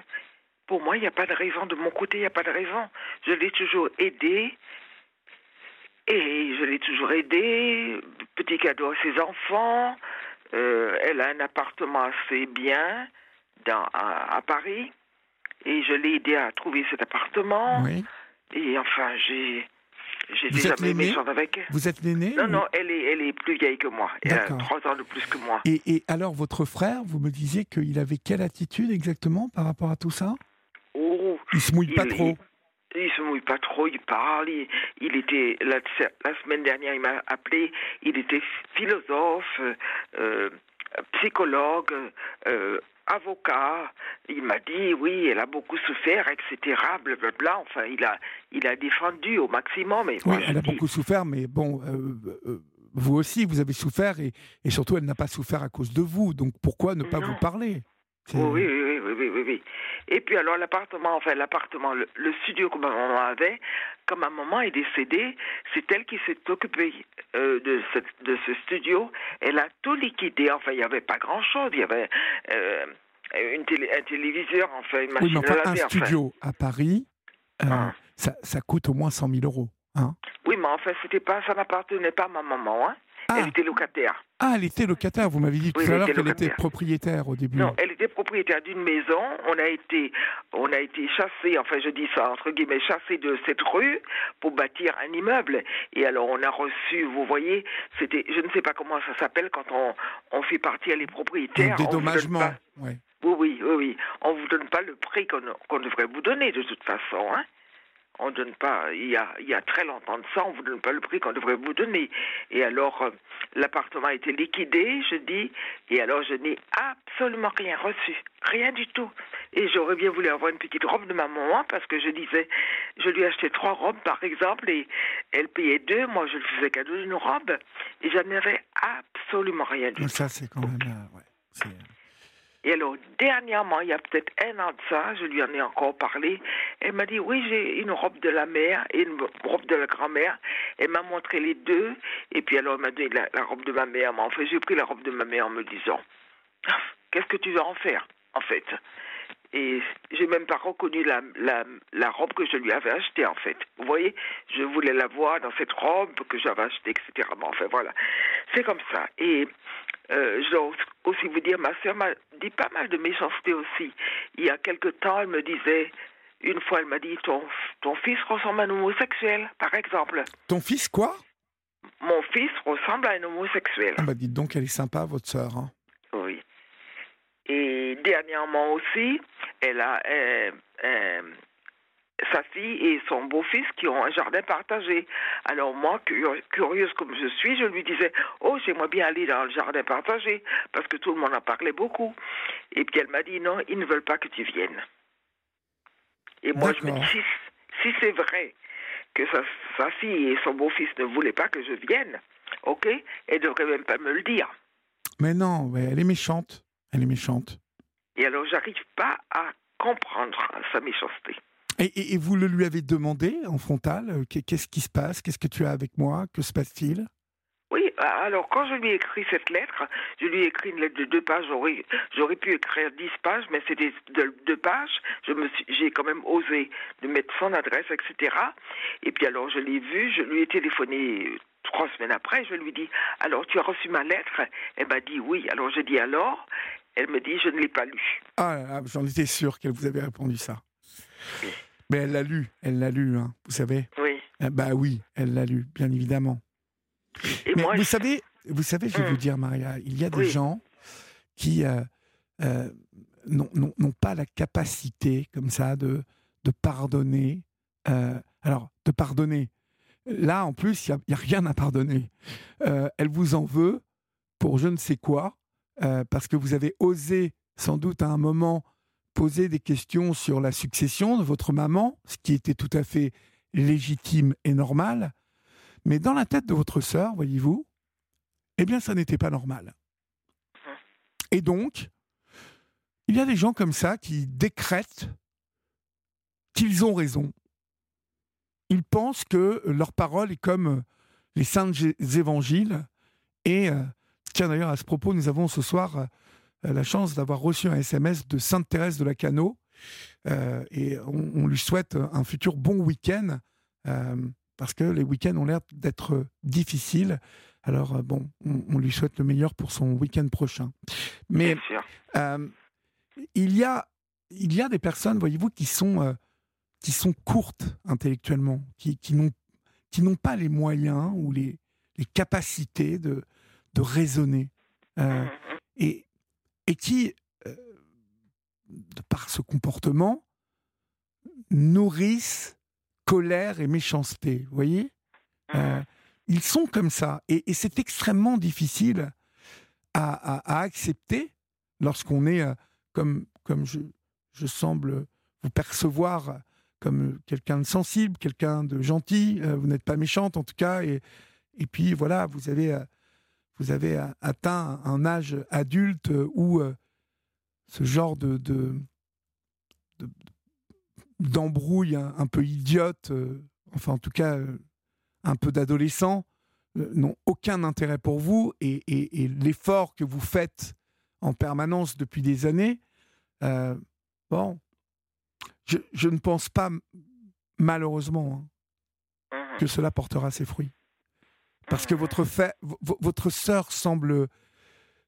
pour moi, il n'y a pas de raison. De mon côté, il n'y a pas de raison. Je l'ai toujours aidé. Et je l'ai toujours aidé. Petit cadeau à ses enfants. Euh, elle a un appartement assez bien dans, à, à Paris. Et je l'ai aidé à trouver cet appartement. Oui. Et enfin, j'ai êtes jamais l'aîné méchante avec elle. Vous êtes l'aîné Non, ou- non, elle est, elle est plus vieille que moi. Elle a trois ans de plus que moi. Et, et alors, votre frère, vous me disiez qu'il avait quelle attitude exactement par rapport à tout ça? Oh, Il se mouille pas trop. Il, se mouille pas trop, il parle. Il, il était la, la semaine dernière, il m'a appelé. Il était philosophe, euh, psychologue, euh, avocat. Il m'a dit oui, elle a beaucoup souffert, etc. Blablabla. Enfin, il a, il a défendu au maximum. Et Oui, elle a dis, beaucoup souffert, mais bon, euh, euh, vous aussi, vous avez souffert, et, et surtout, elle n'a pas souffert à cause de vous. Donc, pourquoi ne pas Non. vous parler? Oui, oui, oui, oui, oui, oui. Et puis alors l'appartement, enfin l'appartement, le, le studio que ma maman avait, quand ma maman est décédée, c'est elle qui s'est occupée euh, de, ce studio. Elle a tout liquidé. Enfin, il n'y avait pas grand-chose. Il y avait euh, une télé, un téléviseur, enfin une Oui, machine mais enfin, à un enfin. studio à Paris, euh, Ah. ça, ça coûte au moins 100 000 euros. Hein Oui, mais enfin, c'était pas, ça n'appartenait pas à ma maman. Hein. Ah. Elle était locataire. ah, elle était locataire, vous m'avez dit tout Oui, à l'heure qu'elle était propriétaire au début. Non, elle était propriétaire d'une maison. On a été, on a été chassé, enfin je dis ça entre guillemets, chassé de cette rue pour bâtir un immeuble. Et alors on a reçu, vous voyez, c'était, je ne sais pas comment ça s'appelle quand on, on fait partir les Un propriétaires. donne dédommagement. ouais. Oui, oui, oui, oui. On vous donne pas le prix qu'on qu'on devrait vous donner de toute façon, hein. On donne pas. Il y a, il y a très longtemps de ça, on vous donne pas le prix qu'on devrait vous donner. Et alors, euh, l'appartement a été liquidé, je dis, et alors je n'ai absolument rien reçu, rien du tout. Et j'aurais bien voulu avoir une petite robe de ma maman parce que je disais, je lui achetais trois robes par exemple et elle payait deux, moi je lui faisais cadeau d'une robe et j'en avais absolument rien du tout. ça, c'est quand même. euh, ouais, Et alors, dernièrement, il y a peut-être un an de ça, je lui en ai encore parlé. Elle m'a dit Oui, j'ai une robe de la mère et une robe de la grand-mère. Elle m'a montré les deux. Et puis alors, elle m'a donné la, robe de ma mère. Mais en fait, j'ai pris la robe de ma mère en me disant Ah, Qu'est-ce que tu vas en faire, en fait? Et j'ai même pas reconnu la, la, la robe que je lui avais achetée, en fait. Vous voyez Je voulais la voir dans cette robe que j'avais achetée, etc. Bon, enfin, voilà. C'est comme ça. Et euh, je dois aussi vous dire, ma soeur m'a dit pas mal de méchanceté aussi. Il y a quelque temps, elle me disait, une fois, elle m'a dit, ton, ton fils ressemble à un homosexuel, par exemple. Ton fils, quoi? Mon fils ressemble à un homosexuel. Ah bah dites donc, elle est sympa, votre sœur. hein. Oui. Et dernièrement aussi, elle a euh, euh, sa fille et son beau-fils qui ont un jardin partagé. Alors moi, curi- curieuse comme je suis, je lui disais, oh, j'aimerais bien aller dans le jardin partagé, parce que tout le monde en parlait beaucoup. Et puis elle m'a dit, non, ils ne veulent pas que tu viennes. Et moi, je me dis, si, si c'est vrai que sa, sa fille et son beau-fils ne voulaient pas que je vienne, ok, elle devrait même pas me le dire. Mais non, mais elle est méchante. Elle est méchante. Et alors, j'arrive pas à comprendre sa méchanceté. Et, et- et vous le lui avez demandé en frontal euh, qu'est- Qu'est-ce qui se passe? Qu'est-ce que tu as avec moi? Que se passe-t-il? Oui, alors quand je lui ai écrit cette lettre, je lui ai écrit une lettre de deux pages. J'aurais, j'aurais pu écrire dix pages, mais c'était de deux pages. Je me suis, j'ai quand même osé de mettre son adresse, etc. Et puis alors je l'ai vu, je lui ai téléphoné trois semaines après. Je lui ai dit alors tu as reçu ma lettre Elle m'a dit oui. Alors je dis alors? Elle me dit je ne l'ai pas lue. Ah, j'en étais sûr qu'elle vous avait répondu ça. Mais elle l'a lu, elle l'a lu, hein, vous savez. Oui. Ah Bah oui, elle l'a lu, bien évidemment. Et Mais moi, vous je- savez, vous savez, je vais Hum. vous dire, Maria, il y a des Oui. gens qui euh, euh, n'ont pas la capacité, comme ça, de, de pardonner. Euh, alors, de pardonner. Là, en plus, il n'y a, rien à pardonner. Elle vous en veut pour je ne sais quoi, euh, parce que vous avez osé, sans doute à un moment, poser des questions sur la succession de votre maman, ce qui était tout à fait légitime et normal. Mais dans la tête de votre sœur, voyez-vous, eh bien, ça n'était pas normal. Et donc, il y a des gens comme ça qui décrètent qu'ils ont raison. Ils pensent que leur parole est comme les saints évangiles. Et, euh, tiens d'ailleurs, à ce propos, nous avons ce soir euh, la chance d'avoir reçu un SMS de Sainte Thérèse de la Cano. Euh, et on, on lui souhaite un futur bon week-end. euh, parce que les week-ends ont l'air d'être difficiles. Alors, bon, on, on lui souhaite le meilleur pour son week-end prochain. Mais euh, il, y a, il y a des personnes, voyez-vous, qui sont, qui sont courtes intellectuellement, qui, qui, n'ont- qui n'ont pas les moyens ou les, les capacités de, de raisonner. Euh, et, et qui, euh, de par ce comportement, nourrissent colère et méchanceté. Vous voyez? Euh, Ils sont comme ça. Et, et c'est extrêmement difficile à, à, à accepter lorsqu'on est, euh, comme, comme je, je semble vous percevoir, comme quelqu'un de sensible, quelqu'un de gentil. euh, vous n'êtes pas méchante en tout cas. Et, et puis voilà, vous avez, euh, vous avez atteint un âge adulte où euh, ce genre de, de, de- d'embrouille un, un peu idiote, euh, enfin en tout cas euh, un peu d'adolescent, n'ont aucun intérêt pour vous et, et- et l'effort que vous faites en permanence depuis des années, euh, bon, je, je ne pense pas malheureusement hein, Mhm. que cela portera ses fruits. Parce que votre, votre sœur semble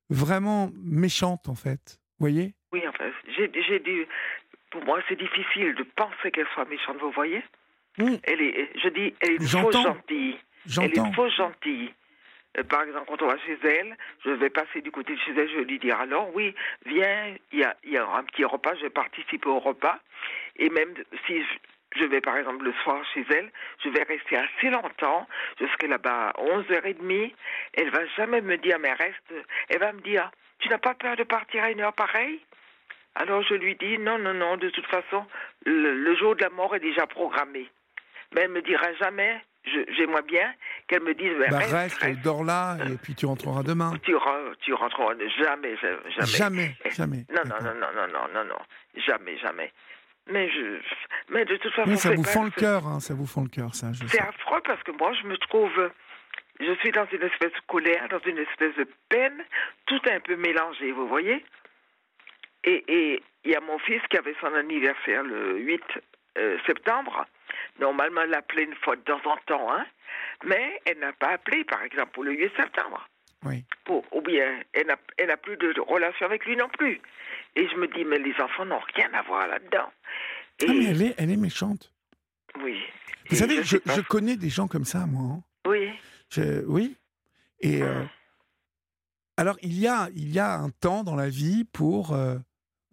vraiment méchante en fait. Voyez? Oui, enfin, j'ai j'ai dit, pour moi, c'est difficile de penser qu'elle soit méchante, vous voyez? Mm. Elle est, je dis, elle est J'entends. gentille. Elle J'entends. est fausse gentille. Euh, Par exemple, quand on va chez elle, je vais passer du côté de chez elle, je vais lui dire alors, oui, viens, il y a, y a un petit repas, je vais participer au repas. Et même si je, vais, par exemple, le soir chez elle, je vais rester assez longtemps. Je serai là-bas à 11h30. Elle va jamais me dire, mais reste. Elle va me dire, tu n'as pas peur de partir à une heure pareille? Alors je lui dis, non, non, non, de toute façon, le, le jour de la mort est déjà programmé. Mais elle me dira jamais, j'aimerais bien qu'elle me dise, mais Bah, reste, reste, reste. dors là et puis tu rentreras demain. Tu, re- tu rentreras jamais, jamais. Jamais, jamais. Non, non, non, non, non, non, non, jamais, jamais. Mais je, mais de toute façon, Oui, ça vous fend le cœur, hein, ça vous fend le cœur, ça. C'est affreux parce que moi, je me trouve, je suis dans une espèce de colère, dans une espèce de peine, tout un peu mélangé, vous voyez. Et et il y a mon fils qui avait son anniversaire le 8 euh, septembre. Normalement, elle appelait une fois de temps en temps, hein. Mais elle n'a pas appelé, par exemple, pour le 8 septembre. Oui. Pour, ou bien, elle n'a elle plus de relation avec lui non plus. Et je me dis, mais les enfants n'ont rien à voir là-dedans. Et Ah, mais elle est, elle est méchante. oui. Vous Et savez, je, connais des gens comme ça, moi. hein. Oui. Je- oui. Et euh, alors, il y, a, il y a un temps dans la vie pour. euh,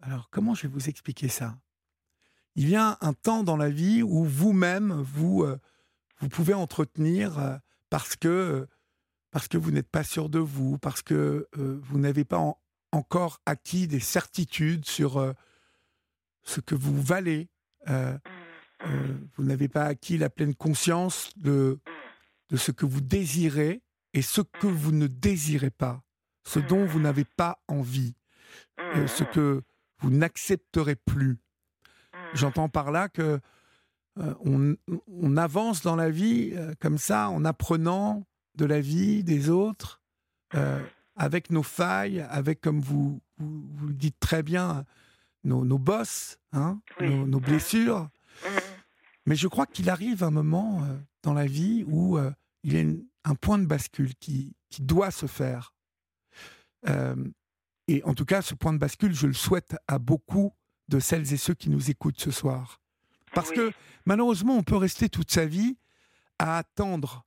alors, comment je vais vous expliquer ça? Il y a un temps dans la vie où vous-même, vous, euh, vous pouvez entretenir parce que, parce que vous n'êtes pas sûr de vous, parce que euh, vous n'avez pas en- encore acquis des certitudes sur euh, ce que vous valez. euh, vous n'avez pas acquis la pleine conscience de, ce que vous désirez et ce que vous ne désirez pas, ce dont vous n'avez pas envie, ce que vous n'accepterez plus. J'entends par là euh, on, avance dans la vie comme ça, en apprenant de la vie des autres, euh, avec nos failles, avec, comme vous, vous, vous le dites très bien, nos, nos bosses, hein, Oui. nos, nos blessures. Mais je crois qu'il arrive un moment euh, dans la vie où euh, il y a une- un point de bascule qui, qui doit se faire. Et en tout cas, ce point de bascule, je le souhaite à beaucoup de celles et ceux qui nous écoutent ce soir. Parce Oui. que malheureusement, on peut rester toute sa vie à attendre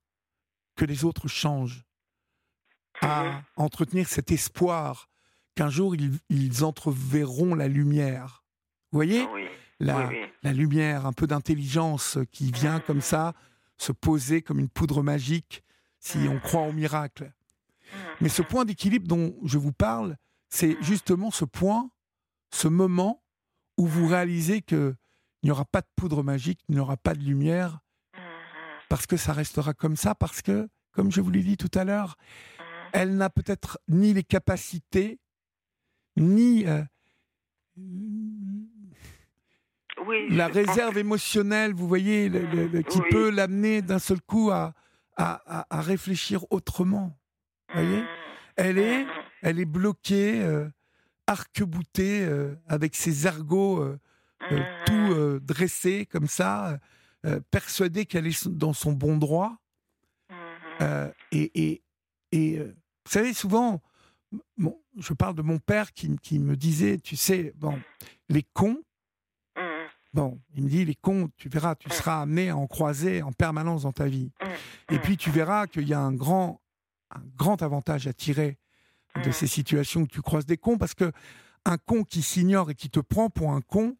que les autres changent, à entretenir cet espoir qu'un jour ils, ils entreverront la lumière. Vous voyez Oui. la, oui, oui. la lumière, un peu d'intelligence qui vient comme ça se poser comme une poudre magique si on croit au miracle. Mais ce point d'équilibre dont je vous parle, c'est justement ce point, ce moment où vous réalisez que il n'y aura pas de poudre magique, il n'y aura pas de lumière, parce que ça restera comme ça, parce que, comme je vous l'ai dit tout à l'heure, elle n'a peut-être ni les capacités, ni euh, Oui, la réserve émotionnelle, vous voyez, le- le- le- qui Oui. peut l'amener d'un seul coup à, à, à- à réfléchir autrement. Vous voyez Elle est, elle est bloquée, euh, arc-boutée, euh, avec ses ergots euh, tout euh, dressés comme ça, euh, persuadée qu'elle est dans son bon droit. Euh, et et, et, euh, vous savez, souvent, bon, je parle de mon père qui, qui me disait, tu sais, bon, les cons, Bon, il me dit, les cons, tu verras, tu seras amené à en croiser en permanence dans ta vie. Et puis tu verras qu'il y a un grand, un grand avantage à tirer de ces situations où tu croises des cons, parce que un con qui s'ignore et qui te prend pour un con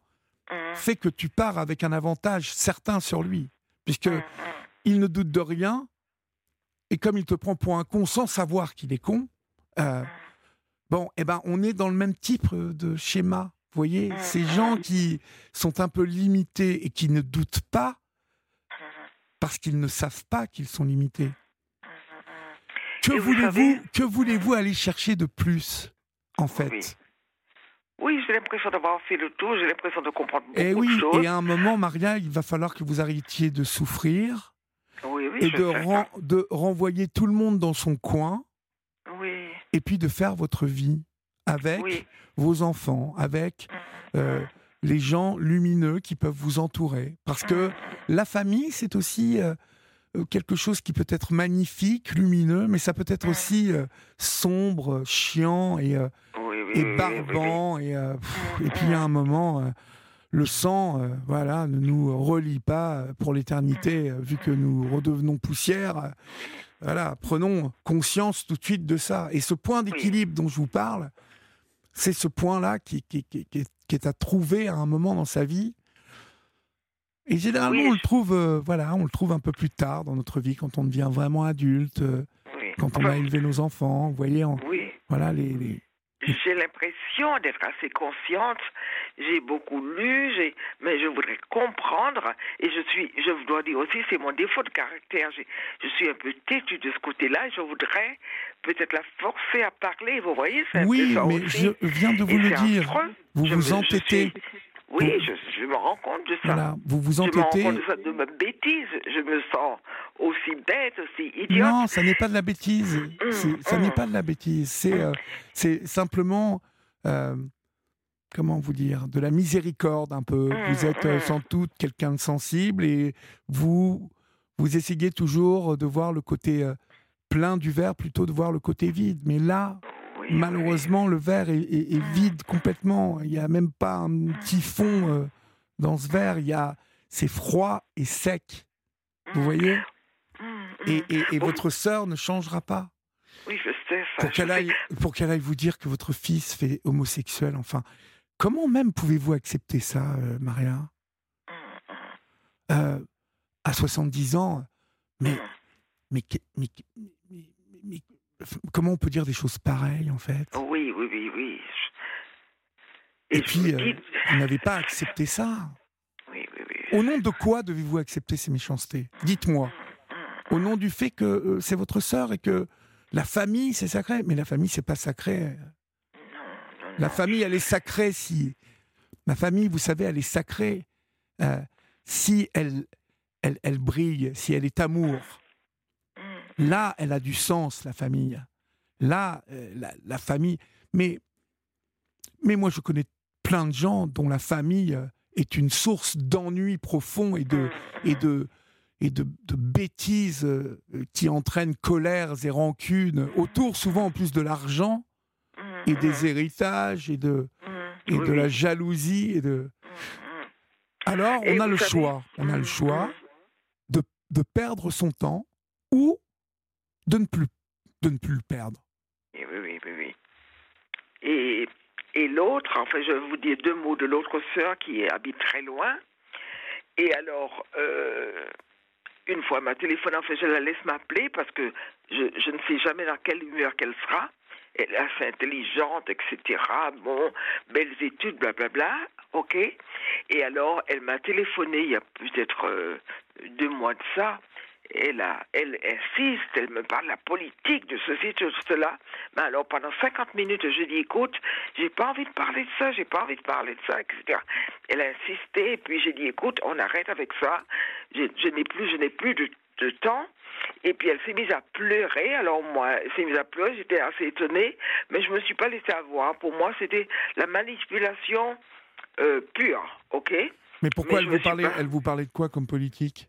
fait que tu pars avec un avantage certain sur lui, puisque il ne doute de rien, et comme il te prend pour un con sans savoir qu'il est con, euh, bon, eh ben, on est dans le même type de schéma. Vous voyez, ces gens qui sont un peu limités et qui ne doutent pas parce qu'ils ne savent pas qu'ils sont limités. Que voulez-vous que voulez-vous aller chercher de plus, en fait? Oui, j'ai l'impression d'avoir fait le tour, j'ai l'impression de comprendre beaucoup et oui, de choses. Et à un moment, Maria, il va falloir que vous arrêtiez de souffrir oui, oui, et de, ren- renvoyer tout le monde dans son coin Oui, et puis de faire votre vie avec oui. vos enfants, avec euh, les gens lumineux qui peuvent vous entourer. Parce que la famille, c'est aussi euh, euh, quelque chose qui peut être magnifique, lumineux, mais ça peut être aussi euh, sombre, chiant et, euh, Oui, oui, et oui, barbant. Et, euh, pff, et puis à un moment, euh, le sang euh, voilà, ne nous relie pas euh, pour l'éternité, euh, vu que nous redevenons poussière. euh, voilà, prenons conscience tout de suite de ça. Et ce point d'équilibre dont je vous parle, c'est ce point-là qui, qui, qui- qui est, à trouver à un moment dans sa vie. Et généralement, Oui. on le trouve, euh, voilà, on le trouve un peu plus tard dans notre vie, quand on devient vraiment adulte, euh, oui. quand on Enfin, a élevé nos enfants. Vous voyez, Oui. voilà les, les- J'ai l'impression d'être assez consciente. J'ai beaucoup lu, j'ai- mais je voudrais comprendre. Et je suis, je dois dire aussi, c'est mon défaut de caractère. Je suis un peu têtue de ce côté-là. Je voudrais peut-être la forcer à parler. Vous voyez, c'est un Oui, peu ça mais aussi. je viens de vous Et le dire. affreux. Vous Je vous me- je entêtez. suis- Oui, je, je me rends compte de ça. Voilà, vous vous Je me rends entêtez. compte de ça, de ma bêtise. Je me sens aussi bête, aussi idiote. Non, ça n'est pas de la bêtise. C'est- Ça n'est pas de la bêtise. C'est euh, c'est simplement, euh, comment vous dire, de la miséricorde un peu. Vous êtes euh, sans doute quelqu'un de sensible et vous, vous essayez toujours de voir le côté euh, plein du verre plutôt de voir le côté vide. Mais là, malheureusement, le verre est, est- est vide complètement. Il n'y a même pas un petit fond euh, dans ce verre. Il y a, c'est froid et sec. Vous voyez? Mm, et, mm. et- et Bon, votre sœur ne changera pas? Oui, je sais ça. Pour qu'elle aille, pour qu'elle aille vous dire que votre fils fait homosexuel, enfin. Comment même pouvez-vous accepter ça, euh, Maria? Euh, À 70 ans, mais, mais, mais- mais- mais- comment on peut dire des choses pareilles, en fait? Oui, oui, oui, oui. Et puis, vous euh, dis- vous n'avez pas accepté ça? Oui, oui, oui. Au nom de quoi devez-vous accepter ces méchancetés? Dites-moi. Au nom du fait que euh, c'est votre sœur et que la famille, c'est sacré. Mais la famille, c'est pas sacré. La famille, elle est sacrée si. Ma famille, vous savez, elle est sacrée euh, si elle, elle, elle brille, si elle est amour. Là, elle a du sens, la famille. Là, euh, la, la famille. Mais, mais moi, je connais plein de gens dont la famille euh, est une source d'ennui profond et de, et de, et de, de bêtises euh, qui entraînent colères et rancunes, autour souvent en plus de l'argent et des héritages et de, et Oui, de la jalousie. Et de... Alors, Et on a le choix. On a le choix de, de perdre son temps ou de ne plus, de ne plus le perdre. Oui, oui, oui, oui. Et, et l'autre, enfin, je vais vous dire deux mots de l'autre sœur qui habite très loin. Et alors, euh, une fois, m'a téléphoné, en fait, je la laisse m'appeler parce que je, je ne sais jamais dans quelle humeur qu'elle sera. Elle est assez intelligente, etc. Bon, belles études, blablabla. OK. Et alors, elle m'a téléphoné il y a peut-être euh, deux mois de ça. Elle, a, elle insiste, elle me parle de la politique, de ceci, de cela. Mais alors, pendant 50 minutes, je dis, écoute, j'ai pas envie de parler de ça, j'ai pas envie de parler de ça, etc. Elle a insisté, et puis j'ai dit, écoute, on arrête avec ça. Je, je n'ai plus, je n'ai plus de, de temps. Et puis elle s'est mise à pleurer. Alors moi, elle s'est mise à pleurer, j'étais assez étonnée, mais je me suis pas laissée avoir. Pour moi, c'était la manipulation euh, pure, ok? Mais pourquoi Mais elle, vous parlait, pas- elle vous parlait de quoi comme politique?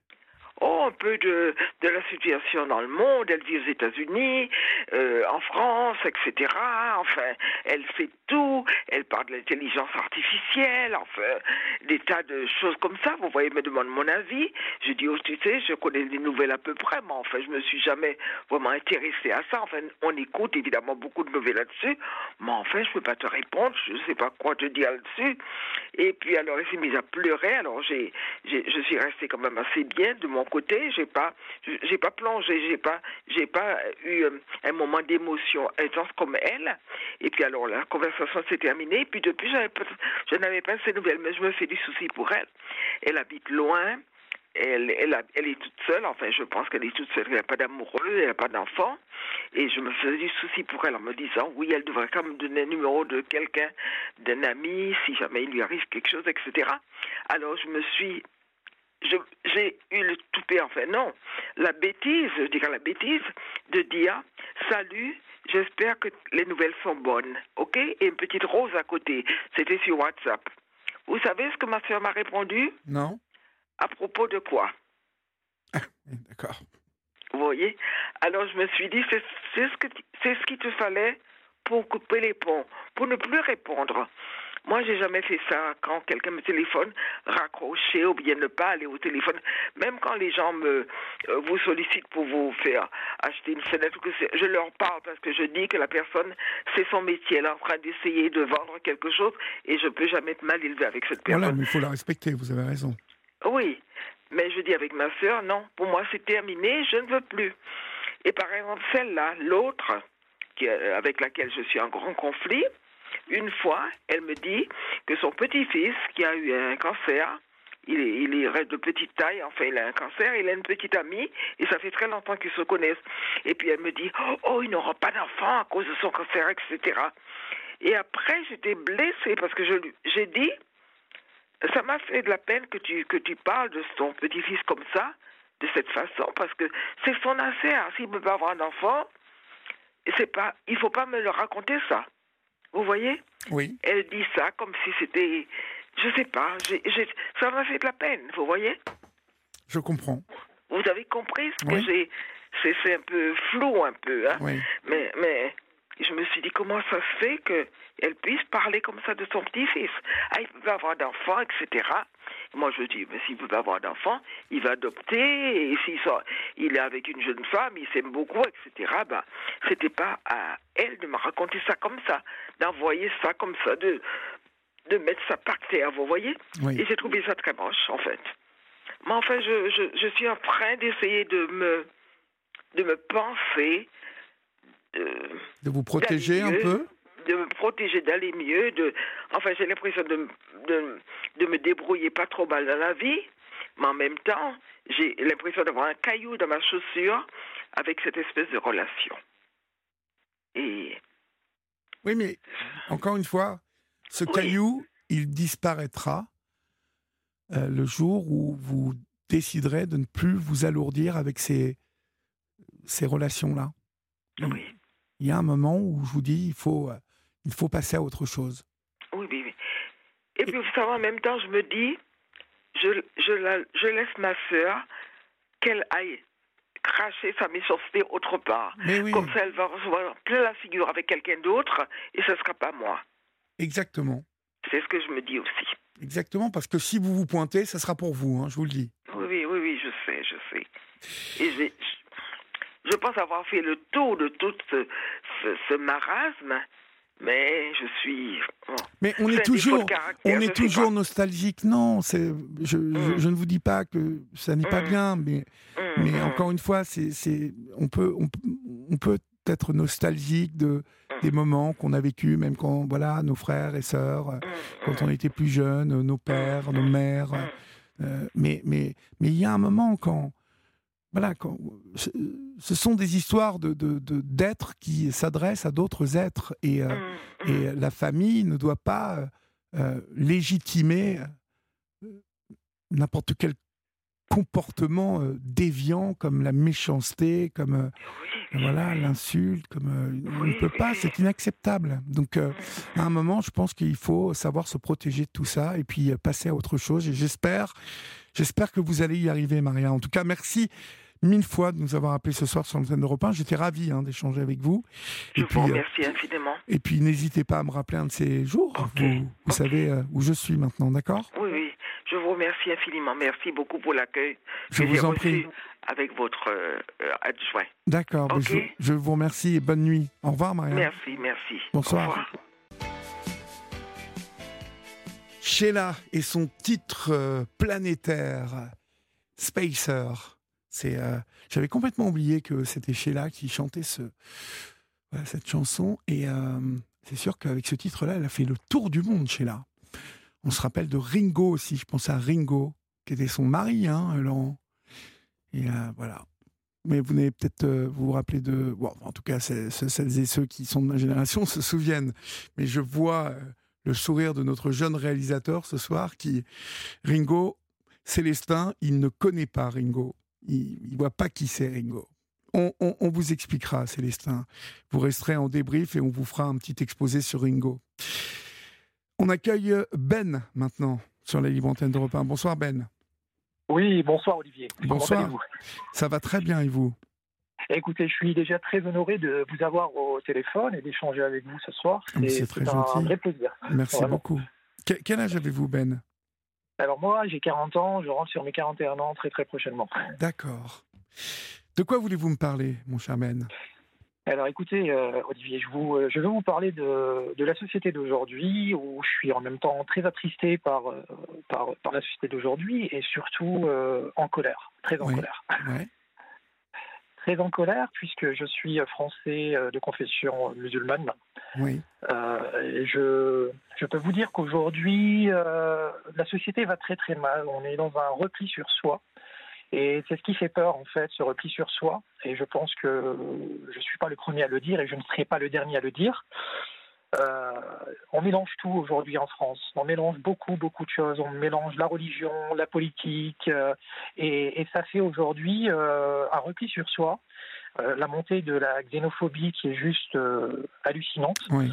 Oh, un peu de, la situation dans le monde. Elle vit aux États-Unis, euh, en France, etc. Enfin, elle fait tout. Elle parle de l'intelligence artificielle, enfin, des tas de choses comme ça. Vous voyez, elle me demande mon avis. Je dis, oh, tu sais, je connais les nouvelles à peu près, mais enfin, je me suis jamais vraiment intéressée à ça. Enfin, on écoute évidemment beaucoup de nouvelles là-dessus, mais enfin, je peux pas te répondre. Je sais pas quoi te dire là-dessus. Et puis, alors, elle s'est mise à pleurer. Alors, j'ai, je suis restée quand même assez bien de mon côté. J'ai pas, j'ai pas plongé. J'ai pas, j'ai pas eu euh, un moment d'émotion intense comme elle. Et puis, alors, la conversation s'est terminée. Et puis, depuis, je n'avais pas ces nouvelles, mais je me fais du souci pour elle. Elle habite loin. Elle, elle, elle, est toute seule, enfin je pense qu'elle est toute seule, elle n'a pas d'amoureux, elle n'a pas d'enfant, et je me faisais du souci pour elle en me disant, oui, elle devrait quand même donner un numéro de quelqu'un, d'un ami, si jamais il lui arrive quelque chose, etc. Alors je me suis j'ai eu le toupet, enfin non, la bêtise, je dirais la bêtise, de dire salut, j'espère que les nouvelles sont bonnes, ok? Et une petite rose à côté, c'était sur WhatsApp. Vous savez ce que ma soeur m'a répondu? Non. À propos de quoi? Ah, D'accord. Vous voyez? Alors je me suis dit, c'est ce, ce qu'il te fallait pour couper les ponts, pour ne plus répondre. Moi, j'ai jamais fait ça quand quelqu'un me téléphone, raccrocher ou bien ne pas aller au téléphone. Même quand les gens me euh, vous sollicitent pour vous faire acheter une fenêtre, je leur parle parce que je dis que la personne, c'est son métier. Elle est en train d'essayer de vendre quelque chose et je peux jamais être mal élevé avec cette personne. Voilà, mais il faut la respecter. Vous avez raison. Oui, mais je dis avec ma sœur, non. Pour moi, c'est terminé. Je ne veux plus. Et par exemple, celle-là, l'autre, avec laquelle je suis en grand conflit, une fois, elle me dit que son petit-fils, qui a eu un cancer, il est, il est de petite taille, enfin il a un cancer, il a une petite amie, et ça fait très longtemps qu'ils se connaissent. Et puis elle me dit, oh, il n'aura pas d'enfant à cause de son cancer, etc. Et après, j'étais blessée parce que j'ai dit, ça m'a fait de la peine que tu, que tu parles de ton petit-fils comme ça, de cette façon, parce que c'est son affaire. S'il ne peut pas avoir d'enfant, c'est pas, il faut pas me le raconter ça. Vous voyez Oui. Elle dit ça comme si c'était. Je sais pas. ça m'a fait de la peine, vous voyez Je comprends. Vous avez compris ce que j'ai. C'est un peu flou, un peu. Hein oui. Mais, mais je me suis dit, comment ça se fait qu'elle puisse parler comme ça de son petit-fils? Ah, il peut pas avoir d'enfant, etc. Moi, je dis, mais s'il peut pas avoir d'enfant, il va adopter, et s'il il est avec une jeune femme, il s'aime beaucoup, etc. Ben, c'était pas à elle de me raconter ça comme ça, d'envoyer ça comme ça, de, de mettre ça par terre, vous voyez? Et j'ai trouvé ça très moche, en fait. Mais enfin, je, je, je suis en train d'essayer de me, de me penser. De, de vous protéger un peu de me protéger, d'aller mieux. De, enfin, j'ai l'impression de, de, de, me débrouiller pas trop mal dans la vie, mais en même temps, j'ai l'impression d'avoir un caillou dans ma chaussure avec cette espèce de relation. Et. Oui, mais encore une fois, ce caillou, il disparaîtra euh, le jour où vous déciderez de ne plus vous alourdir avec ces, ces relations-là. Oui. Il y a un moment où je vous dis, il faut euh, il faut passer à autre chose. Oui, oui, oui. Et puis, vous savez, en même temps, je me dis, je, je, la, je laisse ma sœur qu'elle aille cracher sa méchanceté autre part. Comme ça, elle va recevoir plein la figure avec quelqu'un d'autre et ce ne sera pas moi. Exactement. C'est ce que je me dis aussi. Exactement, parce que si vous vous pointez, ça sera pour vous, hein, je vous le dis. Oui, oui, oui, oui je sais, je sais. Et je, pense avoir fait le tour de tout ce, ce, ce marasme mais je suis. mais on est toujours, on est toujours nostalgique. Non, c'est, je, mm. je, ne vous dis pas que ça n'est pas mm. bien, mais, mm, mais encore une fois, c'est, c'est, on peut, on, on, peut être nostalgique de des moments qu'on a vécu, même quand voilà, nos frères et sœurs, quand on était plus jeunes, nos pères, nos mères. Euh, mais mais mais il y a un moment quand voilà, quand, ce sont des histoires de, d'êtres qui s'adressent à d'autres êtres et, euh, et mmh. la famille ne doit pas euh, légitimer euh, n'importe quel comportements euh, déviants comme la méchanceté, comme euh, voilà l'insulte, comme euh, on ne peut pas, c'est inacceptable. Donc à un moment, je pense qu'il faut savoir se protéger de tout ça et puis passer à autre chose. Et j'espère, j'espère que vous allez y arriver, Maria. En tout cas, merci mille fois de nous avoir appelé ce soir sur l'antenne d'Europe 1. J'étais ravi hein, d'échanger avec vous. Je et puis, vous remercie infiniment. Et puis, n'hésitez pas à me rappeler un de ces jours. Vous, savez où je suis maintenant, d'accord? Oui, oui. Remercie infiniment. Merci beaucoup pour l'accueil. Je vous en prie. Avec votre euh, adjoint. D'accord. Je, vous remercie et bonne nuit. Au revoir, Maria. Merci, merci. Bonsoir. Sheila et son titre euh, planétaire, Spacer. C'est, euh, j'avais complètement oublié que c'était Sheila qui chantait ce, cette chanson. Et c'est sûr qu'avec ce titre-là, elle a fait le tour du monde, Sheila. On se rappelle de Ringo aussi. Je pense à Ringo, qui était son mari, hein, Et euh, voilà. Mais vous n'avez peut-être euh, vous, vous rappeler de. En tout cas, celles et ceux qui sont de ma génération se souviennent. Mais je vois euh, le sourire de notre jeune réalisateur ce soir qui. Ringo, Célestin, il ne connaît pas Ringo. Il ne voit pas qui c'est Ringo. On, vous expliquera, Célestin. Vous resterez en débrief et on vous fera un petit exposé sur Ringo. On accueille Ben maintenant sur la libre antenne d'Europe 1. Bonsoir Ben. Oui, bonsoir Olivier. Bonsoir. Ça va très bien et vous? Écoutez, je suis déjà très honoré de vous avoir au téléphone et d'échanger avec vous ce soir. Ah, c'est très gentil. un vrai plaisir. Merci beaucoup. quel âge avez-vous Ben? Alors moi, j'ai 40 ans, je rentre sur mes 41 ans très très prochainement. D'accord. De quoi voulez-vous me parler, mon cher Ben? Alors écoutez, euh, Olivier, je, vous, euh, je veux vous parler de, de la société d'aujourd'hui, où je suis en même temps très attristé par, euh, par, par la société d'aujourd'hui et surtout en colère, très en colère. Très en colère, puisque je suis français de confession musulmane. Oui. et je, je peux vous dire qu'aujourd'hui, la société va très très mal. On est dans un repli sur soi. Et c'est ce qui fait peur, en fait, ce repli sur soi. Et je pense que je ne suis pas le premier à le dire et je ne serai pas le dernier à le dire. Euh, on mélange tout aujourd'hui en France. On mélange beaucoup, beaucoup de choses. On mélange la religion, la politique, euh, et, ça fait aujourd'hui euh, un repli sur soi. la montée de la xénophobie qui est juste hallucinante. Oui.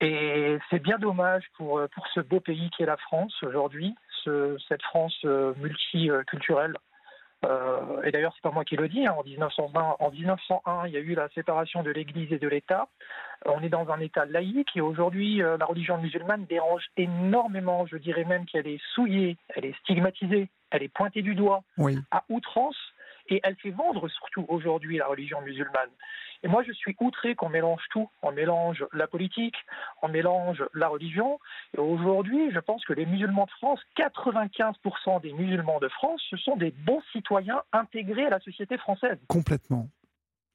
Et c'est bien dommage pour, pour ce beau pays qui est la France aujourd'hui, cette France multiculturelle. Euh, et d'ailleurs, c'est pas moi qui le dis. Hein. en 1920, en 1901, il y a eu la séparation de l'Église et de l'État. On est dans un État laïque et aujourd'hui, euh, la religion musulmane dérange énormément. Je dirais même qu'elle est souillée, elle est stigmatisée, elle est pointée du doigt à outrance et elle fait vendre surtout aujourd'hui la religion musulmane. Et moi, je suis outré qu'on mélange tout. On mélange la politique, on mélange la religion. Et aujourd'hui, je pense que les musulmans de France, 95% des musulmans de France, ce sont des bons citoyens intégrés à la société française. Complètement.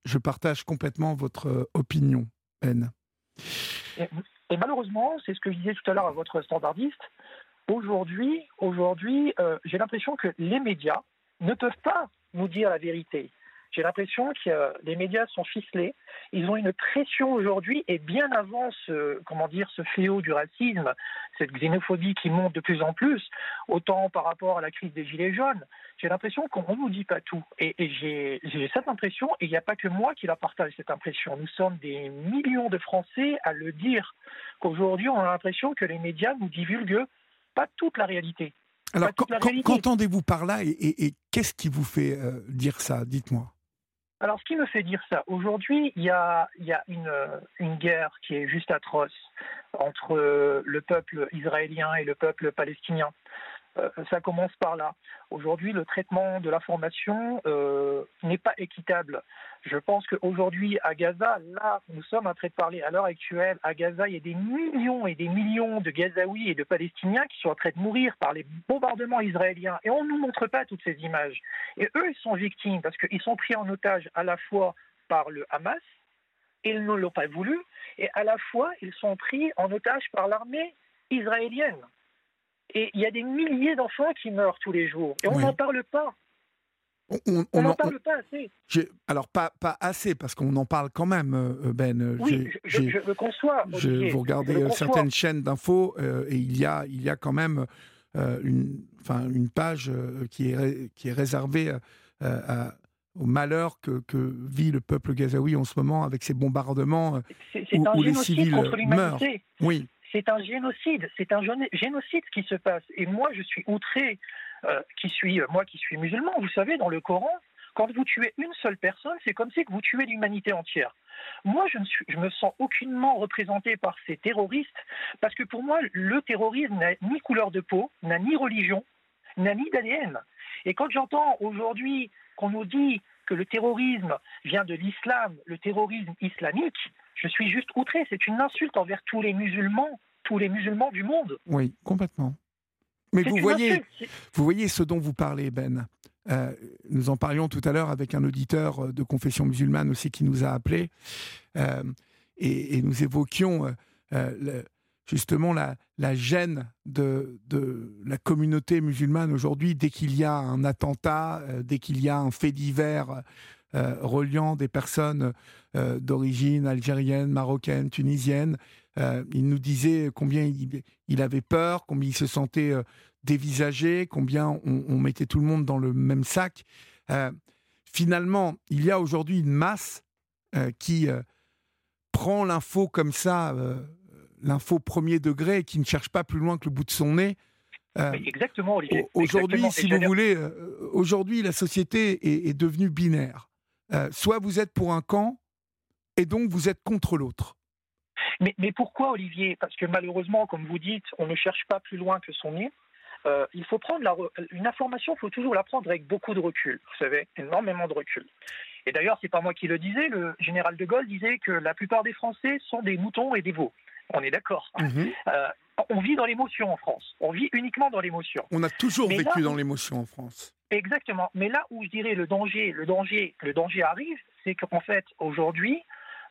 Je partage complètement votre euh, opinion, Ben. Et, malheureusement, c'est ce que je disais tout à l'heure à votre standardiste. Aujourd'hui, aujourd'hui, euh, j'ai l'impression que les médias ne peuvent pas nous dire la vérité. J'ai l'impression que les médias sont ficelés. Ils ont une pression aujourd'hui et bien avant ce, comment dire, ce fléau du racisme, cette xénophobie qui monte de plus en plus, autant par rapport à la crise des Gilets jaunes, j'ai l'impression qu'on ne nous dit pas tout. Et, j'ai cette impression, et il n'y a pas que moi qui la partage, cette impression. Nous sommes des millions de Français à le dire, qu'aujourd'hui on a l'impression que les médias nous divulguent pas toute la réalité. Alors, qu'entendez-vous par là et, qu'est-ce qui vous fait euh, dire ça? Dites-moi. Alors, ce qui me fait dire ça, aujourd'hui, il y a, une, une, guerre qui est juste atroce entre le peuple israélien et le peuple palestinien. Euh, ça commence par là. Aujourd'hui, le traitement de l'information euh, n'est pas équitable. Je pense qu'aujourd'hui, à Gaza, là, nous sommes en train de parler à l'heure actuelle, à Gaza, il y a des millions et des millions de Gazaouis et de Palestiniens qui sont en train de mourir par les bombardements israéliens. Et on ne nous montre pas toutes ces images. Et eux, ils sont victimes parce qu'ils sont pris en otage à la fois par le Hamas, ils ne l'ont pas voulu, et à la fois, ils sont pris en otage par l'armée israélienne. Et il y a des milliers d'enfants qui meurent tous les jours. Et on n'en parle pas. On n'en parle pas assez. Alors, pas, pas assez, parce qu'on en parle quand même, euh, Ben. Oui, je, le conçois. vous regardez certaines chaînes d'infos, euh, et il y, a, il y a quand même une, page qui, est, qui est réservée au malheur que, que, vit le peuple gazaoui en ce moment avec ces bombardements où, les civils meurent. Oui. C'est un génocide, c'est un génocide qui se passe. Et moi, je suis outré, qui suis, moi qui suis musulman, vous savez, dans le Coran, quand vous tuez une seule personne, c'est comme si vous tuez l'humanité entière. Moi, je ne suis, je me sens aucunement représenté par ces terroristes, parce que pour moi, le terrorisme n'a ni couleur de peau, n'a ni religion, n'a ni d'ADN. Et quand j'entends aujourd'hui qu'on nous dit que le terrorisme vient de l'islam, le terrorisme islamique, je suis juste outré. C'est une insulte envers tous les musulmans, tous les musulmans du monde. Oui, complètement. Mais vous voyez, vous voyez ce dont vous parlez, Ben. Euh, nous en parlions tout à l'heure avec un auditeur de confession musulmane aussi qui nous a appelé euh, et, nous évoquions euh, justement la, la gêne de, de, la communauté musulmane aujourd'hui dès qu'il y a un attentat, dès qu'il y a un fait divers reliant des personnes d'origine algérienne, marocaine, tunisienne. il nous disait combien il, il, avait peur, combien il se sentait dévisager, combien on, mettait tout le monde dans le même sac. Euh, finalement, il y a aujourd'hui une masse euh, qui euh, prend l'info comme ça, l'info premier degré, et qui ne cherche pas plus loin que le bout de son nez. exactement, Olivier. Aujourd'hui, si vous voulez, aujourd'hui, la société est, devenue binaire. Soit vous êtes pour un camp, et donc vous êtes contre l'autre. Mais, mais, pourquoi, Olivier? Parce que malheureusement, comme vous dites, on ne cherche pas plus loin que son nez. Euh, il faut prendre la, une information, il faut toujours la prendre avec beaucoup de recul. Vous savez, énormément de recul. Et d'ailleurs, c'est pas moi qui le disais. Le général de Gaulle disait que la plupart des Français sont des moutons et des veaux. On est d'accord. Mhm. Euh, on vit dans l'émotion en France. On vit uniquement dans l'émotion. On a toujours vécu dans l'émotion en France. Exactement. Mais là où je dirais le danger, le danger, le danger arrive, c'est qu'en fait aujourd'hui,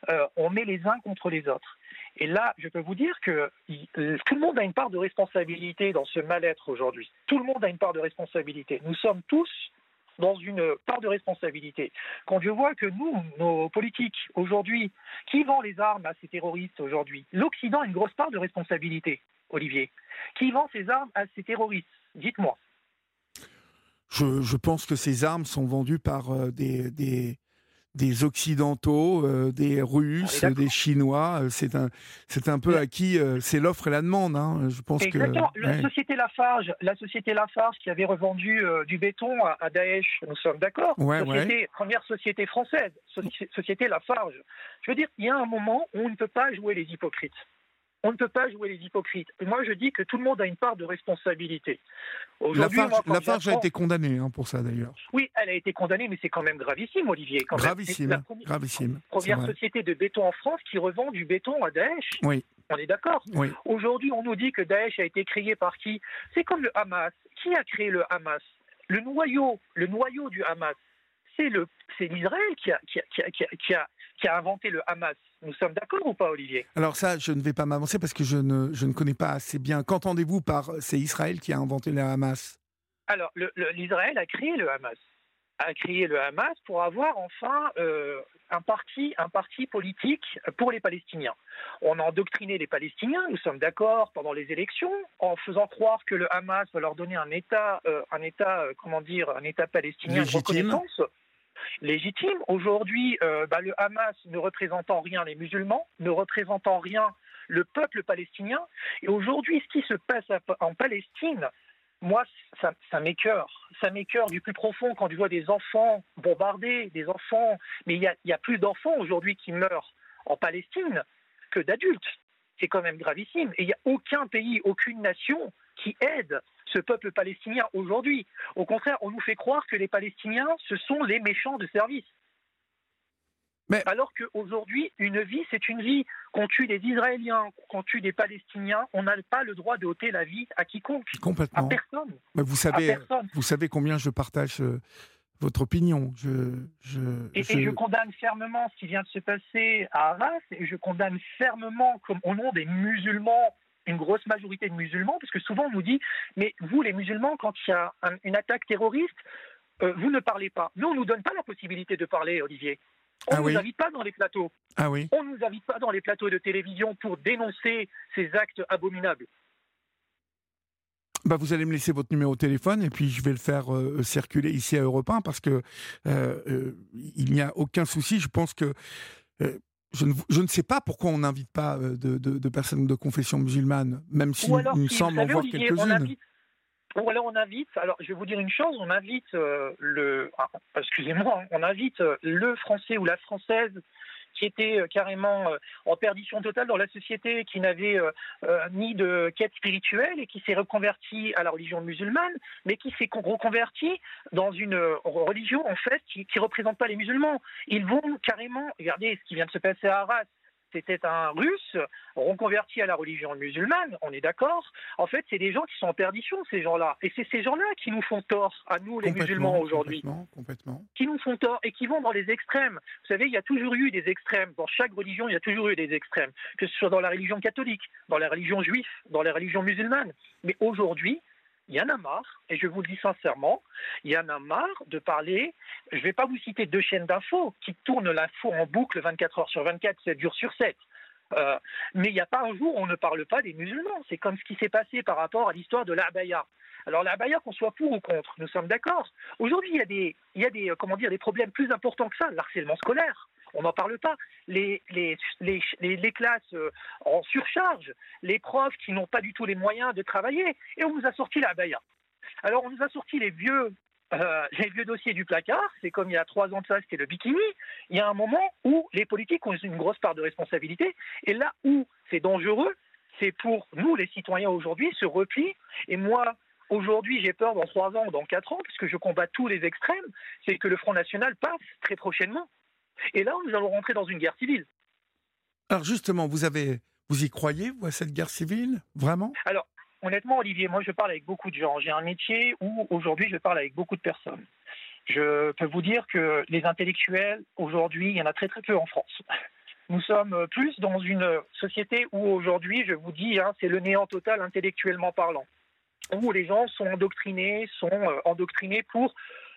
euh, on met les uns contre les autres. Et là, je peux vous dire que euh, tout le monde a une part de responsabilité dans ce mal-être aujourd'hui. Tout le monde a une part de responsabilité. Nous sommes tous dans une part de responsabilité. Quand je vois que nous, nos politiques, aujourd'hui, qui vend les armes à ces terroristes aujourd'hui? L'Occident a une grosse part de responsabilité, Olivier. Qui vend ces armes à ces terroristes? Dites-moi. Je, pense que ces armes sont vendues par euh, des, des Occidentaux, euh, des Russes, des Chinois. Euh, c'est un, c'est un peu à qui euh, c'est l'offre et la demande. Hein. Je pense Exactement. que la société Lafarge, la société Lafarge qui avait revendu du béton à, Daesh, nous sommes d'accord? Première société française, société Lafarge. Je veux dire, il y a un moment où on ne peut pas jouer les hypocrites. On ne peut pas jouer les hypocrites. Et moi, je dis que tout le monde a une part de responsabilité. Lafarge, a été condamnée hein, pour ça, d'ailleurs. Oui, elle a été condamnée, mais c'est quand même gravissime, Olivier. gravissime, la gravissime. Première société de béton en France qui revend du béton à Daesh. Oui. On est d'accord oui. Aujourd'hui, on nous dit que Daesh a été créé par qui? C'est comme le Hamas. Qui a créé le Hamas? Le noyau, le noyau du Hamas, c'est l'Israël qui a, qui, qui a, qui a inventé le Hamas. Nous sommes d'accord ou pas, Olivier? Alors ça, je ne vais pas m'avancer parce que je ne, je ne connais pas assez bien. Qu'entendez-vous par c'est Israël qui a inventé le Hamas Alors, l'Israël a créé le Hamas a créé le Hamas pour avoir enfin euh, un parti, un parti politique pour les Palestiniens. On a endoctriné les Palestiniens, nous sommes d'accord pendant les élections, en faisant croire que le Hamas va leur donner un État, euh, un État, euh, comment dire, un État palestinien de reconnaissance légitime. Aujourd'hui, euh, bah, le Hamas ne représentant rien les musulmans, ne représentant rien le peuple palestinien. Et aujourd'hui, ce qui se passe en Palestine, moi, ça, ça m'écœure. Ça m'écœure du plus profond quand je vois des enfants bombardés, des enfants. Mais il y y a plus d'enfants aujourd'hui qui meurent en Palestine que d'adultes. C'est quand même gravissime. Et il n'y a aucun pays, aucune nation qui aide ce peuple palestinien aujourd'hui. Au contraire, on nous fait croire que les Palestiniens, ce sont les méchants de service. Mais... Alors qu'aujourd'hui, une vie, c'est une vie. Qu'on tue des Israéliens, qu'on tue des Palestiniens, on n'a pas le droit de ôter la vie à quiconque. Complètement. À personne. Mais vous savez, vous savez combien je partage euh, votre opinion. Je, je, et, je... et, je... condamne fermement ce qui vient de se passer à Arras, et je condamne fermement, comme au nom des musulmans une grosse majorité de musulmans, parce que souvent on nous dit, mais vous les musulmans, quand il y a une attaque terroriste, euh, vous ne parlez pas. Nous, on ne nous donne pas la possibilité de parler, Olivier. On ne ah nous invite pas dans les plateaux. Ah oui. On ne nous invite pas dans les plateaux de télévision pour dénoncer ces actes abominables. bah, vous allez me laisser votre numéro de téléphone et puis je vais le faire circuler ici à Europe 1 parce que il n'y a aucun souci. Je pense que je ne, je ne, sais pas pourquoi on n'invite pas de, de, de, personnes de confession musulmane, même si il me semble en voir quelques-unes. Ou alors on invite, alors je vais vous dire une chose, on invite le, ah, excusez-moi, on invite le français ou la française qui était euh, carrément euh, en perdition totale dans la société, qui n'avait euh, ni de quête spirituelle et qui s'est reconverti à la religion musulmane, mais qui s'est reconverti dans une religion en fait qui ne représente pas les musulmans. Ils vont carrément, regardez ce qui vient de se passer à Arras, c'était un russe reconverti à la religion musulmane, on est d'accord. En fait, c'est des gens qui sont en perdition, ces gens-là. Et c'est ces gens-là qui nous font tort, à nous, les musulmans, aujourd'hui. Complètement, Qui nous font tort et qui vont dans les extrêmes. Vous savez, il y a toujours eu des extrêmes. Dans chaque religion, il y a toujours eu des extrêmes. Que ce soit dans la religion catholique, dans la religion juive, dans la religion musulmane. Mais aujourd'hui, il y en a marre, et je vous le dis sincèrement, il y en a marre de parler. Je ne vais pas vous citer deux chaînes d'infos qui tournent l'info en boucle 24 heures sur 24, 7 jours sur 7. Euh, mais il n'y a pas un jour où on ne parle pas des musulmans. C'est comme ce qui s'est passé par rapport à l'histoire de l'abaya. Alors l'abaya, qu'on soit pour ou contre, nous sommes d'accord. Aujourd'hui, il y a des, des, comment dire, des problèmes plus importants que ça, l'harcèlement scolaire on n'en parle pas. Les, les, les, classes euh, en surcharge, les profs qui n'ont pas du tout les moyens de travailler, et on nous a sorti la baya. Alors on nous a sorti les vieux, euh, les vieux dossiers du placard, c'est comme il y a trois ans de ça, c'était le bikini. Il y a un moment où les politiques ont une grosse part de responsabilité, et là où c'est dangereux, c'est pour nous, les citoyens aujourd'hui, se replier. Et moi, Aujourd'hui, j'ai peur dans trois ans, dans quatre ans, puisque je combats tous les extrêmes, c'est que le Front National passe très prochainement et là, nous allons rentrer dans une guerre civile. Alors justement, vous avez, vous y croyez, vous, à cette guerre civile Vraiment? Alors, honnêtement, Olivier, moi, je parle avec beaucoup de gens. J'ai un métier où, aujourd'hui, je parle avec beaucoup de personnes. Je peux vous dire que les intellectuels, aujourd'hui, il y en a très très peu en France. Nous sommes plus dans une société où aujourd'hui, je vous dis, hein, c'est le néant total intellectuellement parlant, où les gens sont endoctrinés, sont euh, endoctrinés pour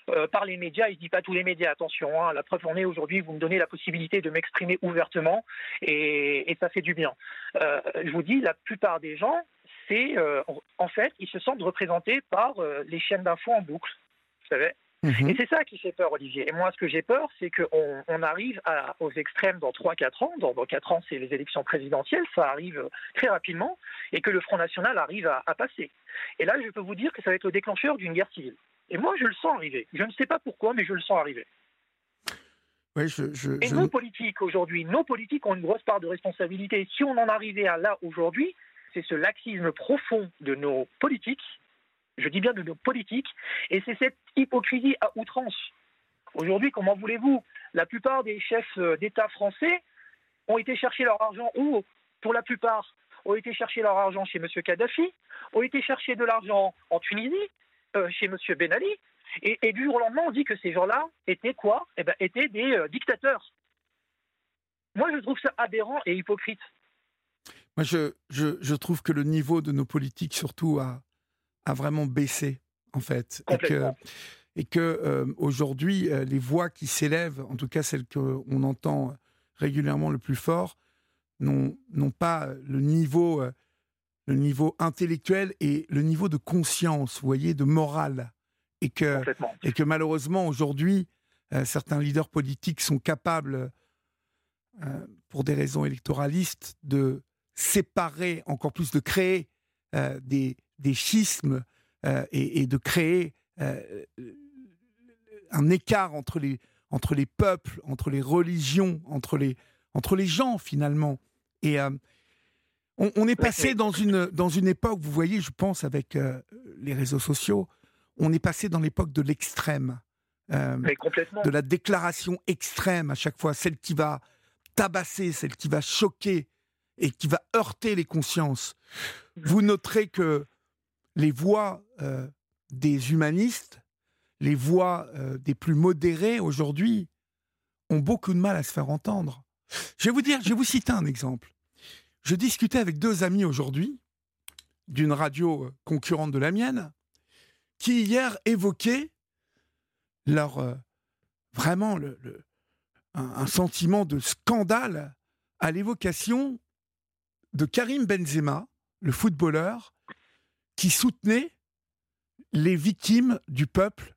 euh, par les médias. Il ne dit pas tous les médias, attention. Hein. la preuve en est aujourd'hui, vous me donnez la possibilité de m'exprimer ouvertement et, ça fait du bien. Euh, je vous dis, la plupart des gens, c'est euh, en fait, ils se sentent représentés par les chaînes d'infos en boucle. Vous savez mhm. Et c'est ça qui fait peur, Olivier. Et moi, ce que j'ai peur, c'est qu'on on arrive aux extrêmes dans 3-4 ans. Dans, 4 ans, c'est les élections présidentielles. Ça arrive très rapidement. Et que le Front National arrive à, à passer. Et là, je peux vous dire que ça va être le déclencheur d'une guerre civile. Et moi, je le sens arriver. Je ne sais pas pourquoi, mais je le sens arriver. et nos politiques aujourd'hui, nos politiques ont une grosse part de responsabilité. Si on en arrivait à là aujourd'hui, c'est ce laxisme profond de nos politiques, je dis bien de nos politiques, et c'est cette hypocrisie à outrance. Aujourd'hui, comment voulez-vous La plupart des chefs euh, d'État français ont été chercher leur argent où? Pour la plupart, ont été chercher leur argent chez M. Kadhafi, ont été chercher de l'argent en Tunisie, euh, chez M. Ben Ali. Et, du jour au lendemain, on dit que ces gens-là étaient quoi? Eh ben, étaient des euh, dictateurs. Moi, je trouve ça aberrant et hypocrite. Moi, je, je, trouve que le niveau de nos politiques, surtout, a, a vraiment baissé, en fait. Et que, et que euh, aujourd'hui, les voix qui s'élèvent, en tout cas celles qu'on entend régulièrement le plus fort, n'ont pas le niveau le niveau intellectuel et le niveau de conscience, vous voyez, de morale. Et que, et que malheureusement, aujourd'hui, euh, certains leaders politiques sont capables, euh, pour des raisons électoralistes, de séparer encore plus, de créer euh, des, des, schismes et, et, de créer un écart entre les, entre les peuples, entre les religions, entre les, entre les gens finalement. Et, on, est passé dans une, dans une époque, vous voyez, je pense, avec euh, les réseaux sociaux, on est passé dans l'époque de l'extrême. Euh, de la déclaration extrême à chaque fois, celle qui va tabasser, celle qui va choquer et qui va heurter les consciences. Vous noterez que les voix euh, des humanistes, les voix des plus modérés aujourd'hui, ont beaucoup de mal à se faire entendre. Je vais vous dire, je vais vous citer un exemple. Je discutais avec deux amis aujourd'hui d'une radio euh, concurrente de la mienne qui hier évoquaient leur euh, vraiment le, un, sentiment de scandale à l'évocation de Karim Benzema, le footballeur, qui soutenait les victimes du peuple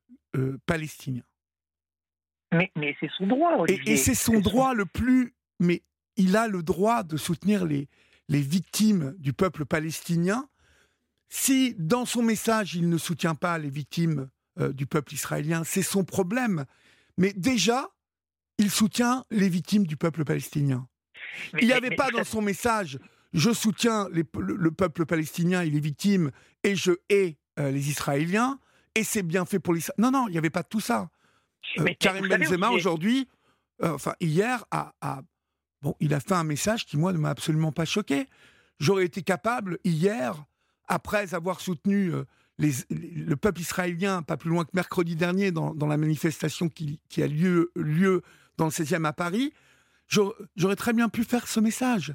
palestinien. Mais, mais c'est son droit, Et, c'est son droit le plus... Mais il a le droit de soutenir les, les victimes du peuple palestinien. Si dans son message il ne soutient pas les victimes du peuple israélien, c'est son problème. Mais déjà, il soutient les victimes du peuple palestinien. il n'y avait pas dans son message je soutiens le, peuple palestinien et les victimes et je hais euh, les Israéliens et c'est bien fait pour l'Israël. Non, non, il n'y avait pas tout ça. Euh, Karim Benzema aujourd'hui, euh, enfin hier, a, bon, il a fait un message qui moi ne m'a absolument pas choqué. J'aurais été capable hier, après avoir soutenu le peuple israélien, pas plus loin que mercredi dernier, dans, la manifestation qui, a lieu, dans le 16e à Paris, j'aurais très bien pu faire ce message.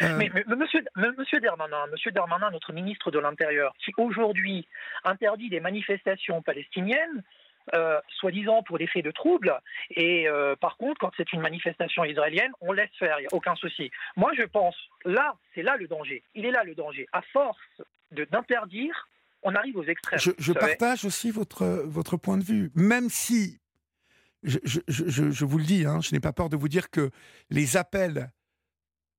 Euh, mais, monsieur, monsieur Darmanin, monsieur notre ministre de l'Intérieur, qui aujourd'hui interdit des manifestations palestiniennes, euh, soi-disant pour des faits de trouble, et euh, par contre, quand c'est une manifestation israélienne, on laisse faire, il n'y a aucun souci. Moi, je pense, là, c'est là le danger. Il est là le danger. À force d'interdire, on arrive aux extrêmes. Je, partage aussi votre, votre point de vue, même si je, je, vous le dis, hein, je n'ai pas peur de vous dire que les appels,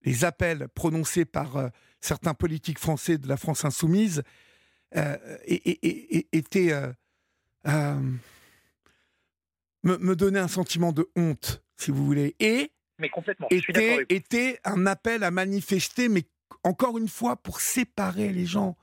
les appels prononcés par euh, certains politiques français de la France insoumise euh, étaient euh, me, me, donnaient un sentiment de honte, si vous voulez, et mais complètement. Était, était un appel à manifester, mais encore une fois pour séparer les gens.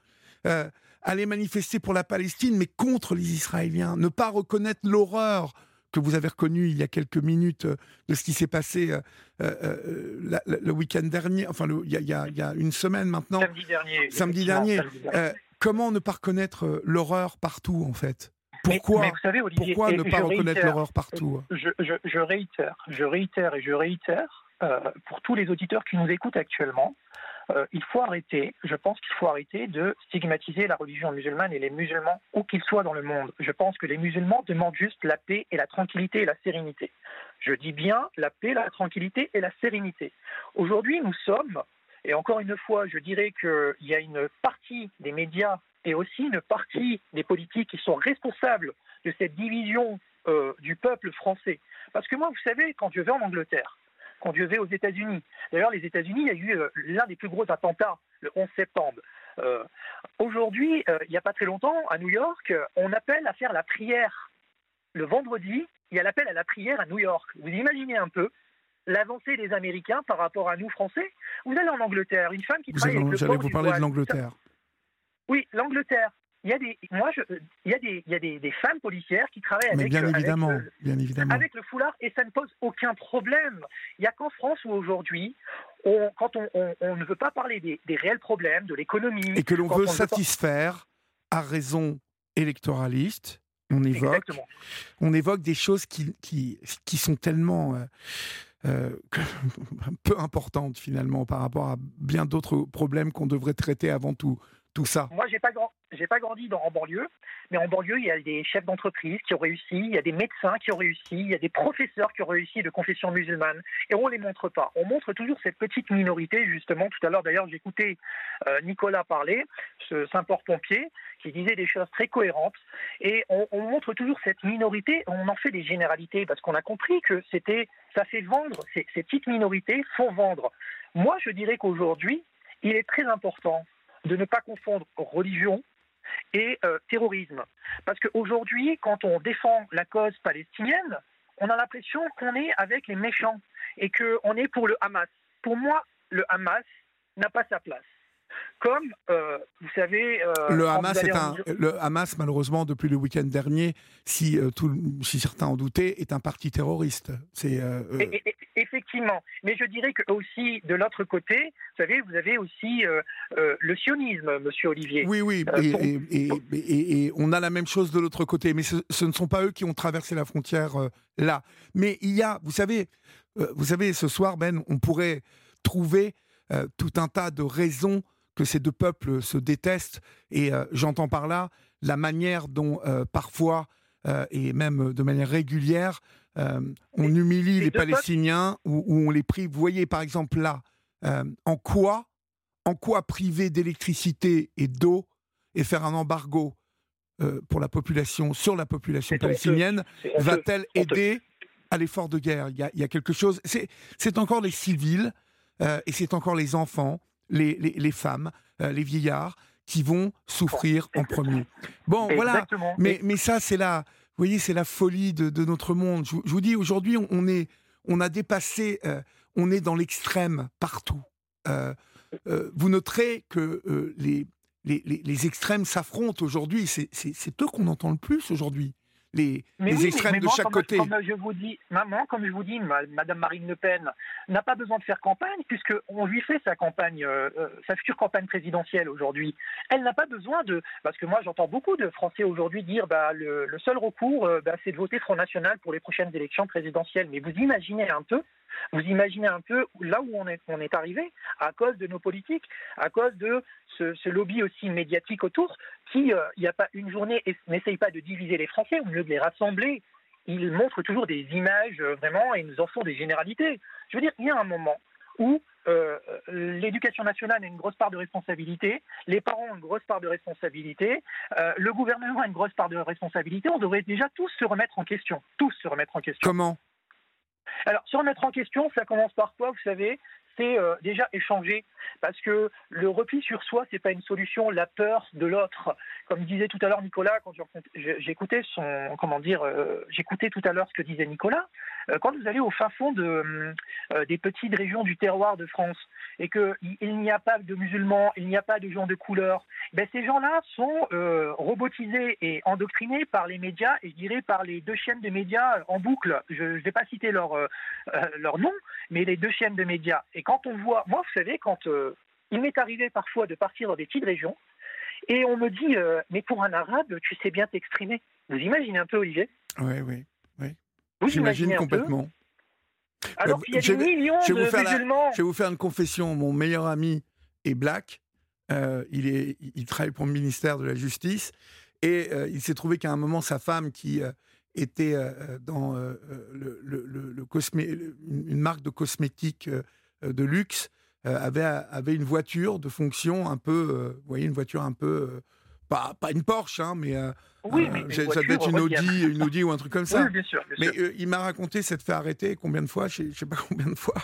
aller manifester pour la Palestine, mais contre les Israéliens, ne pas reconnaître l'horreur que vous avez reconnu il y a quelques minutes euh, de ce qui s'est passé euh, euh, le week-end dernier, enfin il, y a, une semaine maintenant. Samedi dernier. comment ne pas reconnaître l'horreur partout en fait? Pourquoi, vous savez, pourquoi ne pas reconnaître l'horreur partout je, je, réitère, je réitère et je réitère pour tous les auditeurs qui nous écoutent actuellement euh, il faut arrêter, je pense qu'il faut arrêter de stigmatiser la religion musulmane et les musulmans où qu'ils soient dans le monde. Je pense que les musulmans demandent juste la paix et la tranquillité et la sérénité. Je dis bien la paix, la tranquillité et la sérénité. Aujourd'hui, nous sommes, et encore une fois, je dirais qu'il y a une partie des médias et aussi une partie des politiques qui sont responsables de cette division euh, du peuple français. Parce que moi, vous savez, quand je vais en Angleterre, quand Dieu vais aux États-Unis. D'ailleurs, les États-Unis, il y a eu euh, l'un des plus gros attentats le 11 septembre. Euh, aujourd'hui, il n'y a pas très longtemps, à New York, on appelle à faire la prière. Le vendredi, il y a l'appel à la prière à New York. Vous imaginez un peu l'avancée des Américains par rapport à nous, Français? Vous allez en Angleterre, une femme qui travaille avec le J'allais vous parler de l'Angleterre. Oui, l'Angleterre il y a des, moi, je, il y a des, il y a des, des femmes policières qui travaillent avec, bien évidemment, avec, le, bien évidemment. avec le foulard et ça ne pose aucun problème. Il n'y a qu'en France où aujourd'hui, on, quand on, on, on, ne veut pas parler des, des réels problèmes, de l'économie, et que l'on veut satisfaire à raison électoraliste, on évoque, on évoque des choses qui, qui, qui sont tellement euh, euh, peu importantes finalement par rapport à bien d'autres problèmes qu'on devrait traiter avant tout Moi, j'ai pas pas grandi dans, en banlieue, mais en banlieue, il y a des chefs d'entreprise qui ont réussi, il y a des médecins qui ont réussi, il y a des professeurs qui ont réussi de confession musulmane, et on les montre pas. On montre toujours cette petite minorité, justement. Tout à l'heure, d'ailleurs, j'écoutais euh, Nicolas parler, ce Saint-Port-Pompier, qui disait des choses très cohérentes, et on, on, montre toujours cette minorité, on en fait des généralités, parce qu'on a compris que c'était, ça fait vendre, ces petites minorités font vendre. Moi, je dirais qu'aujourd'hui, il est très important de ne pas confondre religion et euh, terrorisme. Parce qu'aujourd'hui, quand on défend la cause palestinienne, on a l'impression qu'on est avec les méchants et qu'on est pour le Hamas. Pour moi, le Hamas n'a pas sa place. Comme, euh, vous savez... Euh, le, Hamas est un, le Hamas, malheureusement, depuis le week-end dernier, si, euh, tout, si certains en doutaient, est un parti terroriste. C'est, effectivement. Mais je dirais que aussi, de l'autre côté, vous savez, vous avez aussi le sionisme, monsieur Olivier. Oui, oui, et, et, et, on a la même chose de l'autre côté. Mais ce, ce, ne sont pas eux qui ont traversé la frontière là. Mais il y a, vous savez, vous savez, ce soir, Ben, on pourrait trouver tout un tas de raisons que ces deux peuples se détestent. Et euh, j'entends par là la manière dont euh, parfois, euh, et même de manière régulière, on humilie les, Palestiniens ou, on les prive. Vous voyez par exemple là, en quoi, en quoi priver d'électricité et d'eau et faire un embargo pour la population, sur la population palestinienne, va-t-elle aider à l'effort de guerre? Il y, a, quelque chose. C'est encore les civils et c'est encore les enfants, les, les, femmes, les vieillards qui vont souffrir en premier. Bon, voilà. Mais, mais ça, c'est la, vous voyez, c'est la folie de, notre monde. Je, vous dis, aujourd'hui, on, est, on a dépassé, on est dans l'extrême partout. vous noterez que les, les, extrêmes s'affrontent aujourd'hui. C'est eux qu'on entend le plus aujourd'hui. Les, extrêmes de chaque côté. Comme je vous dis, maman, comme je vous dis, Madame Marine Le Pen n'a pas besoin de faire campagne puisque on lui fait sa campagne, euh, euh, sa future campagne présidentielle aujourd'hui. Elle n'a pas besoin de, parce que moi j'entends beaucoup de Français aujourd'hui dire, bah le, seul recours, euh, bah, c'est de voter Front National pour les prochaines élections présidentielles. Mais vous imaginez un peu vous imaginez un peu là où on est, arrivé à cause de nos politiques, à cause de ce, lobby aussi médiatique autour qui, euh, il n'y a pas une journée, n'essaye pas de diviser les Français, au lieu de les rassembler. Ils montrent toujours des images euh, vraiment et nous en font des généralités. Je veux dire, il y a un moment où euh, l'éducation nationale a une grosse part de responsabilité, les parents ont une grosse part de responsabilité, le gouvernement a une grosse part de responsabilité. On devrait déjà tous se remettre en question. Tous se remettre en question. Comment? Alors, se remettre en question, ça commence par quoi, vous savez? C'est euh, déjà échanger. Parce que le repli sur soi c'est pas une solution la peur de l'autre. Comme disait tout à l'heure Nicolas quand j'écoutais son comment dire euh, j'écoutais tout à l'heure ce que disait Nicolas quand vous allez au fin fond de, des petites régions du terroir de France et qu'il n'y a pas de musulmans il n'y a pas de gens de couleur ben, ces gens-là sont robotisés et endoctrinés par les médias et je dirais par les deux chaînes de médias en boucle je ne vais pas citer leur leur nom mais les deux chaînes de médias et quand on voit, moi, vous savez, quand euh, il m'est arrivé parfois de partir dans des petites régions, et on me dit, euh, mais pour un arabe, tu sais bien t'exprimer. Vous imaginez un peu, Olivier? Oui, oui, oui. J'imagine complètement. Alors qu'il y a des millions de musulmans. je vais vous faire une confession. Mon meilleur ami est black. Euh, il, est, il travaille pour le ministère de la Justice. Et il s'est trouvé qu'à un moment, sa femme, qui était dans le, le, une marque de cosmétiques euh, de luxe euh, avait, avait une voiture de fonction un peu, euh, vous voyez, une voiture un peu pas, pas, une Porsche, hein, mais, oui, mais ça devait être une Audi, une Audi ou un truc comme ça. mais il m'a raconté s'être fait arrêter combien de fois, je ne sais pas combien de fois,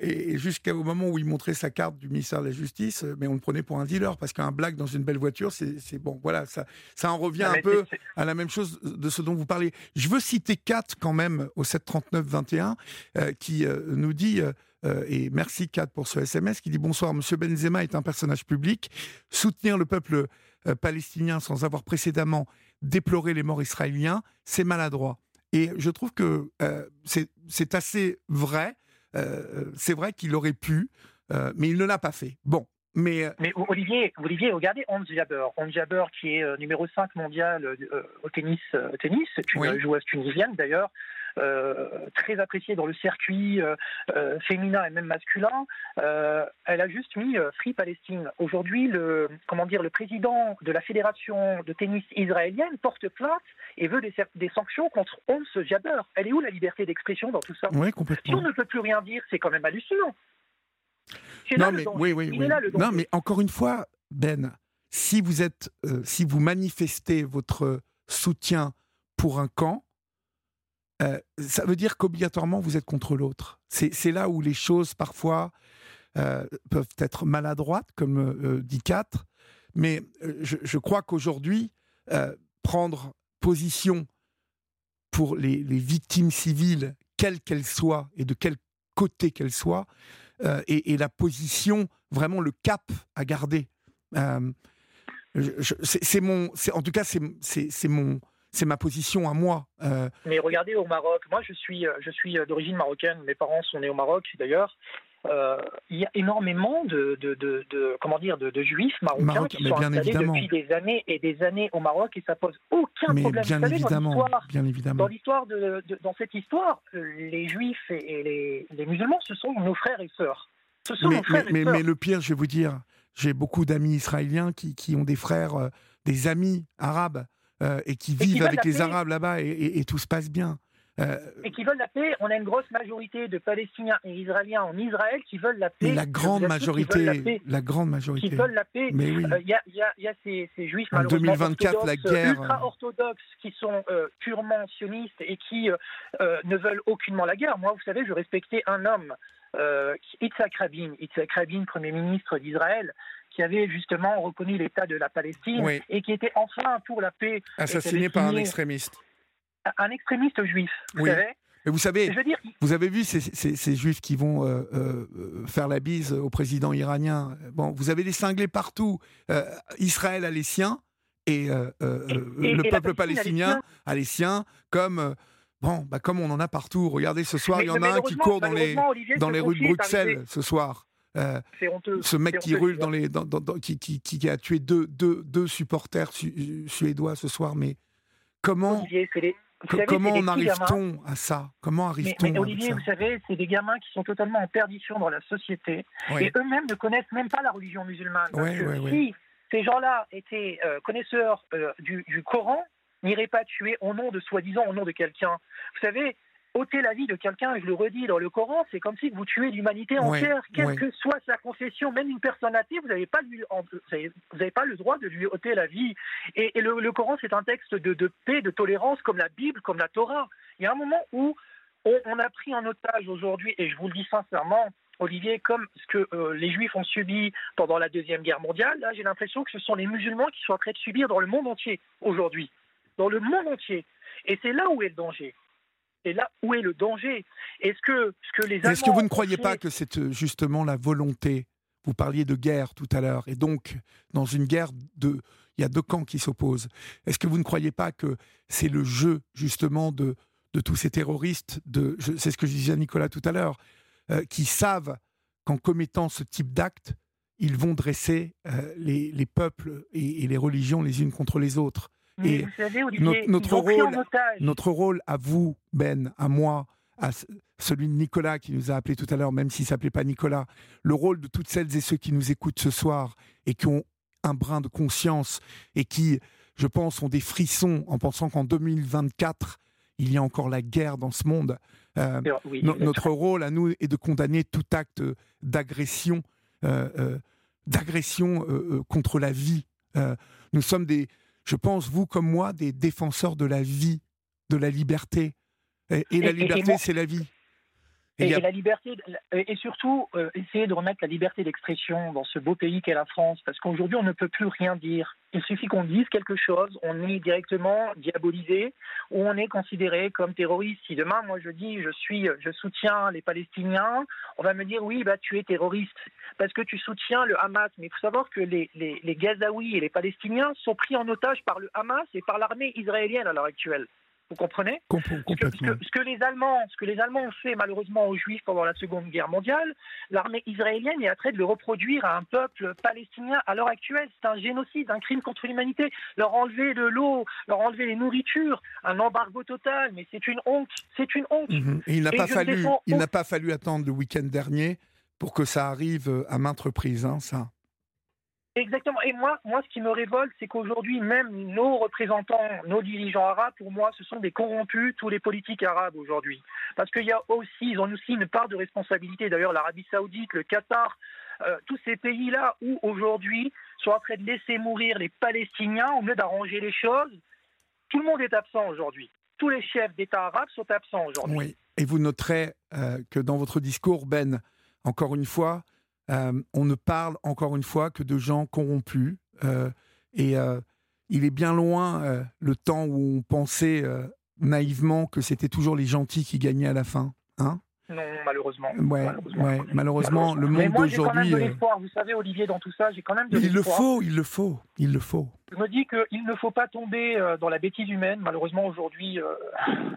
et, jusqu'au moment où il montrait sa carte du ministère de la Justice, mais on le prenait pour un dealer parce qu'un black dans une belle voiture, c'est bon, voilà, ça, ça en revient un peu à la même chose de ce dont vous parlez. Je veux citer Kat quand même au 739 21 qui nous dit euh, et merci Kat pour ce SMS qui dit bonsoir, Monsieur Benzema est un personnage public. Soutenir le peuple euh, palestinien sans avoir précédemment déploré les morts israéliens, c'est maladroit. Et je trouve que euh, c'est assez vrai. c'est vrai qu'il aurait pu, mais il ne l'a pas fait. Bon, mais, mais, Olivier, Olivier, regardez Hans Jaber. Hans Jaber, qui est numéro 5 mondial au tennis, tennis une joueuse tunisienne d'ailleurs, euh, très appréciée dans le circuit euh, euh, féminin et même masculin, elle a juste mis Free Palestine. Aujourd'hui, le, comment dire, le président de la fédération de tennis israélienne porte plainte et veut des, des sanctions contre Ons Jaber. Elle est où la liberté d'expression dans tout ça? Oui. Si on ne peut plus rien dire, c'est quand même hallucinant. Non, mais, oui, oui, oui. non, mais encore une fois, Ben, si vous êtes, si vous manifestez votre soutien pour un camp, euh, ça veut dire qu'obligatoirement vous êtes contre l'autre. C'est là où les choses parfois euh, peuvent être maladroites, comme euh, dit 4, mais je, crois qu'aujourd'hui, prendre position pour les, victimes civiles, quelles qu'elles soient et de quel côté qu'elles soient, et, la position, vraiment le cap à garder. c'est mon, en tout cas, c'est mon, c'est ma position à moi. Euh. Mais regardez au Maroc, moi je suis, euh, je suis euh, d'origine marocaine, mes parents sont nés au Maroc d'ailleurs. il y a énormément de, de, de, comment dire de, juifs marocains qui sont installés depuis des années et des années au Maroc et ça pose aucun problème. Bien évidemment, bien évidemment. Dans l'histoire de, dans cette histoire, les juifs et, les, les, musulmans, ce sont nos frères et sœurs. Ce sont mais, nos frères mais, et sœurs. mais, le pire, je vais vous dire, j'ai beaucoup d'amis israéliens qui, qui, ont des frères, des amis arabes. Euh, et qui vivent avec les Arabes là-bas et, tout se passe bien. Euh, et qui veulent la paix. On a une grosse majorité de Palestiniens et Israéliens en Israël qui veulent la paix. la grande majorité, la, grande majorité. Qui veulent la paix. Mais oui. Il y, a, y, a, ces, ces juifs en 2024, la guerre. ultra-orthodoxes qui sont purement sionistes et qui ne veulent aucunement la guerre. Moi, vous savez, je respectais un homme, Yitzhak Rabin, Yitzhak Rabin, premier ministre d'Israël, qui avait justement reconnu l'État de la Palestine et qui était enfin pour la paix. Assassiné par un extrémiste. Un extrémiste juif, vous oui. savez mais vous savez, vous avez vu ces, ces, juifs qui vont euh, euh, faire la bise au président iranien. Bon, vous avez des cinglés partout. Euh, Israël a les siens et, le peuple palestinien a les siens, comme bon, bah, comme on en a partout. Regardez, ce soir, il y en a un qui court dans les dans les rues de Bruxelles ce soir. Euh, ce mec qui dans les, dans, qui, qui, qui, a tué deux, deux, deux supporters suédois ce soir, mais comment, comment en arrive-t-on à ça? Comment arrive-t-on Olivier, vous savez, c'est des gamins qui sont totalement en perdition dans la société et eux-mêmes ne connaissent même pas la religion musulmane. si ces gens-là étaient euh, connaisseurs euh, du, du Coran, n'iraient pas tuer au nom de soi-disant au nom de quelqu'un. Vous savez, ôter la vie de quelqu'un, je le redis dans le Coran, c'est comme si vous tuez l'humanité entière, quelle que soit sa confession, même une personne athée, vous n'avez pas, vous pas le droit de lui ôter la vie. Et, le, Coran, c'est un texte de, paix, de tolérance, comme la Bible, comme la Torah. Il y a un moment où on, a pris en otage aujourd'hui, et je vous le dis sincèrement, Olivier, comme ce que euh, les Juifs ont subi pendant la Deuxième Guerre mondiale, là, j'ai l'impression que ce sont les musulmans qui sont en train de subir dans le monde entier aujourd'hui. Dans le monde entier. Et c'est là où est le danger. Et là, où est le danger? Est-ce que, ce que les Est-ce que vous ne croyez pas que c'est euh, justement la volonté? Vous parliez de guerre tout à l'heure, et donc dans une guerre de, il y a deux camps qui s'opposent. Est-ce que vous ne croyez pas que c'est le jeu justement de de tous ces terroristes de, c'est ce que je disais à Nicolas tout à l'heure, euh, qui savent qu'en commettant ce type d'acte, ils vont dresser euh, les, les, peuples et, et les religions les unes contre les autres et notre, rôle, notre rôle à vous, Ben, à moi, à celui de Nicolas qui nous a appelé tout à l'heure, même s'il ne s'appelait pas Nicolas, le rôle de toutes celles et ceux qui nous écoutent ce soir et qui ont un brin de conscience et qui, je pense, ont des frissons en pensant qu'en 2024, il y a encore la guerre dans ce monde. Euh, notre rôle à nous est de condamner tout acte d'agression, euh, euh, d'agression contre la vie. nous sommes des, je pense, vous comme moi, des défenseurs de la vie, de la liberté. Et, la liberté, c'est la vie. Et, la liberté, et surtout euh, essayer de remettre la liberté d'expression dans ce beau pays qu'est la France, parce qu'aujourd'hui on ne peut plus rien dire. Il suffit qu'on dise quelque chose, on est directement diabolisé ou on est considéré comme terroriste. Si demain moi je dis je suis, je soutiens les Palestiniens, on va me dire oui bah tu es terroriste parce que tu soutiens le Hamas. Mais il faut savoir que les, les, les Gazaouis et les Palestiniens sont pris en otage par le Hamas et par l'armée israélienne à l'heure actuelle. Vous comprenez ce que, les Allemands, ce que les Allemands ont fait malheureusement aux Juifs pendant la Seconde Guerre mondiale, l'armée israélienne est en train de le reproduire à un peuple palestinien à l'heure actuelle. C'est un génocide, un crime contre l'humanité. Leur enlever de l'eau, leur enlever les nourritures, un embargo total. Mais c'est une honte. C'est une honte. Mhm. il n'a pas fallu, il n'a pas fallu attendre le week-end dernier pour que ça arrive à maintes reprises, hein, ça. Exactement. Et moi, moi, ce qui me révolte, c'est qu'aujourd'hui, même nos représentants, nos dirigeants arabes, pour moi, ce sont des corrompus, tous les politiques arabes aujourd'hui. Parce qu'il y a aussi, ils ont aussi une part de responsabilité. D'ailleurs, l'Arabie Saoudite, le Qatar, euh, tous ces pays-là où aujourd'hui sont en train de laisser mourir les Palestiniens au lieu d'arranger les choses. Tout le monde est absent aujourd'hui. Tous les chefs d'État arabes sont absents aujourd'hui. Oui. Et vous noterez euh, que dans votre discours, Ben, encore une fois, on ne parle encore une fois que de gens corrompus. Euh, et euh, il est bien loin le temps où on pensait naïvement que c'était toujours les gentils qui gagnaient à la fin. Hein? Non, malheureusement. Ouais, malheureusement. malheureusement, le monde d'aujourd'hui. Vous savez, Olivier, dans tout ça, j'ai quand même de Il le faut, il le faut, il le faut. Je me dis qu'il ne faut pas tomber dans la bêtise humaine. Malheureusement, aujourd'hui,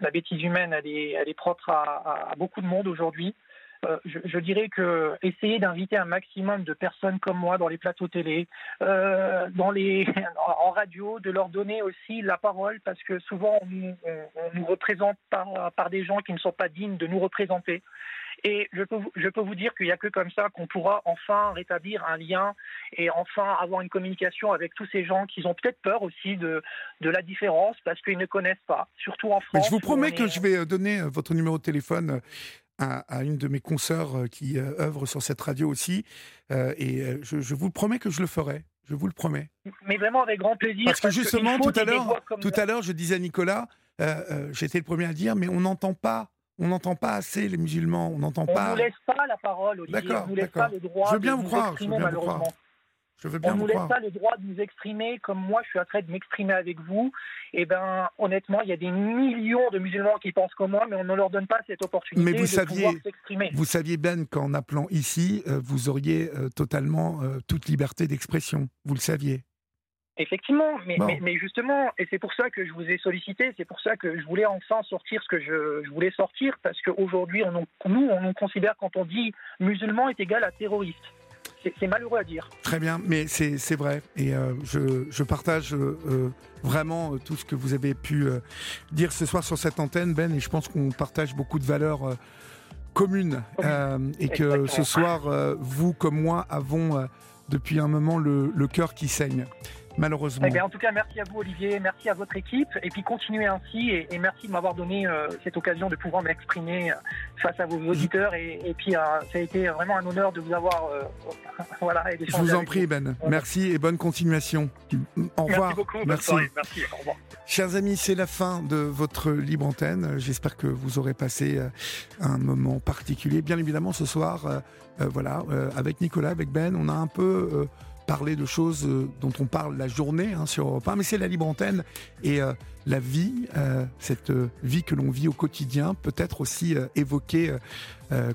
la bêtise humaine, elle est, elle est propre à beaucoup de monde aujourd'hui. Euh, je, dirais que essayer d'inviter un maximum de personnes comme moi dans les plateaux télé, euh, dans les, en radio, de leur donner aussi la parole, parce que souvent on, nous représente par, par des gens qui ne sont pas dignes de nous représenter. Et je peux, je peux vous dire qu'il n'y a que comme ça qu'on pourra enfin rétablir un lien et enfin avoir une communication avec tous ces gens qui ont peut-être peur aussi de, de la différence parce qu'ils ne connaissent pas, surtout en France. je vous promets que je vais donner votre numéro de téléphone à, une de mes consoeurs qui œuvre sur cette radio aussi, et je, je vous promets que je le ferai. Je vous le promets. Mais vraiment avec grand plaisir. Parce que justement, tout à l'heure, tout à l'heure, je disais à Nicolas, euh, euh, j'étais le premier à dire, mais on n'entend pas. On n'entend pas assez les musulmans, on n'entend pas. On ne nous laisse pas la parole, Olivier. D'accord, on nous laisse pas le droit je veux bien vous croire, je veux bien vous croire. Je veux bien on ne nous laisse pas le droit de nous exprimer comme moi je suis en train de m'exprimer avec vous. Et eh ben honnêtement, il y a des millions de musulmans qui pensent comme moi, mais on ne leur donne pas cette opportunité mais vous de saviez, pouvoir s'exprimer. Vous saviez Ben qu'en appelant ici, euh, vous auriez totalement toute liberté d'expression. Vous le saviez. Effectivement, mais, mais, justement, et c'est pour ça que je vous ai sollicité, c'est pour ça que je voulais enfin sortir ce que je, voulais sortir, parce qu'aujourd'hui, nous, on nous considère quand on dit musulman est égal à terroriste. C'est malheureux à dire. Très bien, mais c'est vrai. Et euh, je, je, partage euh, euh, vraiment tout ce que vous avez pu dire ce soir sur cette antenne, Ben, et je pense qu'on partage beaucoup de valeurs communes. et que ce soir, vous comme moi avons depuis un moment le, le cœur qui saigne malheureusement. Eh en tout cas, merci à vous, Olivier, merci à votre équipe, et puis continuez ainsi, et, merci de m'avoir donné euh, cette occasion de pouvoir m'exprimer euh, face à vos auditeurs, et, puis euh, ça a été vraiment un honneur de vous avoir. voilà, et Je vous en prie, Ben. Merci et bonne continuation. Au revoir. Merci beaucoup. Merci. merci. Au revoir. Chers amis, c'est la fin de votre libre antenne. J'espère que vous aurez passé un moment particulier. Bien évidemment, ce soir, voilà, avec Nicolas, avec Ben, on a un peu parler de choses euh, dont on parle la journée hein, sur Europe 1, mais c'est la libre antenne et euh, la vie, euh, cette vie que l'on vit au quotidien, peut être aussi évoquée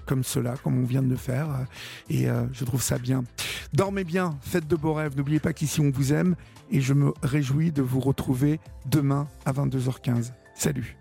comme cela, comme on vient de le faire, et je trouve ça bien. Dormez bien, faites de beaux rêves, n'oubliez pas qu'ici on vous aime, et je me réjouis de vous retrouver demain à 22h15. Salut